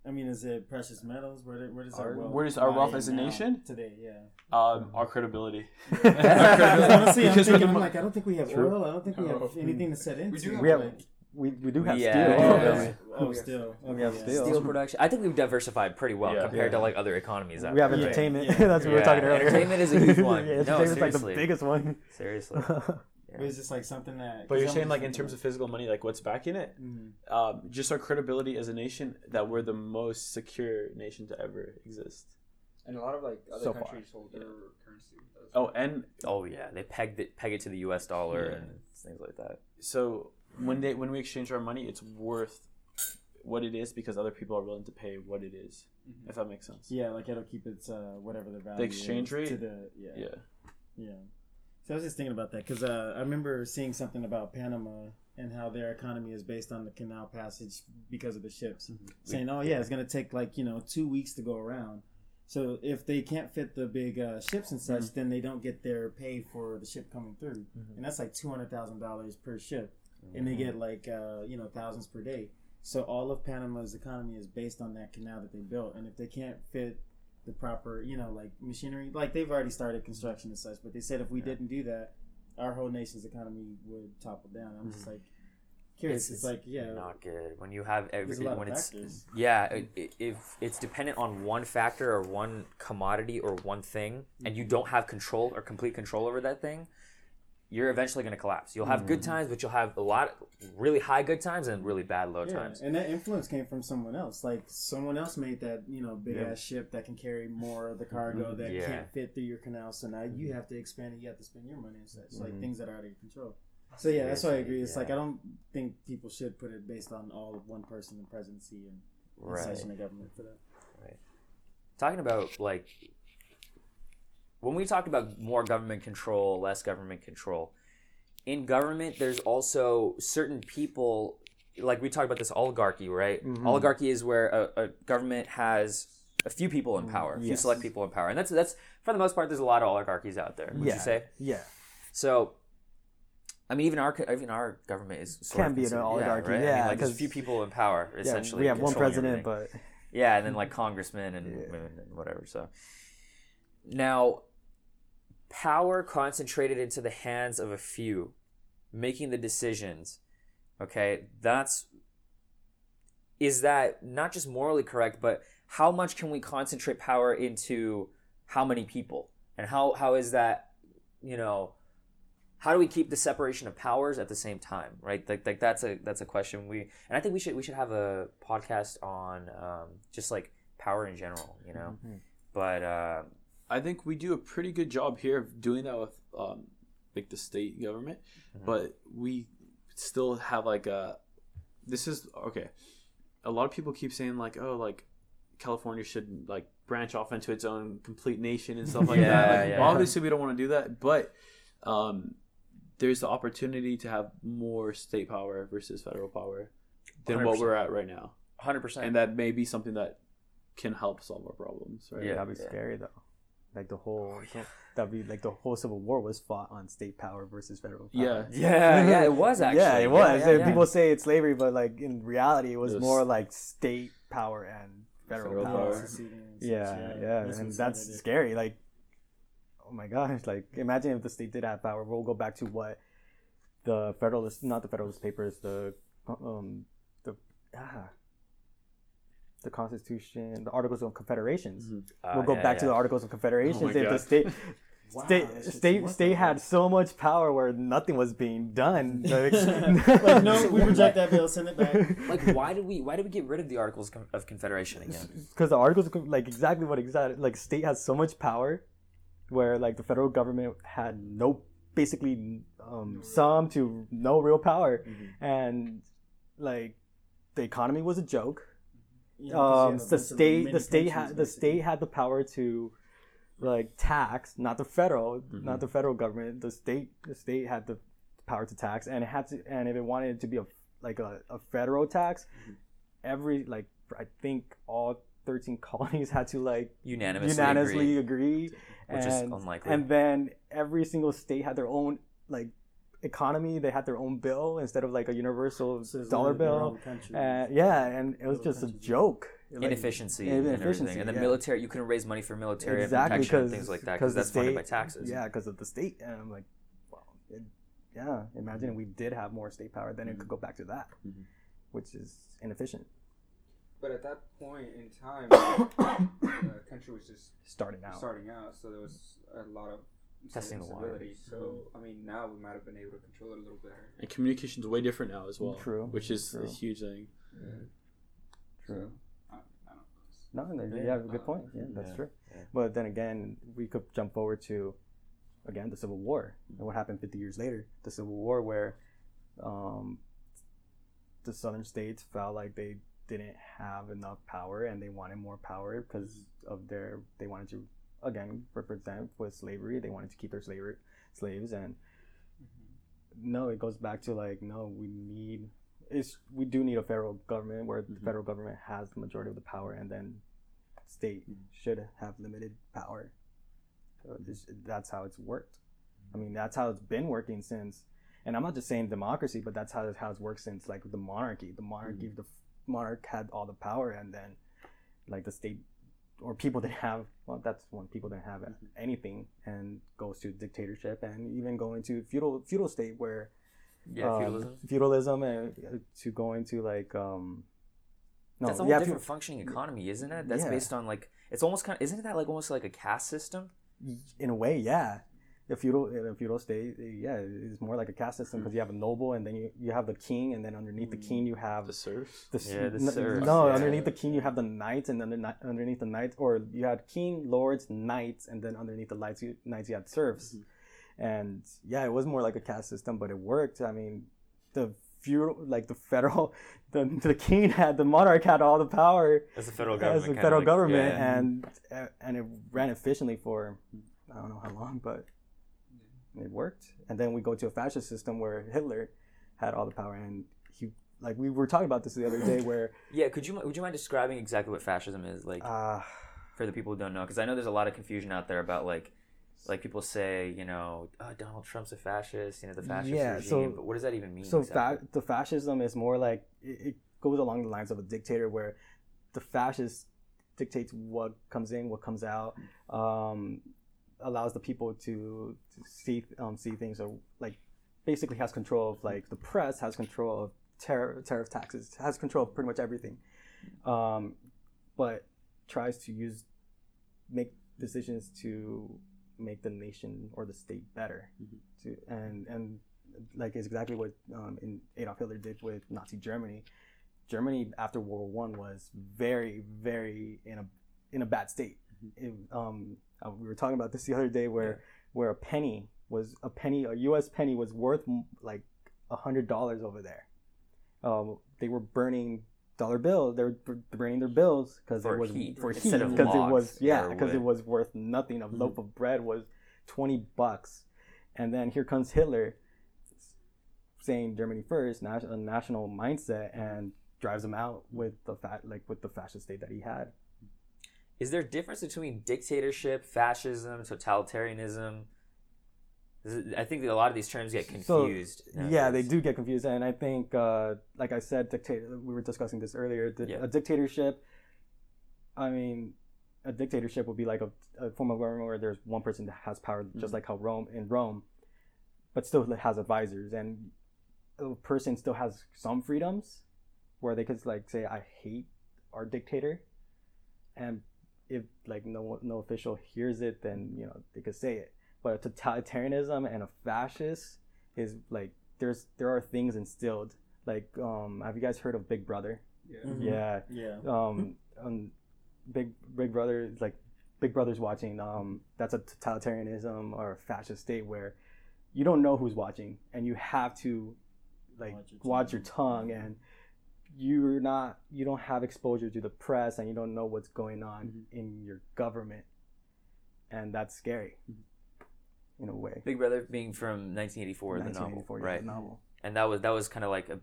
I mean, is it precious metals? Where, do- where does our, Our- wealth? where does our wealth as a nation? today? Yeah. Um, our credibility. Because honestly, I'm Because we thinking, can- I'm like, I don't think we have True. oil. I don't think we have Oh. anything to set into. We do have we have like- we, we do have Yeah, steel. yeah. Yeah. Oh, still. We have yeah. steel. steel production. I think we've diversified pretty well Yeah. compared to like other economies. out We have entertainment. Yeah. That's what we were talking earlier. entertainment is a huge one. yeah, No, entertainment's like the biggest one. Seriously. But it's just like something that. But you're saying like in terms of physical money, like what's backing it? Mhm. Um, just our credibility as a nation that we're the most secure nation to ever exist. And a lot of like other So far. countries hold their currency. Oh, and Oh yeah, they pegged it, peg it to the U.S. dollar Yeah. and things like that. so when they when we exchange our money, it's worth what it is because other people are willing to pay what it is, Mhm. If that makes sense. Yeah, like it'll keep its uh, whatever the value. The exchange is rate? To the yeah. Yeah. Yeah. So I was just thinking about that because uh, I remember seeing something about Panama and how their economy is based on the canal passage because of the ships. Saying, oh, yeah, it's going to take like, you know, two weeks to go around. So if they can't fit the big uh, ships and such, then they don't get their pay for the ship coming through. And that's like $200,000 per ship. And they get like, uh, you know, thousands per day. So all of Panama's economy is based on that canal that they built. And if they can't fit the proper, you know, like machinery. Like they've already started construction and such, but they said if we didn't do that, our whole nation's economy would topple down. I'm just mm-hmm. like curious. It's, like yeah, not good when you have there's every when it's factors. yeah if it's dependent on one factor or one commodity or one thing and you mm-hmm. don't have control or complete control over that thing you're eventually going to collapse you'll have good mm-hmm. times but you'll have a lot really high good times and really bad low Yeah, times and that influence came from someone else. Like someone else made that you know big Yeah. ass ship that can carry more of the cargo mm-hmm. that Yeah. can't fit through your canal. So now you mm-hmm. have to expand it. You have to spend your money and such. Like Mhm. things that are out of your control. So yeah, that's why I agree. It's like I don't think people should put it based on all of one person in presidency and, right the government for that. Right. Talking about like when we talk about more government control, less government control, in government, there's also certain people, like we talked about this oligarchy, right? Mhm. Oligarchy is where a, a government has a few people in power, a few Yes. select people in power, and that's that's for the most part. There's a lot of oligarchies out there. Would yeah. you say? Yeah. So, I mean, even our even our government is sort Can of be an oligarchy, right? I mean, yeah, like there's few people in power Yeah, essentially. we have one president, everything. but Yeah, and then like congressmen and Yeah. women and whatever. So now, power concentrated into the hands of a few, making the decisions. Okay, that's is that not just morally correct, but how much can we concentrate power into how many people, and how how is that, you know. How do we keep the separation of powers at the same time, right? Like, like that's a that's a question we, and I think we should we should have a podcast on um, just like power in general, you know. Mhm. But uh, I think we do a pretty good job here of doing that with um, like the state government, Mhm. but we still have like a. This is okay. A lot of people keep saying like, oh, like California should like branch off into its own complete nation and stuff like Yeah, that. Like, yeah. Obviously, we don't want to do that, but um, there's the opportunity to have more state power versus federal power than what 100%. we're at right now, hundred percent. and that may be something that can help solve our problems. Right? Yeah. that'd be scary though. Like the whole, that'd be like the whole Civil War was fought on state power versus federal power. Yeah. Yeah, yeah, it was actually. yeah, it was. Yeah, And yeah. People say it's slavery, but like in reality, it was It was- more like state power and federal, Federal power. power. Seceding Yeah, yeah, That's and that's needed. scary. Like, oh my gosh! Like, imagine if the state did have power. We'll go back to what the Federalist, not the Federalist Papers, the um, the ah, the Constitution, the Articles of Confederations. Mhm. Uh, we'll go yeah, back to the Articles of Confederations. Oh if the state Wow, state state state had so much power where nothing was being done. Like, like no, we reject that bill. Send it back. Like, why did we why did we get rid of the Articles of Confederation again? because the articles of like exactly what exactly like state has so much power where like the federal government had no basically um some to no real power Mm-hmm. and like the economy was a joke Yeah, um have a the state the state had the state had the power to like tax not the federal Mhm. not the federal government the state the state had the power to tax and it had to and if it wanted it to be a like a, a federal tax Mm-hmm. every like i think all 13 colonies had to like Unanimously, unanimously agree, agree, which is and, unlikely. and then every single state had their own like economy they had their own bill instead of like a universal So dollar bill uh, yeah, and it was Little just a joke. Like, Inefficiency yeah, and inefficiency, everything, and the yeah. military you couldn't raise money for military exactly protection and because things like that because the that's funded by taxes. Yeah, because of the state, and I'm like, well, it, yeah. Imagine if we did have more state power, then it could go back to that, Mhm. which is inefficient. But at that point in time, the country was just Starting out, starting out, so there was a lot of Testing the instability. So I mean, now we might have been able to control it a little better. And communication's way different now as well. True, Which is true. a huge thing. true. I, I. No, no, Yeah. you have a good point. Yeah, that's Yeah, true. yeah. But then again, we could jump forward to again the Civil War and what happened 50 years later. The Civil War, where um, the Southern states felt like they didn't have enough power and they wanted more power because of their they wanted to again represent with slavery. They wanted to keep their slavery slaves and mm-hmm. no, it goes back to like no, we need it's we do need a federal government where the Mhm. federal government has the majority of the power and then state mm-hmm. should have limited power. So this, that's how it's worked. I mean, that's how it's been working since. And I'm not just saying democracy, but that's how it's, how it's worked since like the monarchy. The monarchy, mm-hmm. the monarch had all the power, and then like the state or people didn't have. Well, that's when people didn't have anything, and goes to dictatorship, and even going to feudal feudal state where Yeah, um, feudalism. feudalism, and uh, to going to like um. No, that's a whole yeah, different feud- functioning economy, isn't it? That's Yeah. based on like it's almost kind of isn't that like almost like a caste system? in a way, yeah. The feudal, in a feudal state, yeah, it's more like a caste system hmm. because you have a noble, and then you, you have the king, and then underneath the king hmm. you have The serfs. the, Yeah, the n- serfs, no, yeah. underneath the king you have the knights, and then the, underneath the knights, or you had king, lords, knights, and then underneath the knights you, knights you had serfs, mm-hmm. and yeah, it was more like a caste system, but it worked. I mean, the feudal, like the federal, the the king had the monarch had all the power As the federal government, as the kinda federal like- government, yeah. and and it ran efficiently for I don't know how long, but it worked. And then we go to a fascist system where Hitler had all the power, and he like we were talking about this the other day, where Yeah, could you would you mind describing exactly what fascism is like uh, for the people who don't know? Because I know there's a lot of confusion out there about like like people say you know oh, Donald Trump's a fascist, you know the fascist Yeah, regime, so- but what does that even mean? so exactly? fa- the fascism is more like it, it goes along the lines of a dictator, where the fascist dictates what comes in, what comes out, um, allows the people to, to see um, see things, or like basically has control of like the press, has control of tariff tariff taxes, has control of pretty much everything, um, but tries to use make decisions to make the nation or the state better, to and and like is exactly what um, in Adolf Hitler did with Nazi Germany. Germany after World War One was very, very in a in a bad state. It, um, uh, we were talking about this the other day, where where a penny was a penny, a U.S. penny was worth like a hundred dollars over there. Um, they were burning dollar bills. They were burning their bills because it was heat, for heat because it was yeah because it was worth nothing. A loaf of bread was twenty bucks, and then here comes Hitler saying Germany first, a national mindset, and drives them out with the fat like with the fascist state that he had. Is there a difference between dictatorship, fascism, totalitarianism? It- I think that a lot of these terms get So, confused. Yeah, they do get confused, and I think, uh, like I said, dictator. We were discussing this earlier. di- Yeah. A dictatorship. I mean, a dictatorship would be like a, a form of government where there's one person that has power, Mm-hmm. just like how Rome in Rome, but still has advisors, and a person still has some freedoms, where they could like say, "I hate our dictator," and if like no no official hears it, then you know they could say it. But a totalitarianism and a fascist is like there's there are things instilled. Like um, have you guys heard of Big Brother? Yeah. Mhm. Yeah. Yeah. Um, um, Big Big Brother is like Big Brother's watching. Um, that's a totalitarianism or a fascist state where you don't know who's watching, and you have to like Watch your watch your tongue, and you're not you don't have exposure to the press, and you don't know what's going on Mm-hmm. in your government, and that's scary in a way. Big Brother being from 1984, the novel, yeah, right? the novel. And that was that was kind of like a,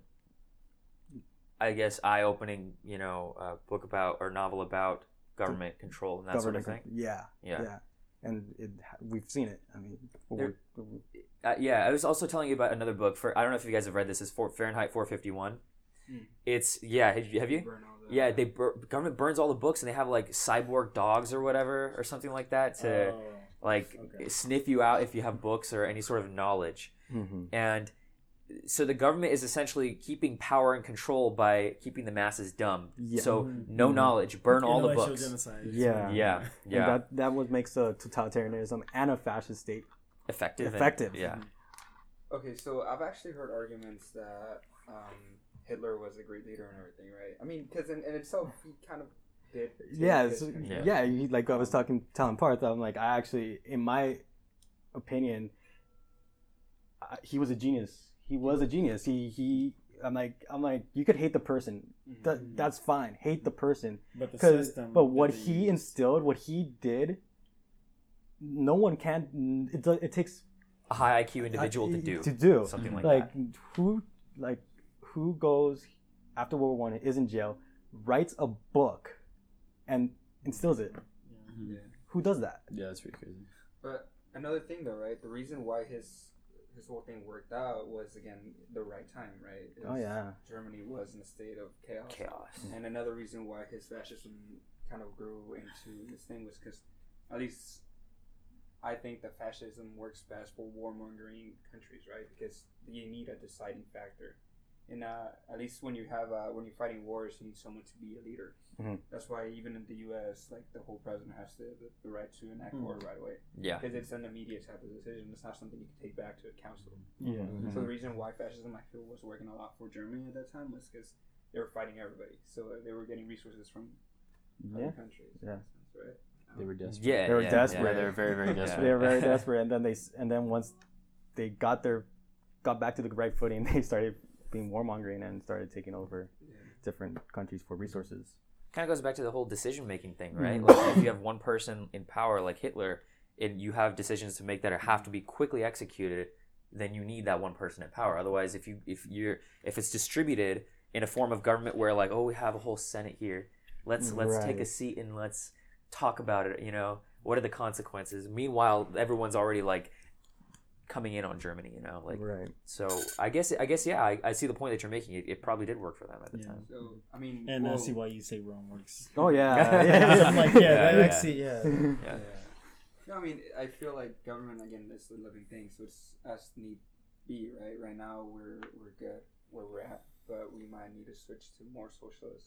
I guess, eye-opening, you know, uh, book about or novel about government control and that government. sort of thing. Yeah, Yeah. yeah, and it, we've seen it. I mean, There- we're- Uh, yeah, I was also telling you about another book. For I don't know if you guys have read this. Is for Fahrenheit 451. Mm. It's yeah. Have you? Have you? The- Yeah, they bur- government burns all the books and they have like cyborg dogs or whatever or something like that to Oh. like okay. sniff you out if you have books or any sort of knowledge. Mhm. And so the government is essentially keeping power and control by keeping the masses dumb. Yeah. So Mhm. no Mhm. knowledge, burn all the books. genocide. Yeah. Yeah, And yeah, that that what makes a totalitarianism and a fascist state effective. and- effective. yeah, Okay, so I've actually heard arguments that um, Hitler was a great leader and everything, right? I mean, because in, in itself, he kind of did. take yeah, his it's- country. yeah. he- like I was talking telling Parth, I'm like, I actually, in my opinion, I, he was a genius. He was a genius. He he. I'm like I'm like you could hate the person. Mhm. That that's fine. Hate the person. But the system. but what he use- instilled, what he did, no one can. It do- it takes a high IQ individual to do to do something like, that. like that. who like who goes after World War One is in jail, writes a book, and instills it. Yeah. Yeah. Who does that? Yeah, that's pretty crazy. But another thing, though, right? The reason why his his whole thing worked out was again the right time, right? It Oh yeah, Germany was in a state of chaos. Chaos. Mm. And another reason why his fascism kind of grew into this thing was because, at least, I think that fascism works best for warmongering countries, right? Because you need a deciding factor. And uh, at least when you have uh, when you're fighting wars, you need someone to be a leader. Mhm. That's why even in the U.S., like the whole president has the, the, the right to enact Mhm. war right away Yeah, because it's an immediate type of decision. It's not something you can take back to a council. yeah. Mhm. So the reason why fascism I feel was working a lot for Germany at that time was because they were fighting everybody, so they were getting resources from Yeah. other countries. Yeah. a sense, right? They were desperate. yeah, They were yeah, desperate. Yeah, yeah. they were very, very desperate. They were very desperate, and then they and then once they got their got back to the right footing, they started being warmongering and started taking over different countries for resources. kind of goes back to the whole decision making thing, right? Mhm. Like if you have one person in power like Hitler, and you have decisions to make that have to be quickly executed, then you need that one person in power. Otherwise, if you if you're if it's distributed in a form of government where like oh we have a whole senate here, let's let's take a seat and let's talk about it. You know what are the consequences? Meanwhile, everyone's already like coming in on Germany. You know like right. so. I guess I guess yeah I, I see the point that you're making. It, it probably did work for them at the Yeah. time. So I mean, And I see why you say Rome works. Oh yeah. I'm like, yeah, Yeah, yeah. actually, yeah. Yeah. No, I mean, I feel like government again is a living thing, so it's as need be, right? Right now we're we're good where we're at, but we might need to switch to more socialist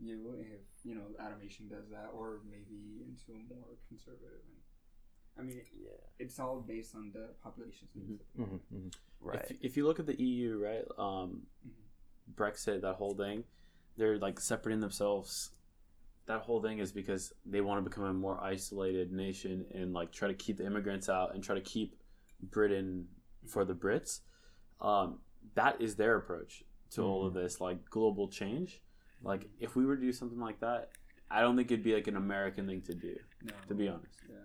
view if you know automation does that, or maybe into a more conservative. And, I mean, Yeah. it's all based on the population's needs. Mhm, mhm. Right. If, if you look at the EU, right, um, Mhm. Brexit, that whole thing, they're like separating themselves. That whole thing is because they want to become a more isolated nation and like try to keep the immigrants out and try to keep Britain for the Brits. Um, that is their approach to all of this, like global change. Like if we were to do something like that, I don't think it'd be like an American thing to do. No. To be honest, Yeah.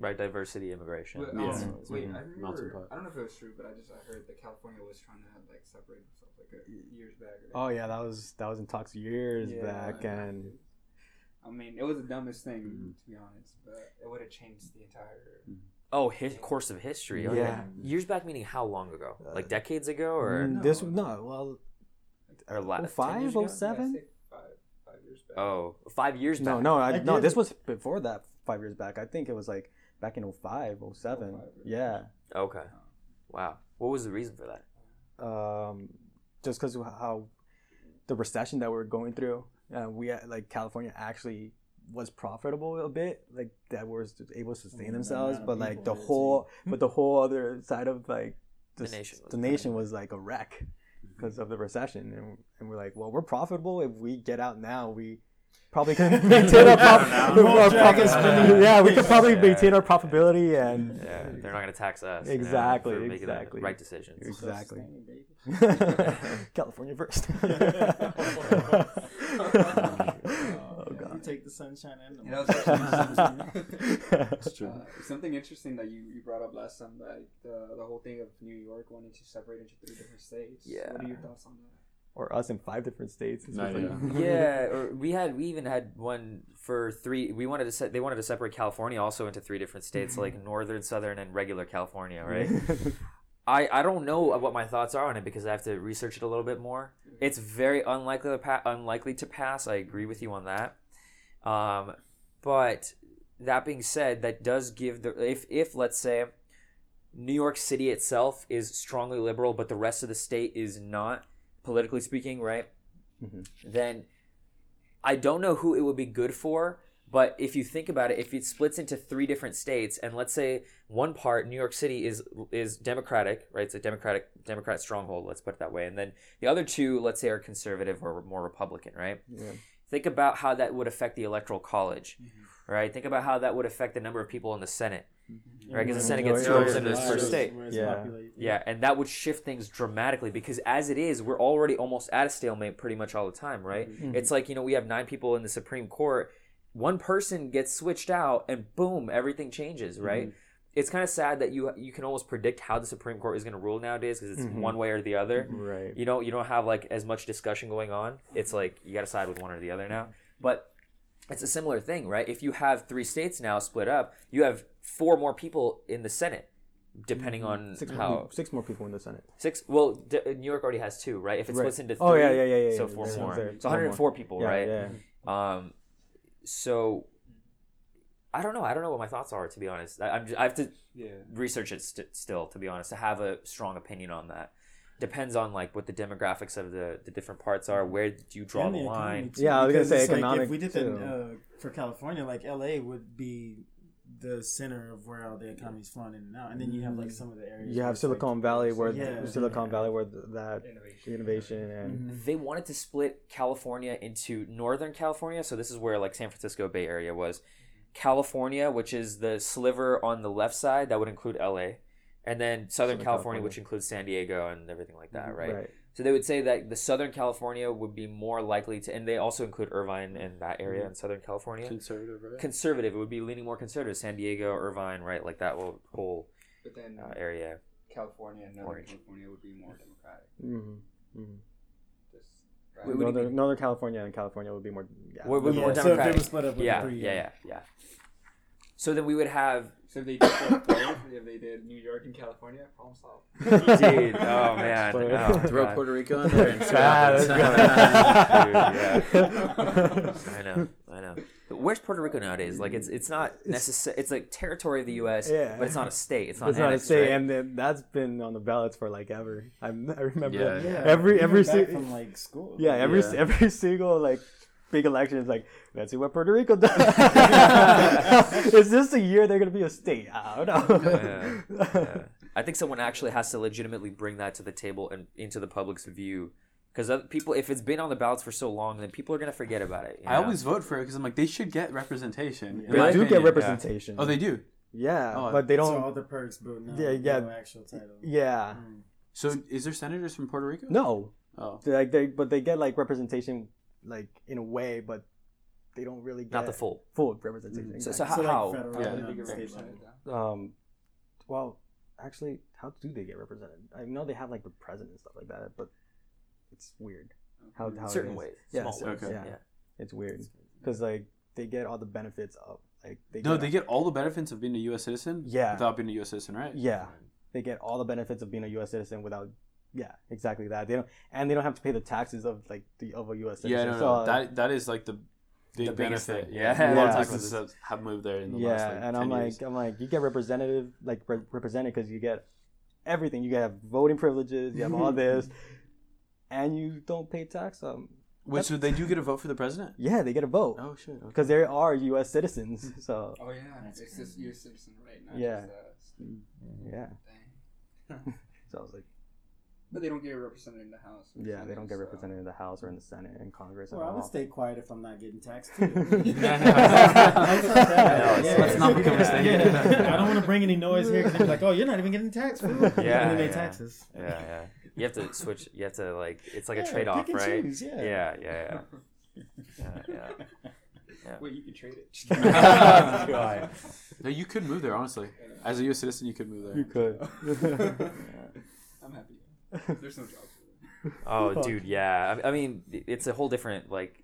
Right. Diversity, immigration. But, Yeah. um, wait, Mhm. I remember. I don't know if it was true, but I just I heard that California was trying to like separate themselves like a, years back. Right? Oh yeah, that was that was in talks years Yeah, back, and I mean, it was the dumbest thing Mhm. to be honest, but it would have changed the entire. Oh, his course of history. Oh, yeah. Yeah. Years back, meaning how long ago? Uh, Like decades ago, or Mm, this no well or la- 10 05, years ago? 07? Yeah, five, five years back. Oh, five years back. no no I, I no this was before that five years back. I think it was like back in 05, 07. 05, Yeah, Okay. Wow. What was the reason for that? um, just because how the recession that we are going through, uh, we had- like California actually was profitable a bit, like that was able to sustain Mm, the themselves, but like the whole, but the whole other side of like The s- nation was the nation was like a wreck because of the recession, and, and we're like, well, we're profitable. If we get out now, we probably can maintain our, prof- our profit. Yeah. Yeah, we could probably Yeah. maintain our profitability and Yeah, they're not going to tax us. you know, Exactly, the exactly. right decisions. Exactly. Self-sustaining. California first. Oh, oh You god. take the sunshine and the You know, mountain. it's Uh, something interesting that you, you brought up last time, like the, the whole thing of New York wanting to separate into three different states. Yeah. What are your thoughts on that? Or us in five different states. No, just like- yeah, or we had we even had one for three. We wanted to set. They wanted to separate California also into three different states, like northern, southern, and regular California. Right. I, I don't know what my thoughts are on it because I have to research it a little bit more. It's very unlikely to pa- unlikely to pass. I agree with you on that. Um, but that being said, that does give the if if let's say New York City itself is strongly liberal, but the rest of the state is not politically speaking, right? Mhm. Then I don't know who it would be good for. But if you think about it, if it splits into three different states, and let's say one part, New York City is is Democratic, right? It's a Democratic Democrat stronghold. Let's put it that way. And then the other two, let's say, are conservative or more Republican, right? Yeah. Think about how that would affect the electoral college, right? Think about how that would affect the number of people in the Senate, right? Because the Senate gets Yeah, two yeah, representatives yeah. per state. Yeah. Yeah, and that would shift things dramatically because as it is, we're already almost at a stalemate pretty much all the time, right? Mm-hmm. It's like, you know, we have nine people in the Supreme Court. One person gets switched out and boom, everything changes, right? It's kind of sad that you you can almost predict how the Supreme Court is going to rule nowadays because it's Mhm. one way or the other. Right. You don't you don't have like as much discussion going on. It's like you got to side with one or the other now. But it's a similar thing, right? If you have three states now split up, you have four more people in the Senate, depending on Six more, how peop- six more people in the Senate. Six. Well, D- New York already has two, right? If it Right. splits into three, Oh, yeah, yeah, yeah, yeah, so four yeah, more. there- So four 104 people, Yeah, right? Yeah. Um, so I don't know. I don't know what my thoughts are to be honest. I, I'm just, I have to Yeah. research it st- still to be honest to have a strong opinion on that. Depends on like what the demographics of the the different parts are. Where do you draw the the line? too, Yeah, I was gonna say it's like if we did that too. uh, for California, like LA would be the center of where all the economy's flowing in and out, and then you have like some of the areas. You have it's, like, Silicon Valley where Yeah. Silicon Valley where th- that Innovation. innovation and Mhm. They wanted to split California into Northern California, so this is where like San Francisco Bay Area was. California, which is the sliver on the left side, that would include LA, and then Southern Southern California, California. which includes San Diego and everything like that, right? right. So they would say that the Southern California would be more likely to, and they also include Irvine and that area in Southern California. Conservative, right? Conservative, it would be leaning more conservative. San Diego, Irvine, right, like that whole whole But then uh, area. California and Northern Orange. California would be more democratic. hmm hmm Just, Wait, what Northern. Northern California and California would be more. Yeah, Would- would be Yeah, more so if it democratic. was split up Yeah, three, yeah, yeah, yeah. So then we would have, So if they did if they did New York and California, problem solved. dude. Oh man, oh, Throw God. Puerto Rico in there and see what Ah, happens. let's I know, I know. But where's Puerto Rico nowadays? Like it's it's not necessary. It's like territory of the U.S. Yeah. but it's not a state. It's not. It's not a state, right? and then that's been on the ballots for like ever. I, I remember Yeah. Yeah, every even every back si- from like school. yeah every Yeah. every single like big election is like let's see what Puerto Rico does. is this the year they're gonna be a state? I don't know. Yeah, yeah. I think someone actually has to legitimately bring that to the table and into the public's view, because people, if it's been on the ballots for so long, then people are gonna forget about it. you I always vote for it because I'm like they should get representation. in They my do get opinion. representation. Oh, they do. Yeah, Oh, but they don't. all the perks, but no, Yeah, yeah. no actual title. yeah, Mm. So is there senators from Puerto Rico? no, Oh, They're like they, but they get like representation, like in a way, but they don't really get not the full. full representation. So, exactly. so how? So like how? federal, Yeah. and They state represented level. though. um, well, actually, how do they get represented? I know they have like the president and stuff like that, but it's weird. How, how certain ways, Yeah, small ways. Okay. yeah, yeah. it's weird because like they get all the benefits of like they no, get, they get all the benefits of being a U.S. citizen. Yeah. without being a U.S. citizen, right? yeah they get all the benefits of being a U.S. citizen without yeah exactly that they don't and they don't have to pay the taxes of like the of a U.S. citizen. Yeah, no, So, no, uh, that that is like the big The biggest benefit. thing. Yeah, Yeah. a lot of Yeah. businesses have, have moved there in the yeah, last like and I'm years. like, I'm like, you get representative, like re- represented because you get everything. You have voting privileges, you have all this, and you don't pay tax. Um, Wait, so they do get a vote for the president? yeah, they get a vote Oh shit. Okay. because they are U.S. citizens. So Oh yeah, That's it's just you're citizen, right? now. Yeah. Just, uh, state yeah, thing. so I was like, But they don't get represented in the House. or yeah, they don't get so- represented in the House or in the Senate and Congress. Well, at I would all. stay quiet if I'm not getting taxed too. No, Yeah. let's not become a state. Yeah. I don't want to bring any noise here because they're like, "Oh, you're not even getting taxed, fool." Yeah, and they yeah. taxes. Yeah, yeah. You have to switch. You have to like. It's like a trade off, pick and right? choose, yeah. yeah, yeah, yeah. yeah, yeah. Wait, you can trade it. God. No, you could move there. Honestly, as a U.S. citizen, you could move there. You could. I'm happy. There's no jobs. For them. Oh, dude, yeah. I, I mean, it's a whole different like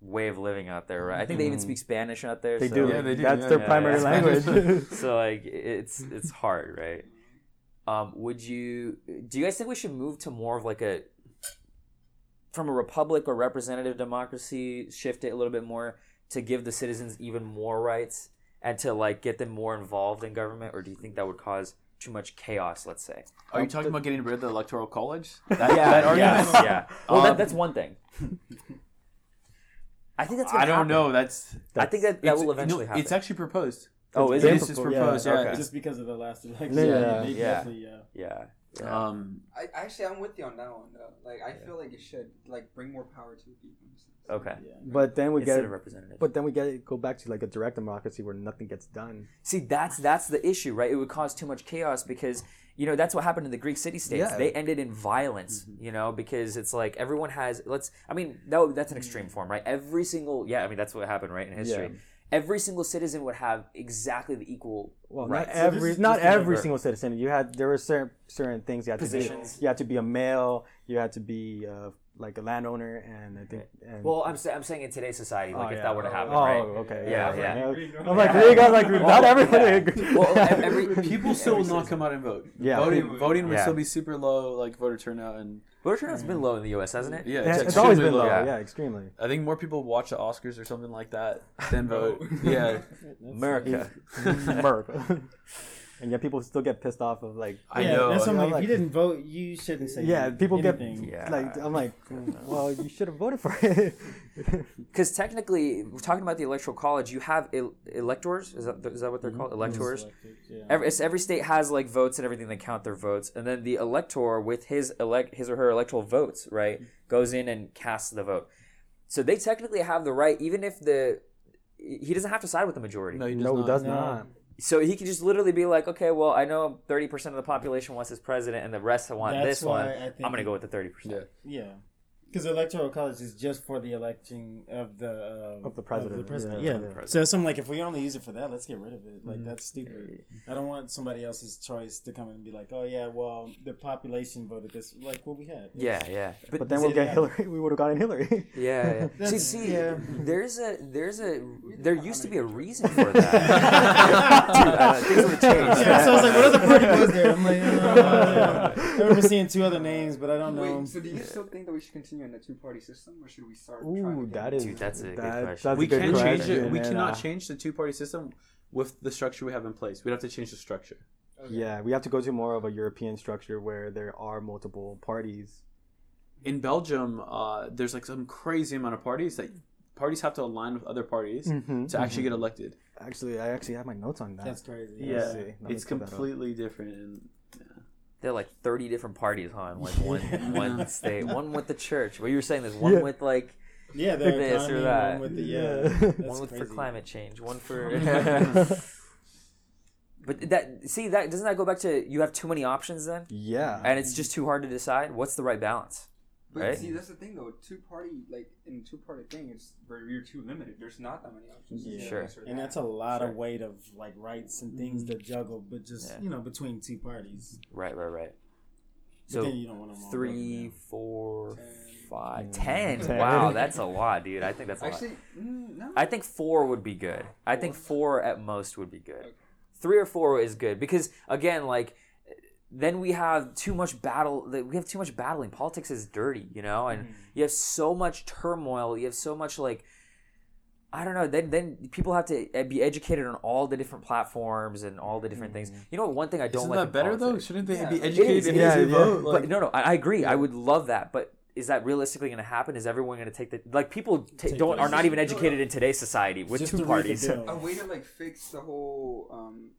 way of living out there, right? I think they even speak Spanish out there. they so, do. Yeah, they do, That's yeah. their Yeah, primary yeah. language. so like it's it's hard, right? Um, would you do you guys think we should move to more of like a from a republic or representative democracy, shift it a little bit more to give the citizens even more rights and to like get them more involved in government, or do you think that would cause too much chaos? Let's say. Are you talking about getting rid of the electoral college? Um, That, yeah, that argument? yeah, yeah. Well, that, Um, that's one thing. I think that's. I don't happen. know. That's I think that that it's- will eventually no, happen. It's actually proposed. Oh, is it? This is Yeah, proposed. Yeah. okay. Just because of the last election. Yeah, Yeah, they yeah. yeah. Yeah. yeah. Um, I actually, I'm with you on that one though. Like, I feel like it should like bring more power to the people. in a sense. okay. yeah. but then we Instead get, of representatives. but then we get it, go back to like a direct democracy where nothing gets done. See, that's that's the issue, right? It would cause too much chaos because you know that's what happened in the Greek city states. Yeah. They ended in violence, you know, because it's like everyone has. Let's. I mean, that, that's an extreme form, right? Every single. Yeah, I mean that's what happened, right, in history. Every single citizen would have exactly the equal Well, rights. not every, this is not every single citizen. You had there were certain certain things you had to Positions. be. You had to be a male. You had to be uh, like a landowner, and I think. And, well, I'm sa- I'm saying in today's society, like Oh, if yeah. that were to happen, oh, right? okay, Yeah, yeah, yeah. I'm like, you guys like not everybody. yeah. agree. Well, every people still will not come out and vote. Yeah. voting voting would Yeah. still be super low, like voter turnout, and voter turnout's been low in the U.S., hasn't it? yeah, Yeah, it's, it's always been low. Yeah. Yeah, extremely. I think more people watch the Oscars or something like that than vote. yeah, America. Merc. And yet people still get pissed off of like. I yeah, know. That's what I'm I'm like, like- if you didn't vote, you shouldn't say Yeah, people get. Yeah. like. I'm like, well, you should have voted for it. Because technically, we're talking about the electoral college. You have el- electors. Is that is that what they're mm-hmm. called? Electors. Yeah. Every, it's- every state has like votes and everything. They count their votes, and then the elector with his elect his or her electoral votes, right, goes in and casts the vote. So they technically have the right, even if the he doesn't have to side with the majority. no, he does no, not. does No. not. So he could just literally be like, okay, well, I know thirty percent of the population wants this president, and the rest want That's this one. I think I'm gonna go with the thirty percent. Yeah. Yeah, because the electoral college is just for the electing of the um, Of the president. the president. Yeah, Yeah. of the So it's something like if we only use it for that, let's get rid of it. Like Mhm. that's stupid. I don't want somebody else's choice to come in and be like, oh yeah, well the population voted this. Like what we had. Yeah, yeah. But then we'll get that- Hillary. We would have gotten Hillary. Yeah, yeah. see, see, yeah. there's a, there's a, there used to be a reason for that. Dude, uh, things would change. Yeah, so I was like, what other party was there? I'm like, uh, I remember seeing two other names, but I don't know. Wait, so do you still think that we should continue in the two-party system, or should we start? trying Ooh, to get- is Dude, that's a good question. That's we a good can change it. We cannot uh, change the two party system with the structure we have in place. We'd have to change the structure. Okay. Yeah, we have to go to more of a European structure where there are multiple parties. In Belgium, uh, there's like some crazy amount of parties that parties have to align with other parties Mm-hmm. to actually get elected. Actually, I actually have my notes on that. That's crazy. Yeah. see. It's pull that up. completely different. And There are like 30 different parties, huh? in, Like one, one state, one with the church. What you were saying, there's one Yeah. with like, Yeah, the This or that. one with the yeah. Yeah. One with for climate change, one for. but that, see, that doesn't that go back to you have too many options then, yeah. and it's just too hard to decide. What's the right balance? But Right? see, that's the thing though. Two party, like in two party thing, it's where you're too limited. There's not that many options. Yeah. Sure. This or And that's a lot Sure. of weight of like rights and things to juggle, but just Yeah. you know between two parties. Right, right, right. But So then you don't want them three, broken four, Ten. five, ten. Ten. Wow, that's a lot, dude. I think that's a lot. Actually, mm, no. I think four would be good. I think four at most would be good. Okay. Three or four is good because again, like then we have too much battle. We have too much battling. Politics is dirty, you know, and Mm-hmm. you have so much turmoil. You have so much like I don't know. Then then people have to be educated on all the different platforms and all the different things. You know, one thing I don't isn't like. that in better though? Shouldn't they Yeah. be educated is, if it they is, do yeah. vote? but no, no, I, I agree. I would love that, but is that realistically going to happen? Is everyone going to take the like people t- don't are not even decision. educated in today's society with two to read the parties? a way to like fix the whole um,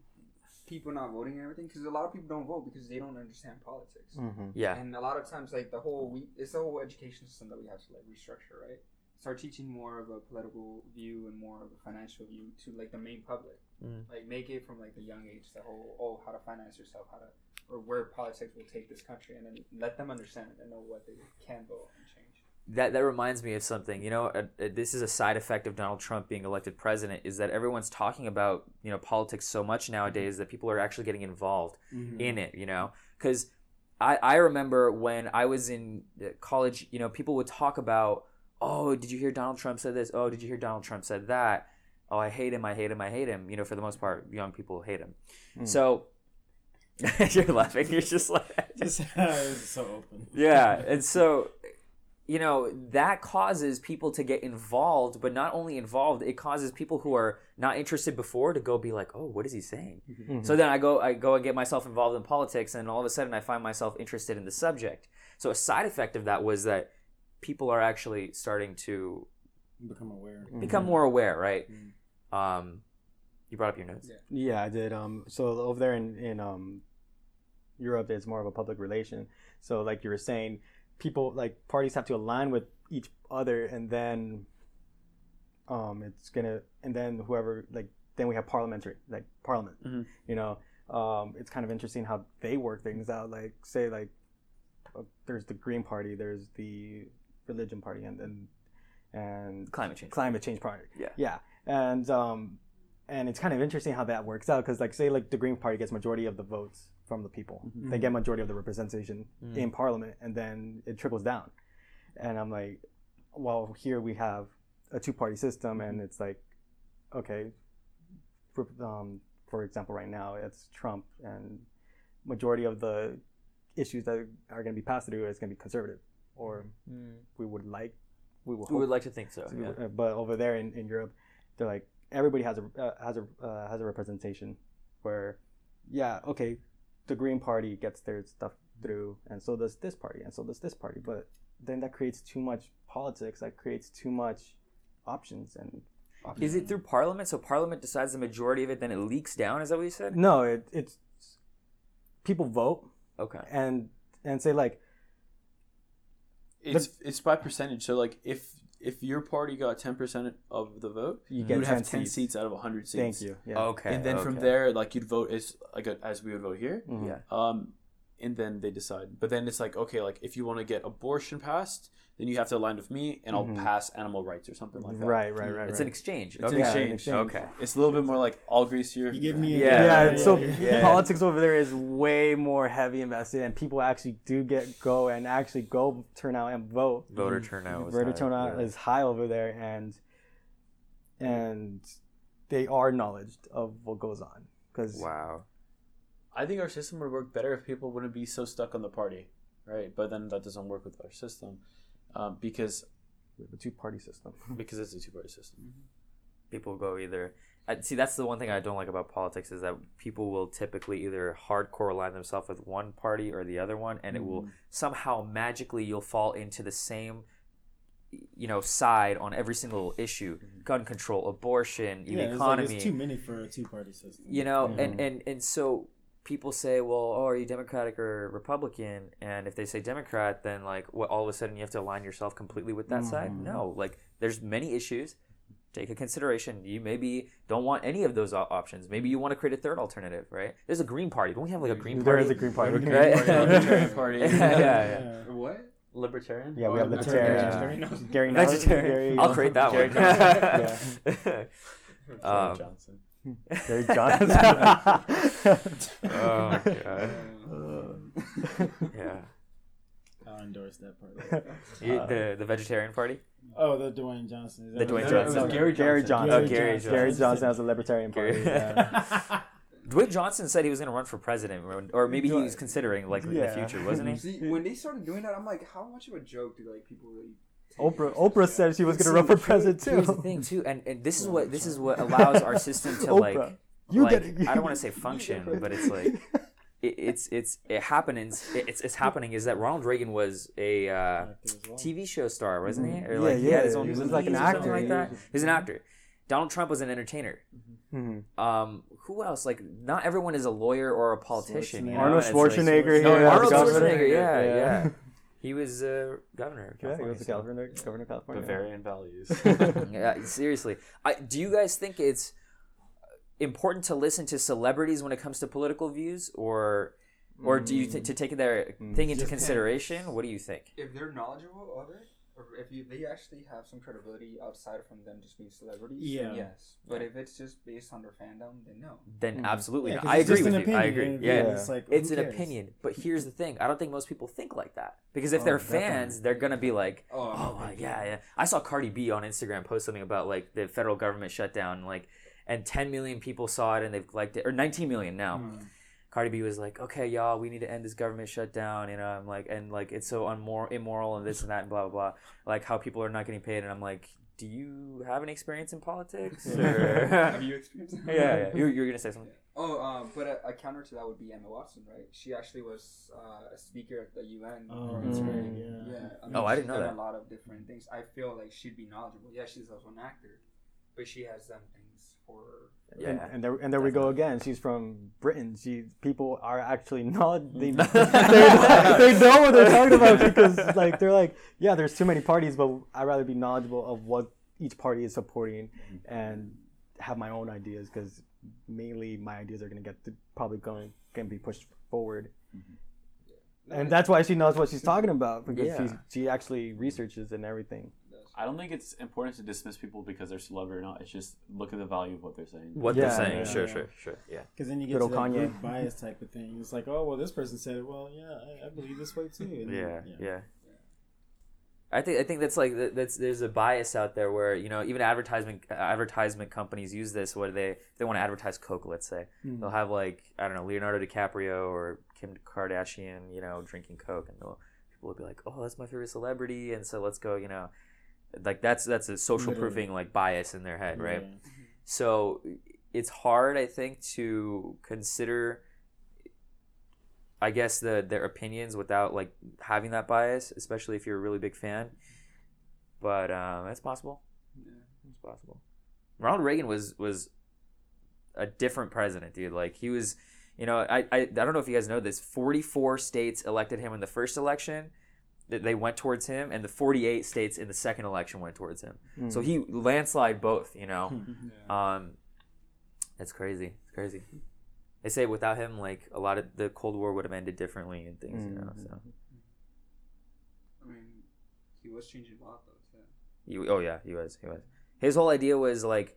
people not voting and everything because a lot of people don't vote because they don't understand politics. hmm yeah, And a lot of times, like the whole we, it's the whole education system that we have to like restructure, right? Start teaching more of a political view and more of a financial view to like the main public. Mm. Like make it from like the young age the whole oh how to finance yourself, how to or where politics will take this country, and then let them understand it and know what they can vote and change. That that reminds me of something. You know, uh, uh, this is a side effect of Donald Trump being elected president. Is that everyone's talking about you know politics so much nowadays that people are actually getting involved Mhm. in it. You know, because I I remember when I was in uh, college. You know, people would talk about oh did you hear Donald Trump said this? Oh did you hear Donald Trump said that? Oh I hate him. I hate him. I hate him. You know, for the most part, young people hate him. Mm. So. you're laughing. You're just like Just it's so open. yeah and so you know that causes people to get involved but not only involved it causes people who are not interested before to go be like oh what is he saying Mm-hmm. so then i go i go and get myself involved in politics and all of a sudden i find myself interested in the subject so a side effect of that was that people are actually starting to Become aware. become more aware right Mhm. um you brought up your notes Yeah. Yeah, I did. Um, so over there in in um, Europe, it's more of a public relation. So like you were saying, people like parties have to align with each other, and then um, it's gonna, and then whoever like then we have parliamentary like parliament. Mhm. You know, um, it's kind of interesting how they work things out. Like say like uh, there's the Green Party, there's the Religion Party, and then and climate change climate change party. Yeah. Yeah. And um and it's kind of interesting how that works out because like say like the Green Party gets majority of the votes from the people. They get majority of the representation Mhm. in parliament and then it trickles down. And I'm like, well here we have a two party system and it's like, okay, for, um, for example right now it's Trump and majority of the issues that are going to be passed through is going to be conservative or we would like we we would like to think so yeah. uh, but over there in, in Europe, they're like everybody has a uh, has a uh, has a representation where, yeah, okay, the Green Party gets their stuff through, and so does this party, and so does this party, but then that creates too much politics. That creates too much options and. Options. is it through parliament so parliament decides the majority of it then it leaks down is that what you said No, it, it's people vote okay and and say like it's it's by percentage. So like if if your party got ten percent of the vote, you, you would 10 have ten seats. seats, out of hundred seats. Thank you. Yeah. Okay. And then from there, like you'd vote as like a, as we would vote here. Mhm. Yeah. Um, and then they decide. But then it's like okay, like if you want to get abortion passed, then you have to align with me, and. I'll mm-hmm. pass animal rights or something like that. Right, right, right. It's right. an exchange. It's an okay. exchange. exchange. Okay. It's a little bit more like I'll grease your. You give me a Yeah. yeah, so yeah. politics over there is way more heavy invested, and people actually do get go and actually go turn out and vote. Mm-hmm. Voter turnout. Voter high, turnout yeah. is high over there, and and they are knowledged of what goes on because Wow. I think our system would work better if people wouldn't be so stuck on the party, right? But then that doesn't work with our system um, because a two party system. because it's a two party system. Mm-hmm. people go either I, see that's the one thing i don't like about politics is that people will typically either hardcore align themselves with one party or the other one and it will mm-hmm. somehow magically you'll fall into the same you know side on every single issue mm-hmm. gun control abortion Yeah, it's, like, economy it's too many for a two party system. you know and, and and so people say well oh are you democratic or republican and if they say democrat then like what all of a sudden you have to align yourself completely with that side no like there's many issues take a consideration you maybe don't want any of those options maybe you want to create a third alternative right there's a green party don't we have like a green There party There is a Green Party. Green Right? Party, Libertarian Party. yeah, yeah, Yeah. What? Libertarian. Yeah, we Oh, have vegetarian. libertarian. Vegetarian. Gary Nelson, vegetarian Gary, i'll create that Gary one Sarah Um, Johnson. Gary Johnson. oh god Uh, yeah I'll endorse that part. You- the the vegetarian party Oh, the Dwayne Johnson. Is that The Dwayne it Johnson. is? No, Gary Gary Johnson. Johnson. Oh, Gary Gary Johnson. Johnson has a libertarian party. Yeah. Dwayne Johnson said he was going to run for president, or- or maybe he was considering, like in the future, wasn't he? See, when they started doing that, I'm like, how much of a joke do like people really? Take Oprah? Oprah said she was going to run for here- president Here's the too. thing too, and, and this is what this is what allows our system to like, You like get- I don't want to say function, but it's like it, it's it's it happenings it's it's happening is that Ronald Reagan was a uh, Actor as well. TV show star, wasn't he? Or Mm-hmm. Yeah, like he had his yeah, own he was movies like an or something actor, like that. He was an actor. Donald Trump was an entertainer. Mhm. Um, who else? Like, not everyone is a lawyer or a politician. you know? Arnold And like- Schwarzenegger. No, here Arnold governor. Schwarzenegger. Yeah, yeah. He was uh, governor. Of Yeah, he California, was the so- governor, governor of California. Bavarian values. yeah, seriously. I, do you guys think it's important to listen to celebrities when it comes to political views, or or do you th- to take their thing into Depends. consideration? What do you think? If they're knowledgeable of it, or if you, they actually have some credibility outside from them just being celebrities, Yeah. yes. But if it's just based on their fandom, then no. Then absolutely, Yeah, not. 'cause I agree with an you. I agree. and Yeah, It's like it's an cares? opinion. But here's the thing: I don't think most people think like that because if Oh, they're definitely. fans, they're gonna be like, Oh, "Oh, yeah, yeah." I saw Cardi B on Instagram post something about like the federal government shutdown, like, and 10 million people saw it and they've liked it, or 19 million now. Mm. Cardi B was like, "Okay, y'all, we need to end this government shutdown." You know, I'm like, and like it's so unmoral, immoral, and this and that, and blah blah blah. Like how people are not getting paid, and I'm like, "Do you have any experience in politics?" Or- Have you experienced yeah, yeah. You're, you're gonna say something. Oh, um, but a, a counter to that would be Emma Watson, right? She actually was uh, a speaker at the UN. Oh, right. Yeah. Yeah. I mean, Oh, I didn't know that. A lot of different things. I feel like she'd be knowledgeable. Yeah, she's also an actor, but she has done things for. Yeah. And, and there, and there we go again. She's from Britain. She people are actually not they, they, they know what they're talking about because like they're like yeah, there's too many parties, but I'd rather be knowledgeable of what each party is supporting mm-hmm. and have my own ideas because mainly my ideas are gonna get to, probably going can be pushed forward. Mm-hmm. And that's why she knows what she's talking about because Yeah. she she actually researches and everything. I don't think it's important to dismiss people because they're celebrity or not. It's just look at the value of what they're saying. What Yeah, they're saying. yeah, sure, yeah. sure, sure. Yeah. Because then you Good get to old that bias type of thing. It's like, oh well, this person said it. Well, yeah, I, I believe this way too. And Yeah, then- yeah. I think I think that's like that's there's a bias out there where you know even advertisement advertisement companies use this where they they want to advertise Coke let's say hmm. they'll have like I don't know Leonardo DiCaprio or Kim Kardashian you know drinking Coke and they'll people will be like oh that's my favorite celebrity and so let's go you know like that's that's a social Literally. proofing like bias in their head right? Yeah. so it's hard i think to consider i guess the their opinions without like having that bias especially if you're a really big fan. But um it's possible. Yeah, it's possible. Ronald reagan was was a different president dude. Like he was you know i i, I don't know if you guys know this 44 states elected him in the first election. th- they went towards him, and the 48 states in the second election went towards him. Mm. So he landslide both. You know, Yeah. um, it's crazy. It's crazy. They say without him, like a lot of the Cold War would have ended differently and things. You know, so I mean, he was changing a lot though. Too. he, oh yeah, he was. He was. His whole idea was like,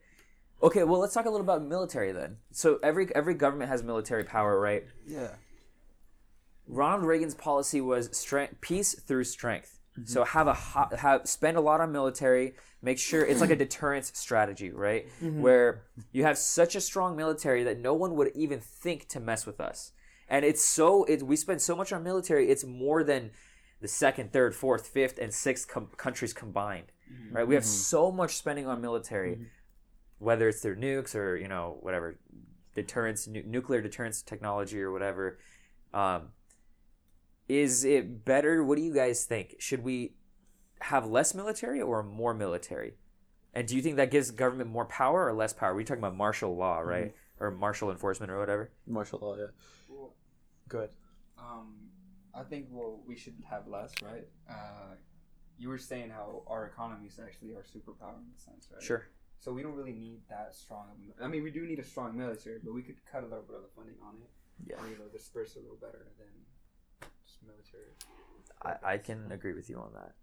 okay, well, let's talk a little about military then. So every every government has military power, right? yeah. Ronald Reagan's policy was strength, peace through strength. Mm-hmm. So have a have spend a lot on military. Make sure it's like a deterrence strategy, right? Mm-hmm. Where you have such a strong military that no one would even think to mess with us. And it's so it we spend so much on military. It's more than the second, third, fourth, fifth, and sixth com- countries combined, mm-hmm. right? We have so much spending on military, whether it's through nukes or you know whatever deterrence, nu- nuclear deterrence technology or whatever. Um, is it better? What do you guys think? Should we have less military or more military? And do you think that gives government more power or less power? We're talking about martial law, right? Or martial enforcement or whatever. Martial law, yeah. Well, Go um, I think well we should have less, right? Uh, you were saying how our economies actually are superpower in a sense, right? Sure. So we don't really need that strong. I mean, we do need a strong military, but we could cut a little bit of the funding on it, Yeah. or you know, disperse a little better than just military. I, I can agree with you on that.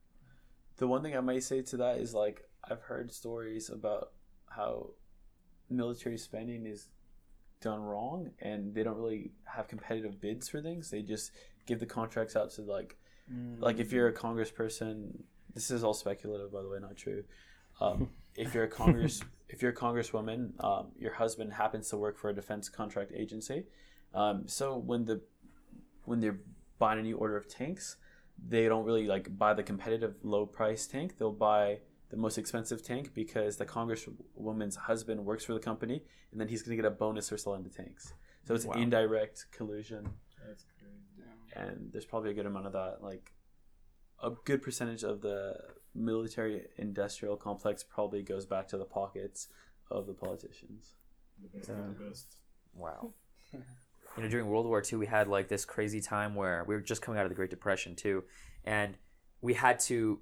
The one thing I might say to that is like I've heard stories about how military spending is done wrong and they don't really have competitive bids for things. They just give the contracts out to like like if you're a congressperson this is all speculative by the way not true um, if you're a congress if you're a congresswoman um, your husband happens to work for a defense contract agency um, so when the when they're buying a new order of tanks they don't really like buy the competitive low price tank they'll buy the most expensive tank because the congresswoman's husband works for the company and then he's going to get a bonus for selling the tanks so it's Wow. indirect collusion That's crazy. Yeah. and there's probably a good amount of that like a good percentage of the military industrial complex probably goes back to the pockets of the politicians The best of the best. Wow. you know, during World War II, we had like this crazy time where we were just coming out of the Great Depression too, and we had to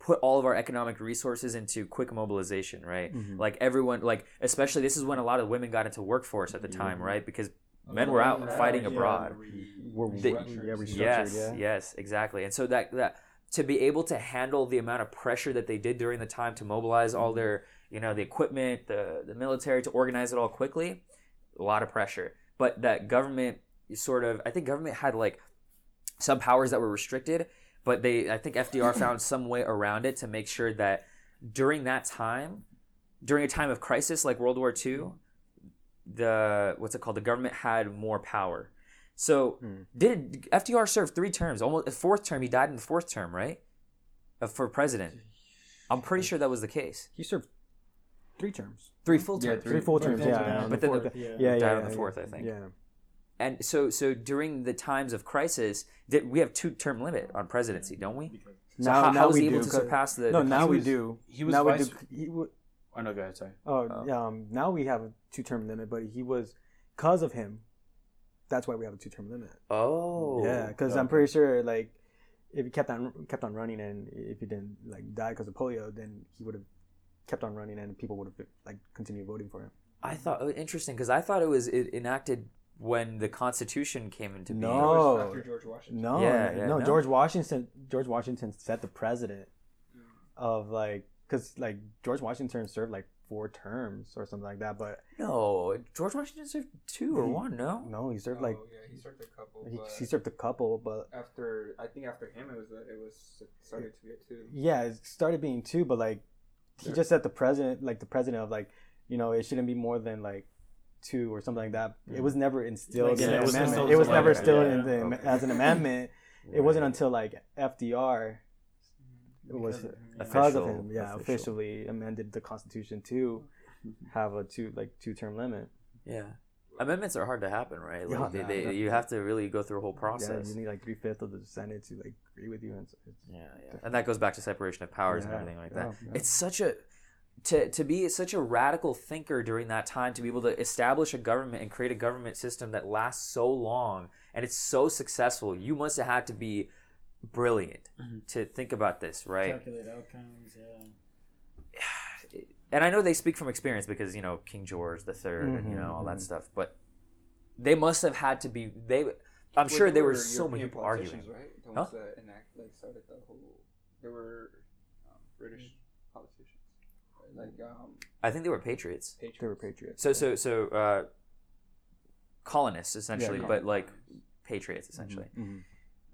put all of our economic resources into quick mobilization, right? Like everyone, like especially this is when a lot of women got into workforce at the time, right? Because men were out fighting Yeah. abroad. We're, They- yeah, Yes, yeah. yes, exactly. And so that that to be able to handle the amount of pressure that they did during the time to mobilize all their, you know, the equipment, the the military to organize it all quickly, a lot of pressure. But that government sort of, I think government had like some powers that were restricted, but they, I think FDR found some way around it to make sure that during that time, during a time of crisis like World War II, the what's it called? The government had more power. So did FDR serve three terms? Almost a fourth term. He died in the fourth term, right? Uh, for president. I'm pretty sure that was the case. He served three terms. Three full Yeah, terms. Three full terms, full yeah. terms. on But the then fourth- the- yeah, yeah. yeah, Died yeah, on the yeah, fourth, I think. Yeah. And so, so during the times of crisis, did we have two term limit on presidency, don't we? Because So Now, how, now how was we he able do, to 'cause- surpass the? No, the now we was- do. he was now vice- we do. He, w- oh no go ahead sorry oh, Oh. yeah. Um, now we have a two-term limit, but he was because of him. That's why we have a two-term limit. Oh, Yeah, because I'm pretty sure like if he kept on kept on running and if he didn't like die because of polio, then he would have kept on running and people would have like continued voting for him. I thought oh, interesting because I thought it was it enacted when the Constitution came into being. No. That was after George Washington. No, Yeah, yeah, no, no. George Washington. George Washington set the president of like because like George Washington served like four terms or something like that, but No, George Washington served two or He- one. No, no, he served Oh, like yeah, he served a couple. he, he served a couple, but after I think after him it was it was started to get two. yeah, it started being two, but like he Yeah. just said the president, like the president of like you know it shouldn't be more than like two or something like that. It was never instilled Like, in yeah, the it was amendment. instilled It was as never like- still yeah, in the okay. as an amendment. It wasn't until like FDR it was Because of him, yeah. because of him, yeah, official. officially amended the Constitution to mm-hmm. have a two like two term limit. yeah. Amendments are hard to happen, right? Like Yeah, they, yeah, they, yeah. you have to really go through a whole process. Yeah, process. you need like three fifths of the Senate to like agree with you, and it's, it's, Yeah, yeah. And that goes back to separation of powers and everything like that. yeah, yeah. It's such a to to be such a radical thinker during that time to be able to establish a government and create a government system that lasts so long and it's so successful. You must have had to be brilliant Mhm. to think about this, right? Calculate outcomes. Yeah. And I know they speak from experience because you know King George the 3rd and you know all that Mhm, stuff, but they must have had to be. They, I'm Well, sure they there were were so many people arguing. politicians, Right? The Huh? ones that enact, like, started the whole. They were um, British politicians, right? like um, I think they were patriots. patriots. They were patriots. So so so uh, colonists essentially, Yeah, but like patriots essentially. Mhm.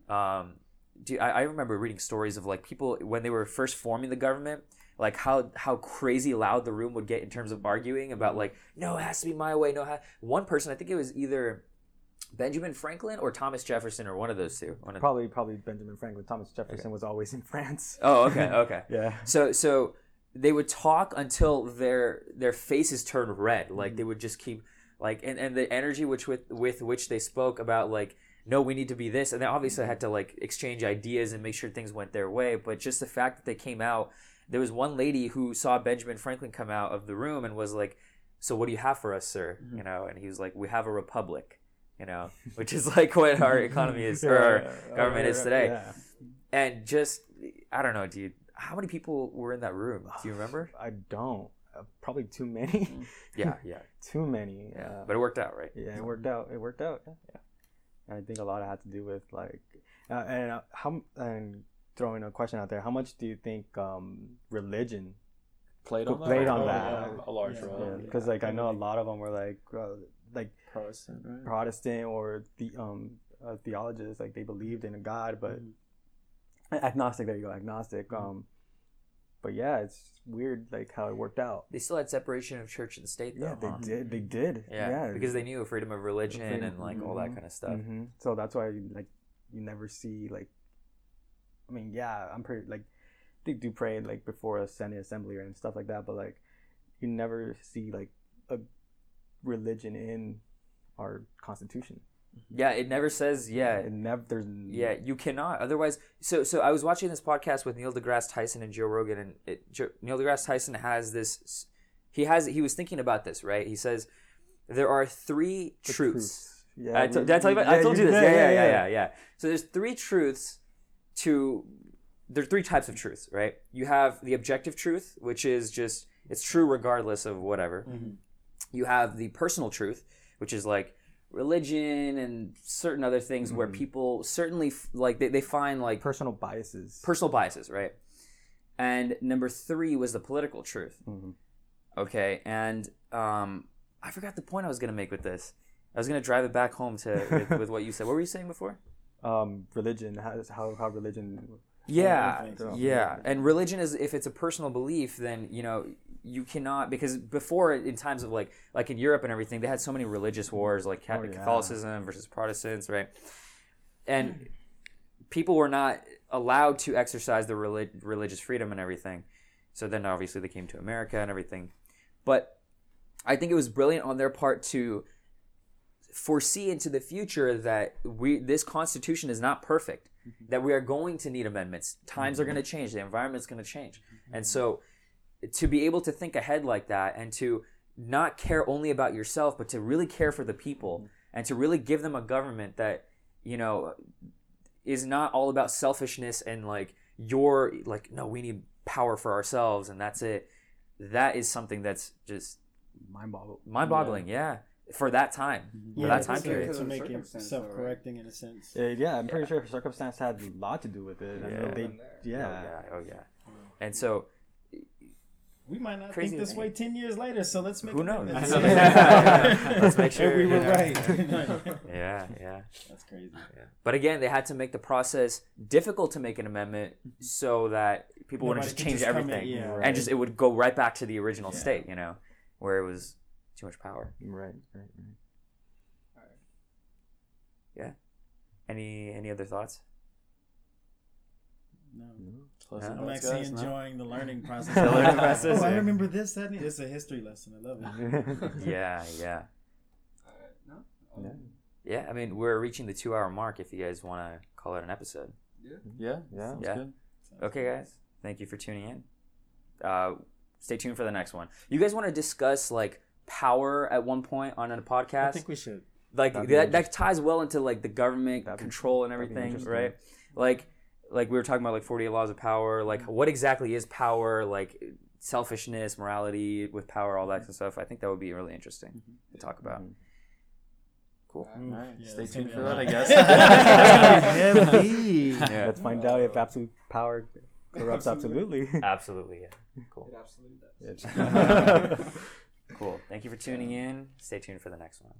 Um, do I, I remember reading stories of like people when they were first forming the government, like how how crazy loud the room would get in terms of arguing about like no, it has to be my way. No, ha-. one person I think it was either Benjamin Franklin or Thomas Jefferson or one of those two. Of, Probably, probably Benjamin Franklin. Thomas Jefferson was always in France. oh, okay, okay. Yeah. So so they would talk until their their faces turned red. Like mm-hmm. they would just keep like and, and the energy which with with which they spoke about like no we need to be this and they obviously mm-hmm. had to like exchange ideas and make sure things went their way but just the fact that they came out there was one lady who saw benjamin franklin come out of the room and was like so what do you have for us sir you know and he was like we have a republic you know which is like what our economy is or our government is today Yeah. and just i don't know dude how many people were in that room do you remember I don't. Uh, probably too many. yeah yeah too many. yeah Uh, but it worked out right yeah, it worked out. It worked out. Yeah. yeah. And I think a lot had to do with like, uh, and uh, how and throwing a question out there. How much do you think um, religion? Played on that. On Oh, that. yeah, A large Yeah. role. Because like I know a lot of them were like, uh, like Protestant, right? Protestant or the um uh, theologists, like they believed in a God, but Mhm. agnostic. There you go, agnostic. Um, but yeah, it's weird like how it worked out. they still had separation of church and state though Yeah, they huh? did. They did. Yeah, because they knew freedom of religion Freedom- and like all that mhm, kind of stuff. hmm So that's why like you never see like, I mean, yeah, I'm pretty like they do pray like before a Senate assembly and stuff like that, but like you never see like a religion in our constitution. Mm-hmm. Yeah, it never says yeah. It never there's Yeah, you cannot. Otherwise, so so I was watching this podcast with Neil deGrasse Tyson and Joe Rogan, and it, Joe, Neil deGrasse Tyson has this. He has he was thinking about this, right? He says there are three the truths. Yeah, I t- we- did I tell you about? I told you this. Yeah, did, yeah, yeah, yeah, yeah. So there's three truths to. There are three types of truth, right? You have the objective truth, which is just it's true regardless of whatever. Mhm. You have the personal truth, which is like religion and certain other things where Mhm. people certainly f- like they, they find like personal biases. personal biases, right? And number three was the political truth. Mhm. Okay, and um, I forgot the point I was gonna make with this. I was gonna drive it back home to with, with what you said. What were you saying before? Um, religion how how religion. Yeah, influence. yeah. And religion is if it's a personal belief, then you know you cannot because before in times of like like in Europe and everything, they had so many religious wars like Ca- Oh, yeah. Catholicism versus Protestants, right? And people were not allowed to exercise the relig- religious freedom and everything. So then obviously they came to America and everything. But I think it was brilliant on their part to foresee into the future that we this constitution is not perfect mm-hmm. that we are going to need amendments. Times are mm-hmm. going to change the environment is going to change mm-hmm. and so to be able to think ahead like that and to not care only about yourself but to really care for the people and to really give them a government that you know is not all about selfishness and like your like no we need power for ourselves and that's it that is something that's just Mind boggle. mind-boggling yeah, for that time for that time period Because To of the make it circumstance, though, right? self-correcting in a sense. Uh, yeah, I'm pretty sure circumstance had a lot to do with it. I Yeah. know they, oh yeah. yeah oh yeah and so We might not Crazy think this way ten years later, so let's make Who knows? amendments. Let's make sure, And we you were know. right. yeah yeah That's crazy. Yeah. But again, they had to make the process difficult to make an amendment so that people wouldn't just change just come in, everything yeah, and just it would go right back to the original Yeah. state, you know, where it was too much power. Right, right, right. All right. Yeah. Any any other thoughts? No. Pleasant Yeah. I'm actually guys, no? enjoying the learning process. The learning process, Oh, I remember this. That it's a history lesson. I love it. Yeah, yeah, Alright, no? Yeah. yeah. I mean, we're reaching the two hour mark. If you guys want to call it an episode, Yeah. Yeah, yeah, sounds Yeah. good. okay, guys. Thank you for tuning in. Uh, stay tuned for the next one. You guys want to discuss like power at one point on a podcast? I think we should. like That'd that, that ties well into like the government That'd be- control and everything right? Like like we were talking about like 48 laws of power. Like mm-hmm. what exactly is power? Like selfishness morality with power all that mm-hmm. kind of stuff. I think that would be really interesting mm-hmm. to talk about. Cool. Mm, Alright, yeah, stay tuned for that. I guess. Heavy. Yeah. Let's find out if absolute power corrupts absolutely. absolutely. Yeah. Cool. It absolutely does. cool. Thank you for tuning in. Stay tuned for the next one